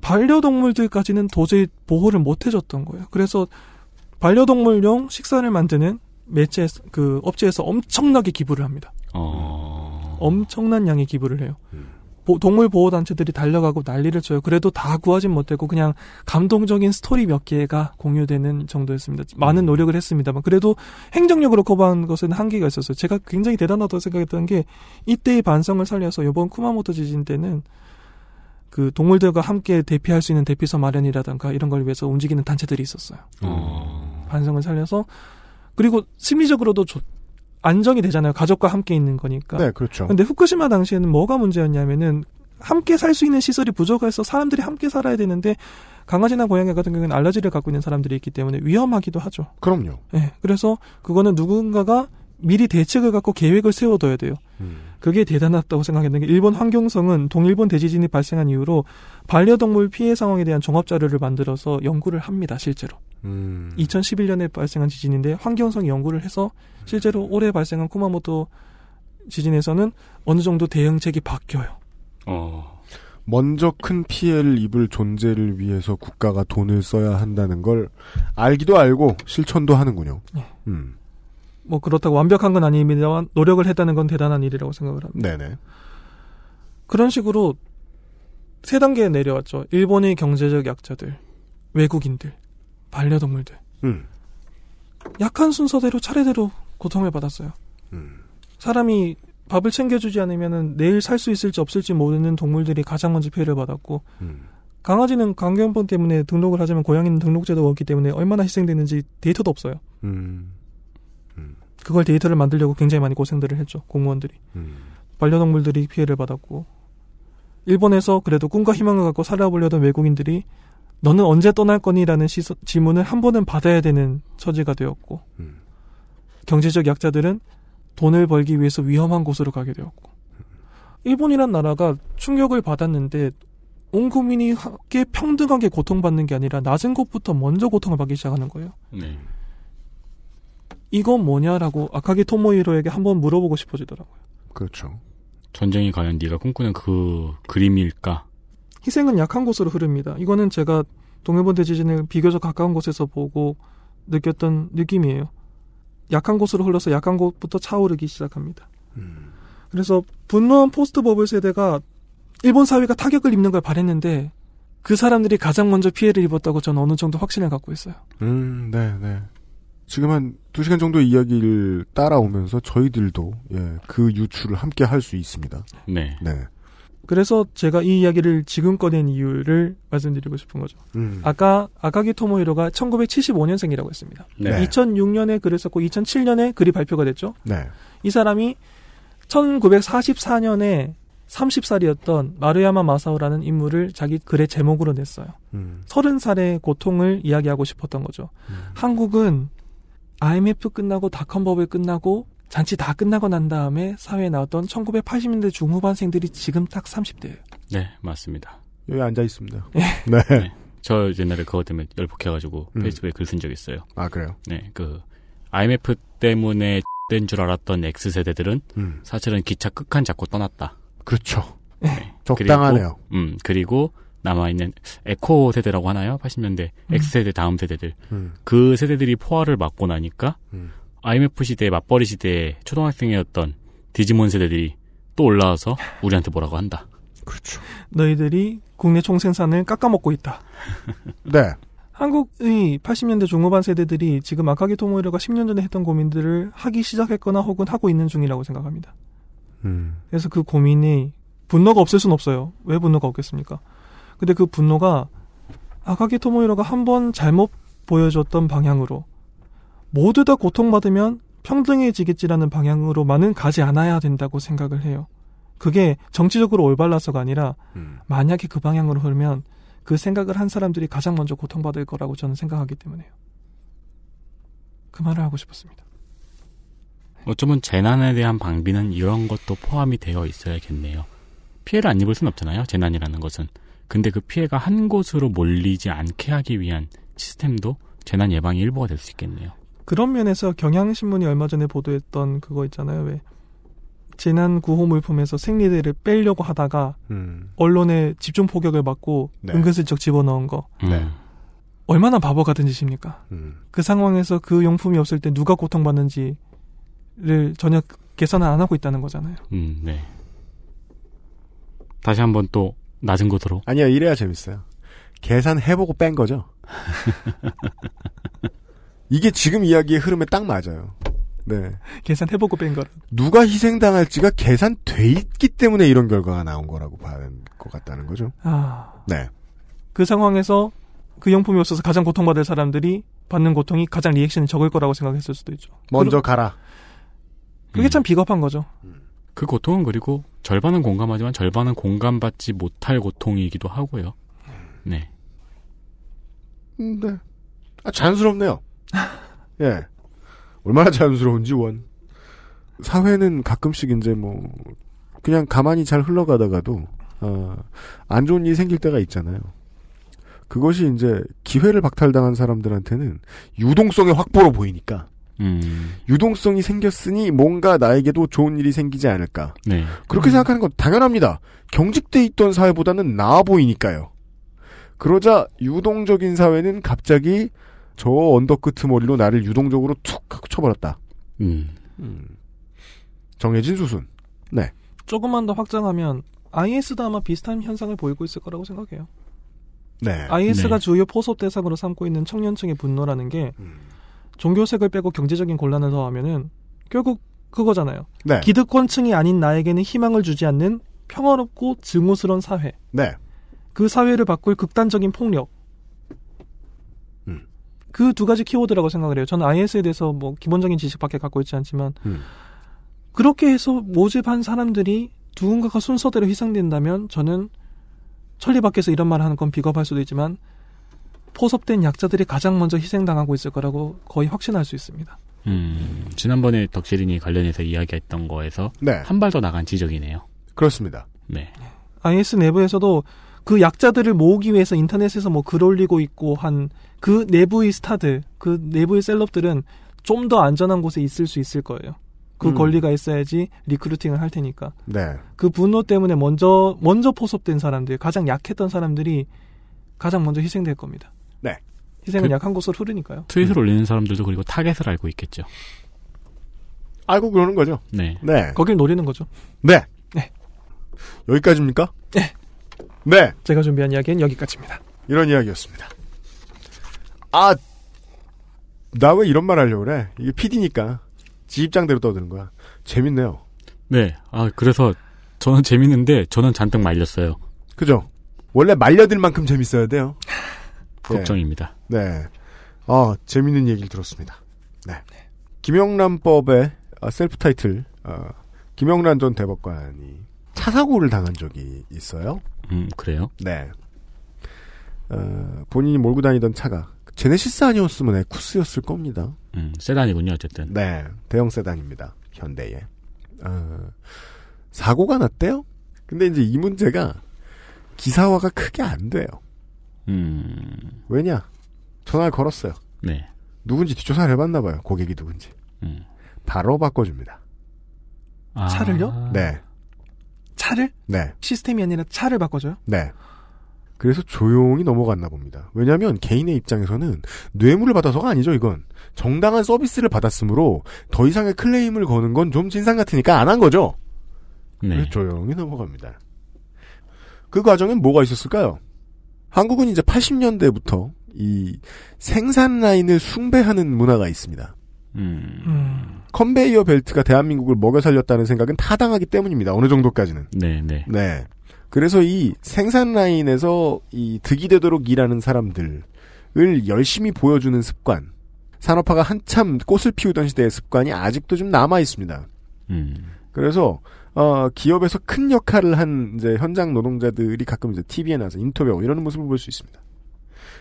반려동물들까지는 도저히 보호를 못 해줬던 거예요. 그래서 반려동물용 식사를 만드는 매체 그 업체에서 엄청나게 기부를 합니다. 어. 엄청난 양의 기부를 해요. 보- 동물 보호 단체들이 달려가고 난리를 쳐요. 그래도 다 구하진 못했고 그냥 감동적인 스토리 몇 개가 공유되는 정도였습니다. 많은 노력을 했습니다만 그래도 행정력으로 커버한 것은 한계가 있었어요. 제가 굉장히 대단하다고 생각했던 게 이때의 반성을 살려서 이번 쿠마모토 지진 때는 그 동물들과 함께 대피할 수 있는 대피소 마련이라든가 이런 걸 위해서 움직이는 단체들이 있었어요. 반성을 살려서 그리고 심리적으로도 좋- 안정이 되잖아요. 가족과 함께 있는 거니까. 네, 그렇죠. 근데 후쿠시마 당시에는 뭐가 문제였냐면은 함께 살 수 있는 시설이 부족해서 사람들이 함께 살아야 되는데 강아지나 고양이 같은 경우는 알러지를 갖고 있는 사람들이 있기 때문에 위험하기도 하죠. 그럼요. 예. 그래서 그거는 누군가가 미리 대책을 갖고 계획을 세워둬야 돼요. 그게 대단하다고 생각했는데 일본 환경성은 동일본 대지진이 발생한 이후로 반려동물 피해 상황에 대한 종합 자료를 만들어서 연구를 합니다. 실제로. 음. 2011년에 발생한 지진인데 환경성 연구를 해서 실제로 올해 발생한 쿠마모토 지진에서는 어느 정도 대응책이 바뀌어요. 어. 먼저 큰 피해를 입을 존재를 위해서 국가가 돈을 써야 한다는 걸 알기도 알고 실천도 하는군요. 음. 뭐 그렇다고 완벽한 건 아닙니다만 노력을 했다는 건 대단한 일이라고 생각을 합니다. 네네. 그런 식으로 세 단계 내려왔죠. 일본의 경제적 약자들, 외국인들, 반려동물들. 음. 약한 순서대로 차례대로 고통을 받았어요. 음. 사람이 밥을 챙겨주지 않으면 내일 살 수 있을지 없을지 모르는 동물들이 가장 먼저 피해를 받았고 음. 강아지는 강경본 때문에 등록을 하지만 고양이는 등록제도가 없기 때문에 얼마나 희생되는지 데이터도 없어요. 음. 그걸 데이터를 만들려고 굉장히 많이 고생들을 했죠. 공무원들이. 음. 반려동물들이 피해를 받았고 일본에서 그래도 꿈과 희망을 갖고 살아보려던 외국인들이 너는 언제 떠날 거니라는 시서, 질문을 한 번은 받아야 되는 처지가 되었고 경제적 약자들은 돈을 벌기 위해서 위험한 곳으로 가게 되었고 일본이란 나라가 충격을 받았는데 온 국민이 함께 평등하게 고통받는 게 아니라 낮은 곳부터 먼저 고통을 받기 시작하는 거예요. 네. 이건 뭐냐라고 아카기 토모히로에게 한번 물어보고 싶어지더라고요. 그렇죠. 전쟁이 과연 네가 꿈꾸는 그 그림일까? 희생은 약한 곳으로 흐릅니다. 이거는 제가 동해본 대지진을 비교적 가까운 곳에서 보고 느꼈던 느낌이에요. 약한 곳으로 흘러서 약한 곳부터 차오르기 시작합니다. 그래서 분노한 포스트 버블 세대가 일본 사회가 타격을 입는 걸 바랬는데 그 사람들이 가장 먼저 피해를 입었다고 저는 어느 정도 확신을 갖고 있어요. 음, 네, 네. 지금 한 두 시간 정도 이야기를 따라오면서 저희들도, 예, 그 유출을 함께 할 수 있습니다. 네. 네. 그래서 제가 이 이야기를 지금 꺼낸 이유를 말씀드리고 싶은 거죠. 음. 아까 아카기 토모히로가 1975년생이라고 했습니다. 네. 2006년에 글을 썼고 2007년에 글이 발표가 됐죠. 네. 이 사람이 1944년에 30살이었던 마루야마 마사오라는 인물을 자기 글의 제목으로 냈어요. 음. 30살의 고통을 이야기하고 싶었던 거죠. 한국은 IMF 끝나고 닷컴 버블 끝나고 잔치 다 끝나고 난 다음에 사회에 나왔던 1980년대 중후반생들이 지금 딱 30대예요. 네, 맞습니다. 여기 앉아 있습니다. 예. (laughs) 네. 저 옛날에 그것 때문에 열폭해가지고 음. 페이스북에 글 쓴 적 있어요. 아, 그래요? 네, 그 IMF 때문에 (laughs) 된 줄 알았던 X 세대들은 음. 사실은 기차 끝칸 잡고 떠났다. 그렇죠. 네. 적당하네요. 그리고, 음 그리고 남아 있는 에코 세대라고 하나요? 80년대 음. X 세대 다음 세대들 음. 그 세대들이 포화를 맞고 나니까 음. IMF 시대 맞벌이 시대에 초등학생이었던 디지몬 세대들이 또 올라와서 우리한테 뭐라고 한다. 그렇죠. 너희들이 국내 총생산을 깎아먹고 있다. (laughs) 네. 한국의 80년대 중후반 세대들이 지금 아카기 토모히로가 10년 전에 했던 고민들을 하기 시작했거나 혹은 하고 있는 중이라고 생각합니다. 음. 그래서 그 고민이 분노가 없을 순 없어요. 왜 분노가 없겠습니까? 근데 그 분노가 아카기 토모히로가 한 번 잘못 보여줬던 방향으로 모두 다 고통받으면 평등해지겠지라는 방향으로만은 가지 않아야 된다고 생각을 해요. 그게 정치적으로 올바라서가 아니라 만약에 그 방향으로 흐르면 그 생각을 한 사람들이 가장 먼저 고통받을 거라고 저는 생각하기 때문에요. 그 말을 하고 싶었습니다. 어쩌면 재난에 대한 방비는 이런 것도 포함이 되어 있어야겠네요. 피해를 안 입을 순 없잖아요. 재난이라는 것은. 근데 그 피해가 한 곳으로 몰리지 않게 하기 위한 시스템도 재난 예방의 일부가 될 수 있겠네요. 그런 면에서 경향신문이 얼마 전에 보도했던 그거 있잖아요. 왜 재난 구호 물품에서 생리대를 빼려고 하다가 음. 언론에 집중 포격을 받고 네. 은근슬쩍 집어넣은 거. 네. 얼마나 바보 같은 짓입니까? 음. 그 상황에서 그 용품이 없을 때 누가 고통받는지를 전혀 계산을 안 하고 있다는 거잖아요. 음, 네. 다시 한번 또 낮은 곳으로. 아니요, 이래야 재밌어요. 계산해보고 뺀 거죠. (laughs) 이게 지금 이야기의 흐름에 딱 맞아요. 네. 계산해보고 뺀 거라. 누가 희생당할지가 계산돼 있기 때문에 이런 결과가 나온 거라고 봐야 할것 같다는 거죠. 아, 네. 그 상황에서 그 용품이 없어서 가장 고통받을 사람들이 받는 고통이 가장 리액션이 적을 거라고 생각했을 수도 있죠. 먼저 가라. 그게 참 비겁한 거죠. 그 고통은 그리고 절반은 공감하지만 절반은 공감받지 못할 고통이기도 하고요. 네. 음, 네. 아, 자연스럽네요. (laughs) 예. 얼마나 자연스러운지 원. 사회는 가끔씩 이제 뭐 그냥 가만히 잘 흘러가다가도 어, 안 좋은 일이 생길 때가 있잖아요. 그것이 이제 기회를 박탈당한 사람들한테는 유동성의 확보로 보이니까 음, 유동성이 생겼으니 뭔가 나에게도 좋은 일이 생기지 않을까. 네. 그렇게 생각하는 건 당연합니다. 경직돼 있던 사회보다는 나아 보이니까요. 그러자 유동적인 사회는 갑자기 저 언덕 끄트머리로 나를 유동적으로 툭 하고 쳐버렸다. 음. 정해진 수순. 네. 조금만 더 확장하면 IS도 아마 비슷한 현상을 보이고 있을 거라고 생각해요. 네. IS가 네. 주요 포섭 대상으로 삼고 있는 청년층의 분노라는 게 음. 종교색을 빼고 경제적인 곤란을 더하면은 결국 그거잖아요. 네. 기득권층이 아닌 나에게는 희망을 주지 않는 평화롭고 증오스러운 사회. 네. 그 사회를 바꿀 극단적인 폭력. 음. 그두 가지 키워드라고 생각을 해요. 저는 IS에 대해서 뭐 기본적인 지식밖에 갖고 있지 않지만 음. 그렇게 해서 모집한 사람들이 누군가가 순서대로 희생된다면 저는 천리 밖에서 이런 말을 하는 건 비겁할 수도 있지만 포섭된 약자들이 가장 먼저 희생당하고 있을 거라고 거의 확신할 수 있습니다. 음, 지난번에 덕질인이 관련해서 이야기했던 거에서 네. 한발 더 나간 지적이네요. 그렇습니다. 네. IS 내부에서도 그 약자들을 모으기 위해서 인터넷에서 뭐 글 올리고 있고 한 그 내부의 스타들, 그 내부의 셀럽들은 좀 더 안전한 곳에 있을 수 있을 거예요. 그 음. 권리가 있어야지 recruiting을 할 테니까. 네. 그 분노 때문에 먼저 먼저 포섭된 사람들, 가장 약했던 사람들이 가장 먼저 희생될 겁니다. 네. 희생은 그- 약한 곳으로 흐르니까요. 트윗을 올리는 사람들도 그리고 타겟을 알고 있겠죠. 알고 그러는 거죠. 네. 네. 거길 노리는 거죠. 네. 네. 여기까지입니까? 네. 네. 제가 준비한 이야기는 여기까지입니다. 이런 이야기였습니다. 아, 나 왜 이런 말 하려고 그래? 이게 PD니까. 지 입장대로 떠드는 거야. 재밌네요. 네. 아, 그래서 저는 재밌는데 저는 잔뜩 말렸어요. 그죠? 원래 말려들 만큼 재밌어야 돼요. (laughs) 걱정입니다. 네. 아, 재밌는 얘기를 들었습니다. 네. 김영란법의 아, 셀프 타이틀, 아, 김영란 전 대법관이 차 사고를 당한 적이 있어요. 음, 그래요? 네. 어, 본인이 몰고 다니던 차가 제네시스 아니었으면 에쿠스였을 겁니다. 음, 세단이군요, 어쨌든. 네, 대형 세단입니다. 현대에. 어, 사고가 났대요? 근데 이제 이 문제가 기사화가 크게 안 돼요. 음, 왜냐? 전화를 걸었어요. 네. 누군지 뒷조사를 해봤나 봐요. 고객이 누군지. 음. 바로 바꿔줍니다. 아. 차를요? 네, 차를? 네, 시스템이 아니라 차를 바꿔줘요? 네. 그래서 조용히 넘어갔나 봅니다. 왜냐하면 개인의 입장에서는 뇌물을 받아서가 아니죠. 이건 정당한 서비스를 받았으므로 더 이상의 클레임을 거는 건 좀 진상 같으니까 안 한 거죠. 네. 조용히 넘어갑니다. 그 과정엔 뭐가 있었을까요? 한국은 이제 80년대부터 이 생산 라인을 숭배하는 문화가 있습니다. 음, 컨베이어 벨트가 대한민국을 먹여 살렸다는 생각은 타당하기 때문입니다. 어느 정도까지는. 네, 네. 네. 그래서 이 생산 라인에서 이 득이 되도록 일하는 사람들을 열심히 보여주는 습관, 산업화가 한참 꽃을 피우던 시대의 습관이 아직도 좀 남아 있습니다. 음, 그래서 어, 기업에서 큰 역할을 한 이제 현장 노동자들이 가끔 이제 TV에 나와서 인터뷰하고 이러는 모습을 볼 수 있습니다.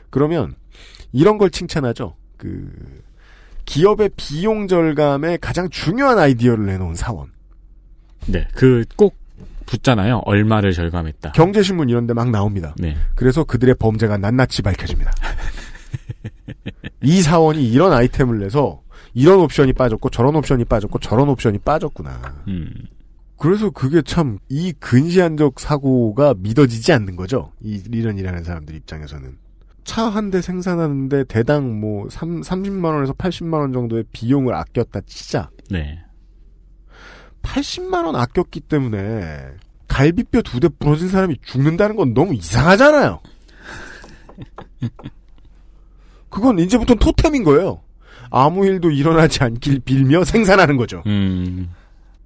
그러면 이런 걸 칭찬하죠. 그 기업의 비용 절감에 가장 중요한 아이디어를 내놓은 사원. 네, 그 꼭 붙잖아요. 얼마를 절감했다. 경제신문 이런 데 막 나옵니다. 네. 그래서 그들의 범죄가 낱낱이 밝혀집니다. (laughs) 이 사원이 이런 아이템을 내서 이런 옵션이 빠졌고 저런 옵션이 빠졌고 저런 옵션이 빠졌구나. 음. 그래서 그게 참 이 근시안적 사고가 믿어지지 않는 거죠. 이, 이런 일하는 사람들 입장에서는. 차 한 대 생산하는데 대당 뭐 3, 30만 원에서 80만 원 정도의 비용을 아꼈다 치자. 네. 80만 원 아꼈기 때문에 갈비뼈 두 대 부러진 사람이 죽는다는 건 너무 이상하잖아요. (laughs) 그건 이제부터는 토템인 거예요. 아무 일도 일어나지 않길 빌며 생산하는 거죠. 음.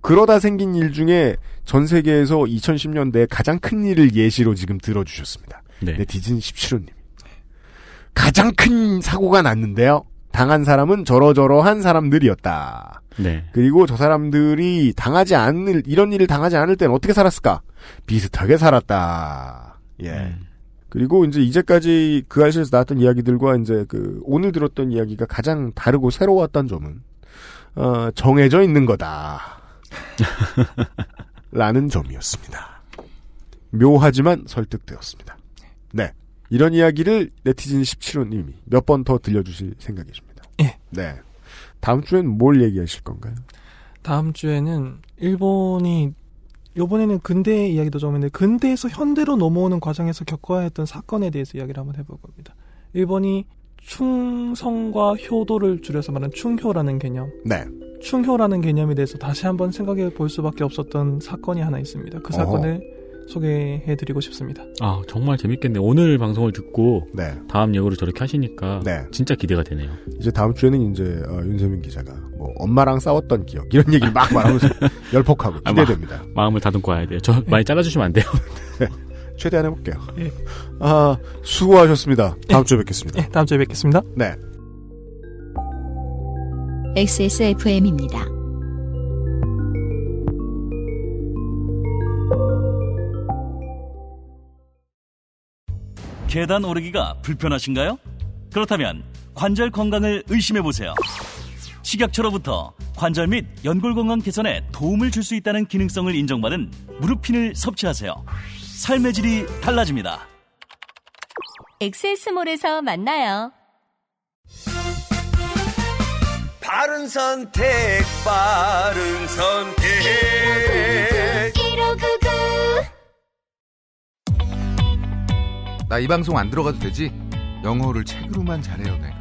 그러다 생긴 일 중에 전 세계에서 2010년대에 가장 큰 일을 예시로 지금 들어주셨습니다. 네. 네티즌 17호님. 가장 큰 사고가 났는데요. 당한 사람은 저러저러한 사람들이었다. 네. 그리고 저 사람들이 당하지 않을 이런 일을 당하지 않을 때는 어떻게 살았을까? 비슷하게 살았다. 예. 그리고 이제 이제까지 그 알실에서 나왔던 이야기들과 이제 그 오늘 들었던 이야기가 가장 다르고 새로웠던 점은 어, 정해져 있는 거다. (laughs) 라는 점이었습니다. 묘하지만 설득되었습니다. 네. 이런 이야기를 네티즌 17호님이 몇 번 더 들려주실 생각이십니다. 예. 네. 다음 주엔 뭘 얘기하실 건가요? 다음 주에는 일본이 요번에는 근대 이야기도 좀 했는데 근대에서 현대로 넘어오는 과정에서 겪어야 했던 사건에 대해서 이야기를 한번 해볼 겁니다. 일본이 충성과 효도를 줄여서 말하는 충효라는 개념. 네. 충효라는 개념에 대해서 다시 한번 생각해 볼 수밖에 없었던 사건이 하나 있습니다. 그 사건을 소개해 드리고 싶습니다. 아, 정말 재밌겠네. 오늘 방송을 듣고 네. 다음 예고를 저렇게 하시니까 네. 진짜 기대가 되네요. 이제 다음 주에는 이제 어, 윤세민 기자가 뭐 엄마랑 싸웠던 기억 이런 얘기를 막 말하면서 (laughs) 열폭하고 아, 마- 기대됩니다. 마 음을 다듬고 와야 돼요. 저 많이 잘라주시면 안 돼요. 최대한 해볼게요. 예. 아 수고하셨습니다. 다음 주에 뵙겠습니다. 예, 다음 주에 뵙겠습니다. 네. XSFM입니다. 계단 오르기가 불편하신가요? 그렇다면 관절 건강을 의심해 보세요. 식약처로부터 관절 및 연골 건강 개선에 도움을 줄 수 있다는 기능성을 인정받은 무릎핀을 섭취하세요. 삶의 질이 달라집니다. 엑세스몰에서 만나요. 바른 선택, 바른 선택. 나 이 방송 안 들어가도 되지? 영어를 책으로만 잘해요, 내가.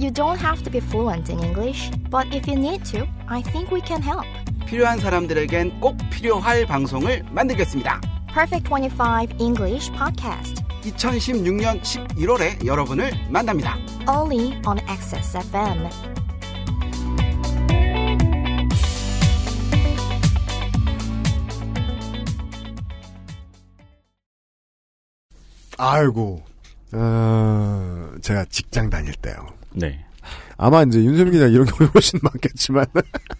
You don't have to be fluent in English, but if you need to, I think we can help. 필요한 사람들에겐 꼭 필요할 방송을 만들겠습니다. Perfect 25 English Podcast, 2016년 11월에 여러분을 만납니다. only on Access FM. 아이고, 어, 제가 직장 다닐 때요. 네. 아마 이제 윤세민 기자 이런 경우 훨씬 많겠지만,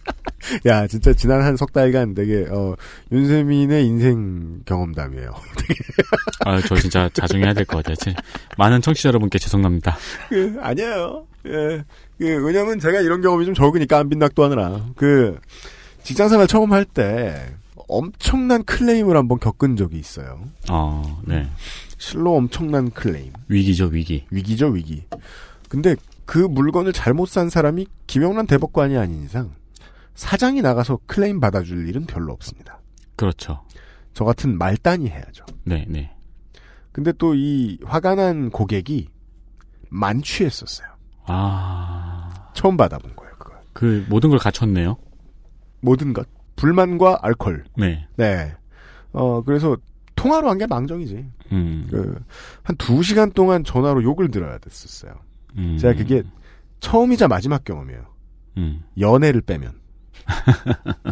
(laughs) 야 진짜 지난 한 석 달간 되게 어, 윤세민의 인생 경험담이에요. (laughs) 아, 저 진짜 자중해야 될 것 같아요. 제- 많은 청취자 여러분께 죄송합니다. 그, 아니에요. 예. 그, 왜냐면 제가 이런 경험이 좀 적으니까 안 빈낙도 하느라. 그, 직장생활 처음 할 때, 엄청난 클레임을 한번 겪은 적이 있어요. 어, 네. 실로 엄청난 클레임. 위기죠, 위기. 위기죠, 위기. 근데 그 물건을 잘못 산 사람이 김영란 대법관이 아닌 이상, 사장이 나가서 클레임 받아줄 일은 별로 없습니다. 그렇죠. 저 같은 말단이 해야죠. 네, 네. 근데 또 이 화가 난 고객이 만취했었어요. 아. 처음 받아본 거예요, 그걸. 그 모든 걸 갖췄네요. 모든 것. 불만과 알콜. 네. 네. 어, 그래서 통화로 한 게 망정이지. 음. 그, 한 두 시간 동안 전화로 욕을 들어야 됐었어요. 음. 제가 그게 처음이자 마지막 경험이에요. 음. 연애를 빼면. (laughs)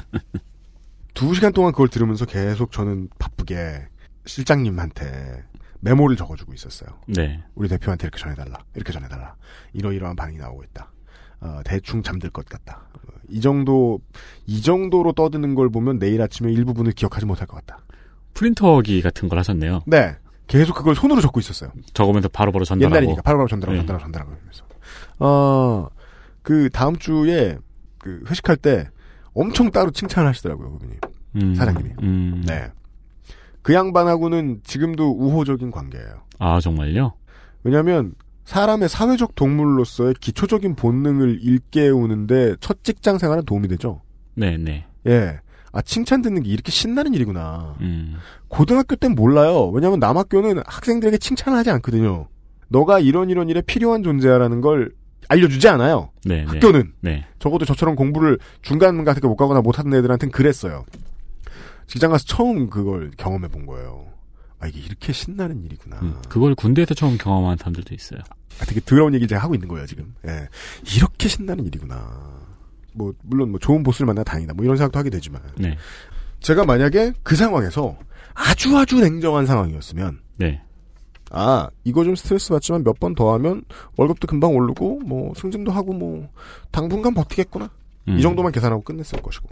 두 시간 동안 그걸 들으면서 계속 저는 바쁘게 실장님한테 메모를 적어주고 있었어요. 네. 우리 대표한테 이렇게 전해달라. 이렇게 전해달라. 이러이러한 반응이 나오고 있다. 어, 대충 잠들 것 같다. 어, 이 정도 이 정도로 떠드는 걸 보면 내일 아침에 일부분을 기억하지 못할 것 같다. 프린터기 같은 걸 하셨네요. 네. 계속 그걸 손으로 적고 있었어요. 적으면서 바로바로 전달하고. 옛날이니까 바로바로 전달하고 네. 전달하고 전달하고 하면서. 어, 그 다음 주에 그 회식할 때 엄청 따로 칭찬을 하시더라고요, 그분이. 음, 사장님이. 음. 네. 그 양반하고는 지금도 우호적인 관계예요. 아, 정말요? 왜냐하면 사람의 사회적 동물로서의 기초적인 본능을 일깨우는데 첫 직장 생활은 도움이 되죠. 네 네. 예. 아 칭찬 듣는 게 이렇게 신나는 일이구나. 음. 고등학교 땐 몰라요. 왜냐하면 남학교는 학생들에게 칭찬을 하지 않거든요. 너가 이런 이런 일에 필요한 존재야라는 걸 알려주지 않아요. 네, 학교는 네. 적어도 저처럼 공부를 중간 같은 게 못 가거나 못하는 애들한테는 그랬어요. 직장 가서 처음 그걸 경험해 본 거예요. 아 이게 이렇게 신나는 일이구나. 음, 그걸 군대에서 처음 경험한 사람들도 있어요. 아, 되게 더러운 얘기를 제가 하고 있는 거예요 지금. 예. 이렇게 신나는 일이구나. 뭐 물론 뭐 좋은 보스를 만나 다행이다. 뭐 이런 생각도 하게 되지만 네. 제가 만약에 그 상황에서 아주 아주 냉정한 상황이었으면 네. 아 이거 좀 스트레스 받지만 몇 번 더 하면 월급도 금방 오르고 뭐 승진도 하고 뭐 당분간 버티겠구나. 음. 이 정도만 계산하고 끝냈을 것이고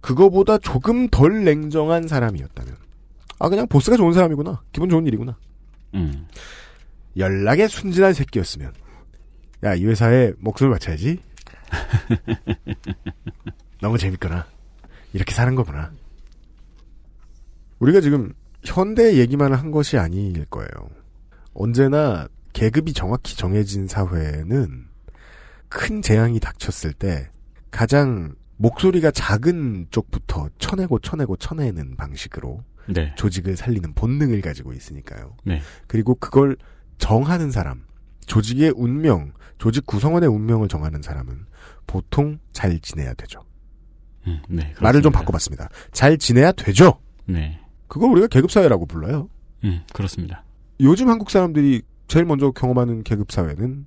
그거보다 조금 덜 냉정한 사람이었다면 아 그냥 보스가 좋은 사람이구나. 기분 좋은 일이구나. 음. 연락에 순진한 새끼였으면. 야 이 회사에 목숨을 바쳐야지. (laughs) 너무 재밌구나. 이렇게 사는 거구나. 우리가 지금 현대 얘기만 한 것이 아닐 거예요. 언제나 계급이 정확히 정해진 사회는 큰 재앙이 닥쳤을 때 가장 목소리가 작은 쪽부터 쳐내고 쳐내고 쳐내는 방식으로 네. 조직을 살리는 본능을 가지고 있으니까요. 네. 그리고 그걸 정하는 사람, 조직의 운명, 조직 구성원의 운명을 정하는 사람은 보통 잘 지내야 되죠. 음, 네. 말을 좀. 바꿔봤습니다. 잘 지내야 되죠. 네. 그걸 우리가 계급 사회라고 불러요. 음, 그렇습니다. 요즘 한국 사람들이 제일 먼저 경험하는 계급 사회는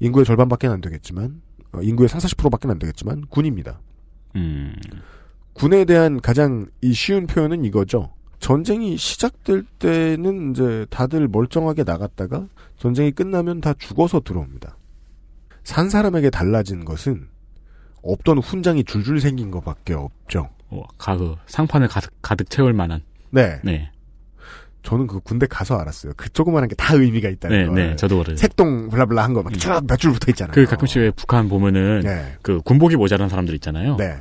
인구의 절반밖에 안 되겠지만, 어, 인구의 3, 40%밖에 안 되겠지만, 군입니다. 음. 군에 대한 가장 이 쉬운 표현은 이거죠. 전쟁이 시작될 때는 이제 다들 멀쩡하게 나갔다가 전쟁이 끝나면 다 죽어서 들어옵니다. 산 사람에게 달라진 것은 없던 훈장이 줄줄 생긴 것밖에 없죠. 어, 가 그 상판을 가득, 가득 채울 만한. 네. 네. 저는 그 군대 가서 알았어요. 그 조그만한 게 다 의미가 있다는 네, 걸. 네, 저도 그래요. 색동 블라블라 한 거막쭉몇줄 붙어 있잖아요. 그 가끔씩 왜 북한 보면은 네. 그 군복이 모자란 사람들 있잖아요. 네.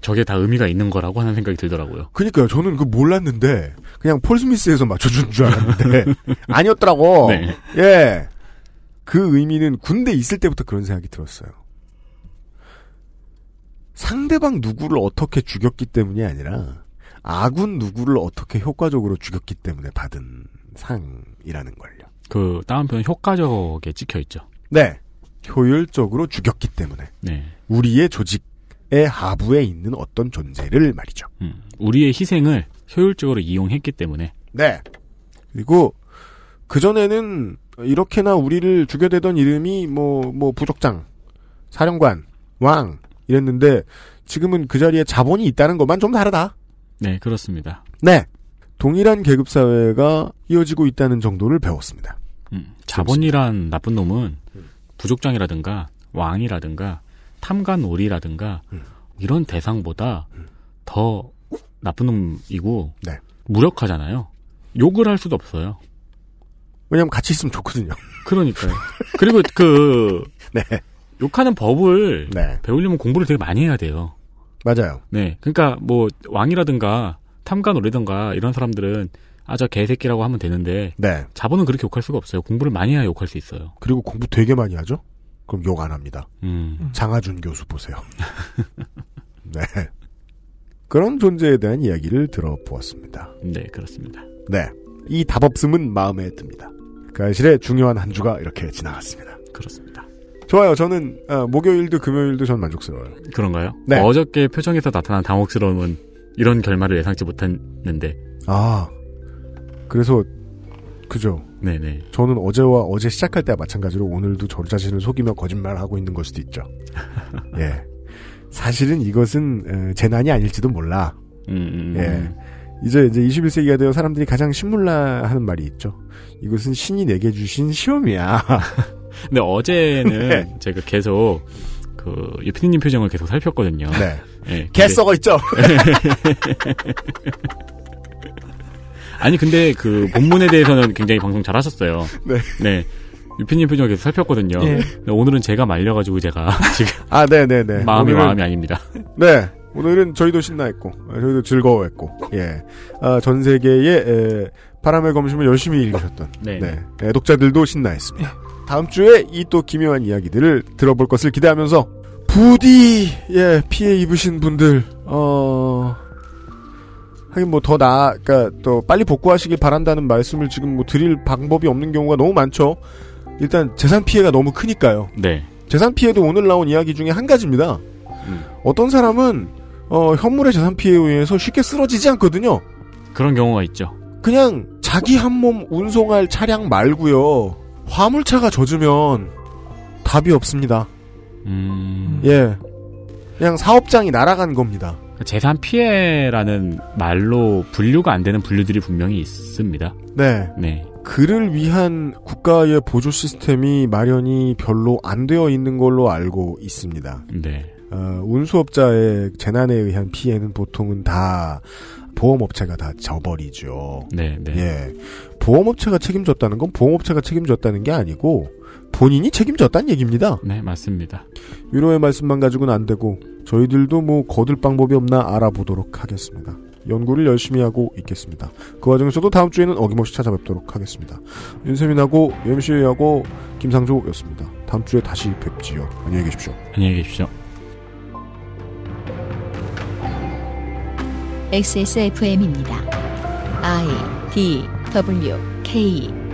저게 다 의미가 있는 거라고 하는 생각이 들더라고요. 그니까요. 저는 그 몰랐는데 그냥 폴 스미스에서 맞춰준 줄 알았는데 (laughs) 아니었더라고. 네. 예. 그 의미는 군대 있을 때부터 그런 생각이 들었어요. 상대방 누구를 어떻게 죽였기 때문이 아니라 아군 누구를 어떻게 효과적으로 죽였기 때문에 받은 상이라는 걸요. 그 다운표는 효과적에 찍혀 있죠. 네. 효율적으로 죽였기 때문에 네. 우리의 조직의 하부에 있는 어떤 존재를 말이죠. 음, 우리의 희생을 효율적으로 이용했기 때문에. 네. 그리고 그전에는 이렇게나 우리를 죽여대던 이름이 뭐, 뭐, 부족장, 사령관, 왕, 이랬는데 지금은 그 자리에 자본이 있다는 것만 좀 다르다. 네, 그렇습니다. 네. 동일한 계급사회가 이어지고 있다는 정도를 배웠습니다. 음, 자본이란 나쁜 놈은 부족장이라든가 왕이라든가 탐관오리라든가 이런 대상보다 더 나쁜 놈이고 네. 무력하잖아요. 욕을 할 수도 없어요. 왜냐면 같이 있으면 좋거든요. (laughs) 그러니까요. 그리고 그 (laughs) 네. 욕하는 법을 네. 배우려면 공부를 되게 많이 해야 돼요. 맞아요. 네. 그러니까 뭐 왕이라든가 탐관오리든가 이런 사람들은 아 저 개새끼라고 하면 되는데 네. 자본은 그렇게 욕할 수가 없어요. 공부를 많이 해야 욕할 수 있어요. 그리고 공부 되게 많이 하죠? 그럼 욕 안 합니다. 음. 장하준 교수 보세요. (laughs) 네. 그런 존재에 대한 이야기를 들어보았습니다. 네, 그렇습니다. 네. 이 답 없음은 마음에 듭니다. 그 사실에 중요한 한 주가 이렇게 지나갔습니다. 그렇습니다. 좋아요. 저는 어, 목요일도 금요일도 전 만족스러워요. 그런가요? 네. 어저께 표정에서 나타난 당혹스러움은 이런 결말을 예상치 못했는데. 아, 그래서 그죠. 네네. 저는 어제와 어제 시작할 때와 마찬가지로 오늘도 저 자신을 속이며 거짓말하고 있는 걸 수도 있죠. (laughs) 예. 사실은 이것은 에, 재난이 아닐지도 몰라. 음, 예. 이제 이제 21세기가 되어 사람들이 가장 신물라 하는 말이 있죠. 이것은 신이 내게 주신 시험이야. (laughs) 근데 어제는 (laughs) 네. 제가 계속 그 유피디님 표정을 계속 살폈거든요. 네. 예, 개 썩어 있죠? 아니 근데 그 본문에 대해서는 굉장히 방송 잘하셨어요. (laughs) 네. 네. 유피님 표정을 계속 살폈거든요. 예. 오늘은 제가 말려가지고 제가 (laughs) 지금 아, 네네네. 마음이 오늘은- 마음이 아닙니다. 네. 오늘은 저희도 신나했고, 아, 저희도 즐거워했고, 예. 아, 전 세계의 에, 바람의 검심을 열심히 읽으셨던, 네. 네. 애독자들도 신나했습니다. 다음 주에 이 또 기묘한 이야기들을 들어볼 것을 기대하면서, 부디, 예, 피해 입으신 분들, 어, 하긴 뭐 더 나아, 그니까 또 빨리 복구하시길 바란다는 말씀을 지금 뭐 드릴 방법이 없는 경우가 너무 많죠. 일단 재산 피해가 너무 크니까요. 네. 재산 피해도 오늘 나온 이야기 중에 한 가지입니다. 음. 어떤 사람은 어, 현물의 재산 피해에 의해서 쉽게 쓰러지지 않거든요. 그런 경우가 있죠. 그냥 자기 한 몸 운송할 차량 말고요. 화물차가 젖으면 답이 없습니다. 음. 예. 그냥 사업장이 날아간 겁니다. 재산 피해라는 말로 분류가 안 되는 분류들이 분명히 있습니다. 네. 네. 그를 위한 국가의 보조 시스템이 마련이 별로 안 되어 있는 걸로 알고 있습니다. 네. 어, 운수업자의 재난에 의한 피해는 보통은 다 보험업체가 다 져버리죠. 네, 네. 예. 보험업체가 책임졌다는 건 보험업체가 책임졌다는 게 아니고 본인이 책임졌다는 얘기입니다. 네, 맞습니다. 위로의 말씀만 가지고는 안 되고 저희들도 뭐 거둘 방법이 없나 알아보도록 하겠습니다. 연구를 열심히 하고 있겠습니다. 그 과정에서도 다음 주에는 어김없이 찾아뵙도록 하겠습니다. 윤세민하고 UMC하고 김상조였습니다. 다음 주에 다시 뵙지요. 안녕히 계십시오. 안녕히 계십시오. XSFM입니다. I D W K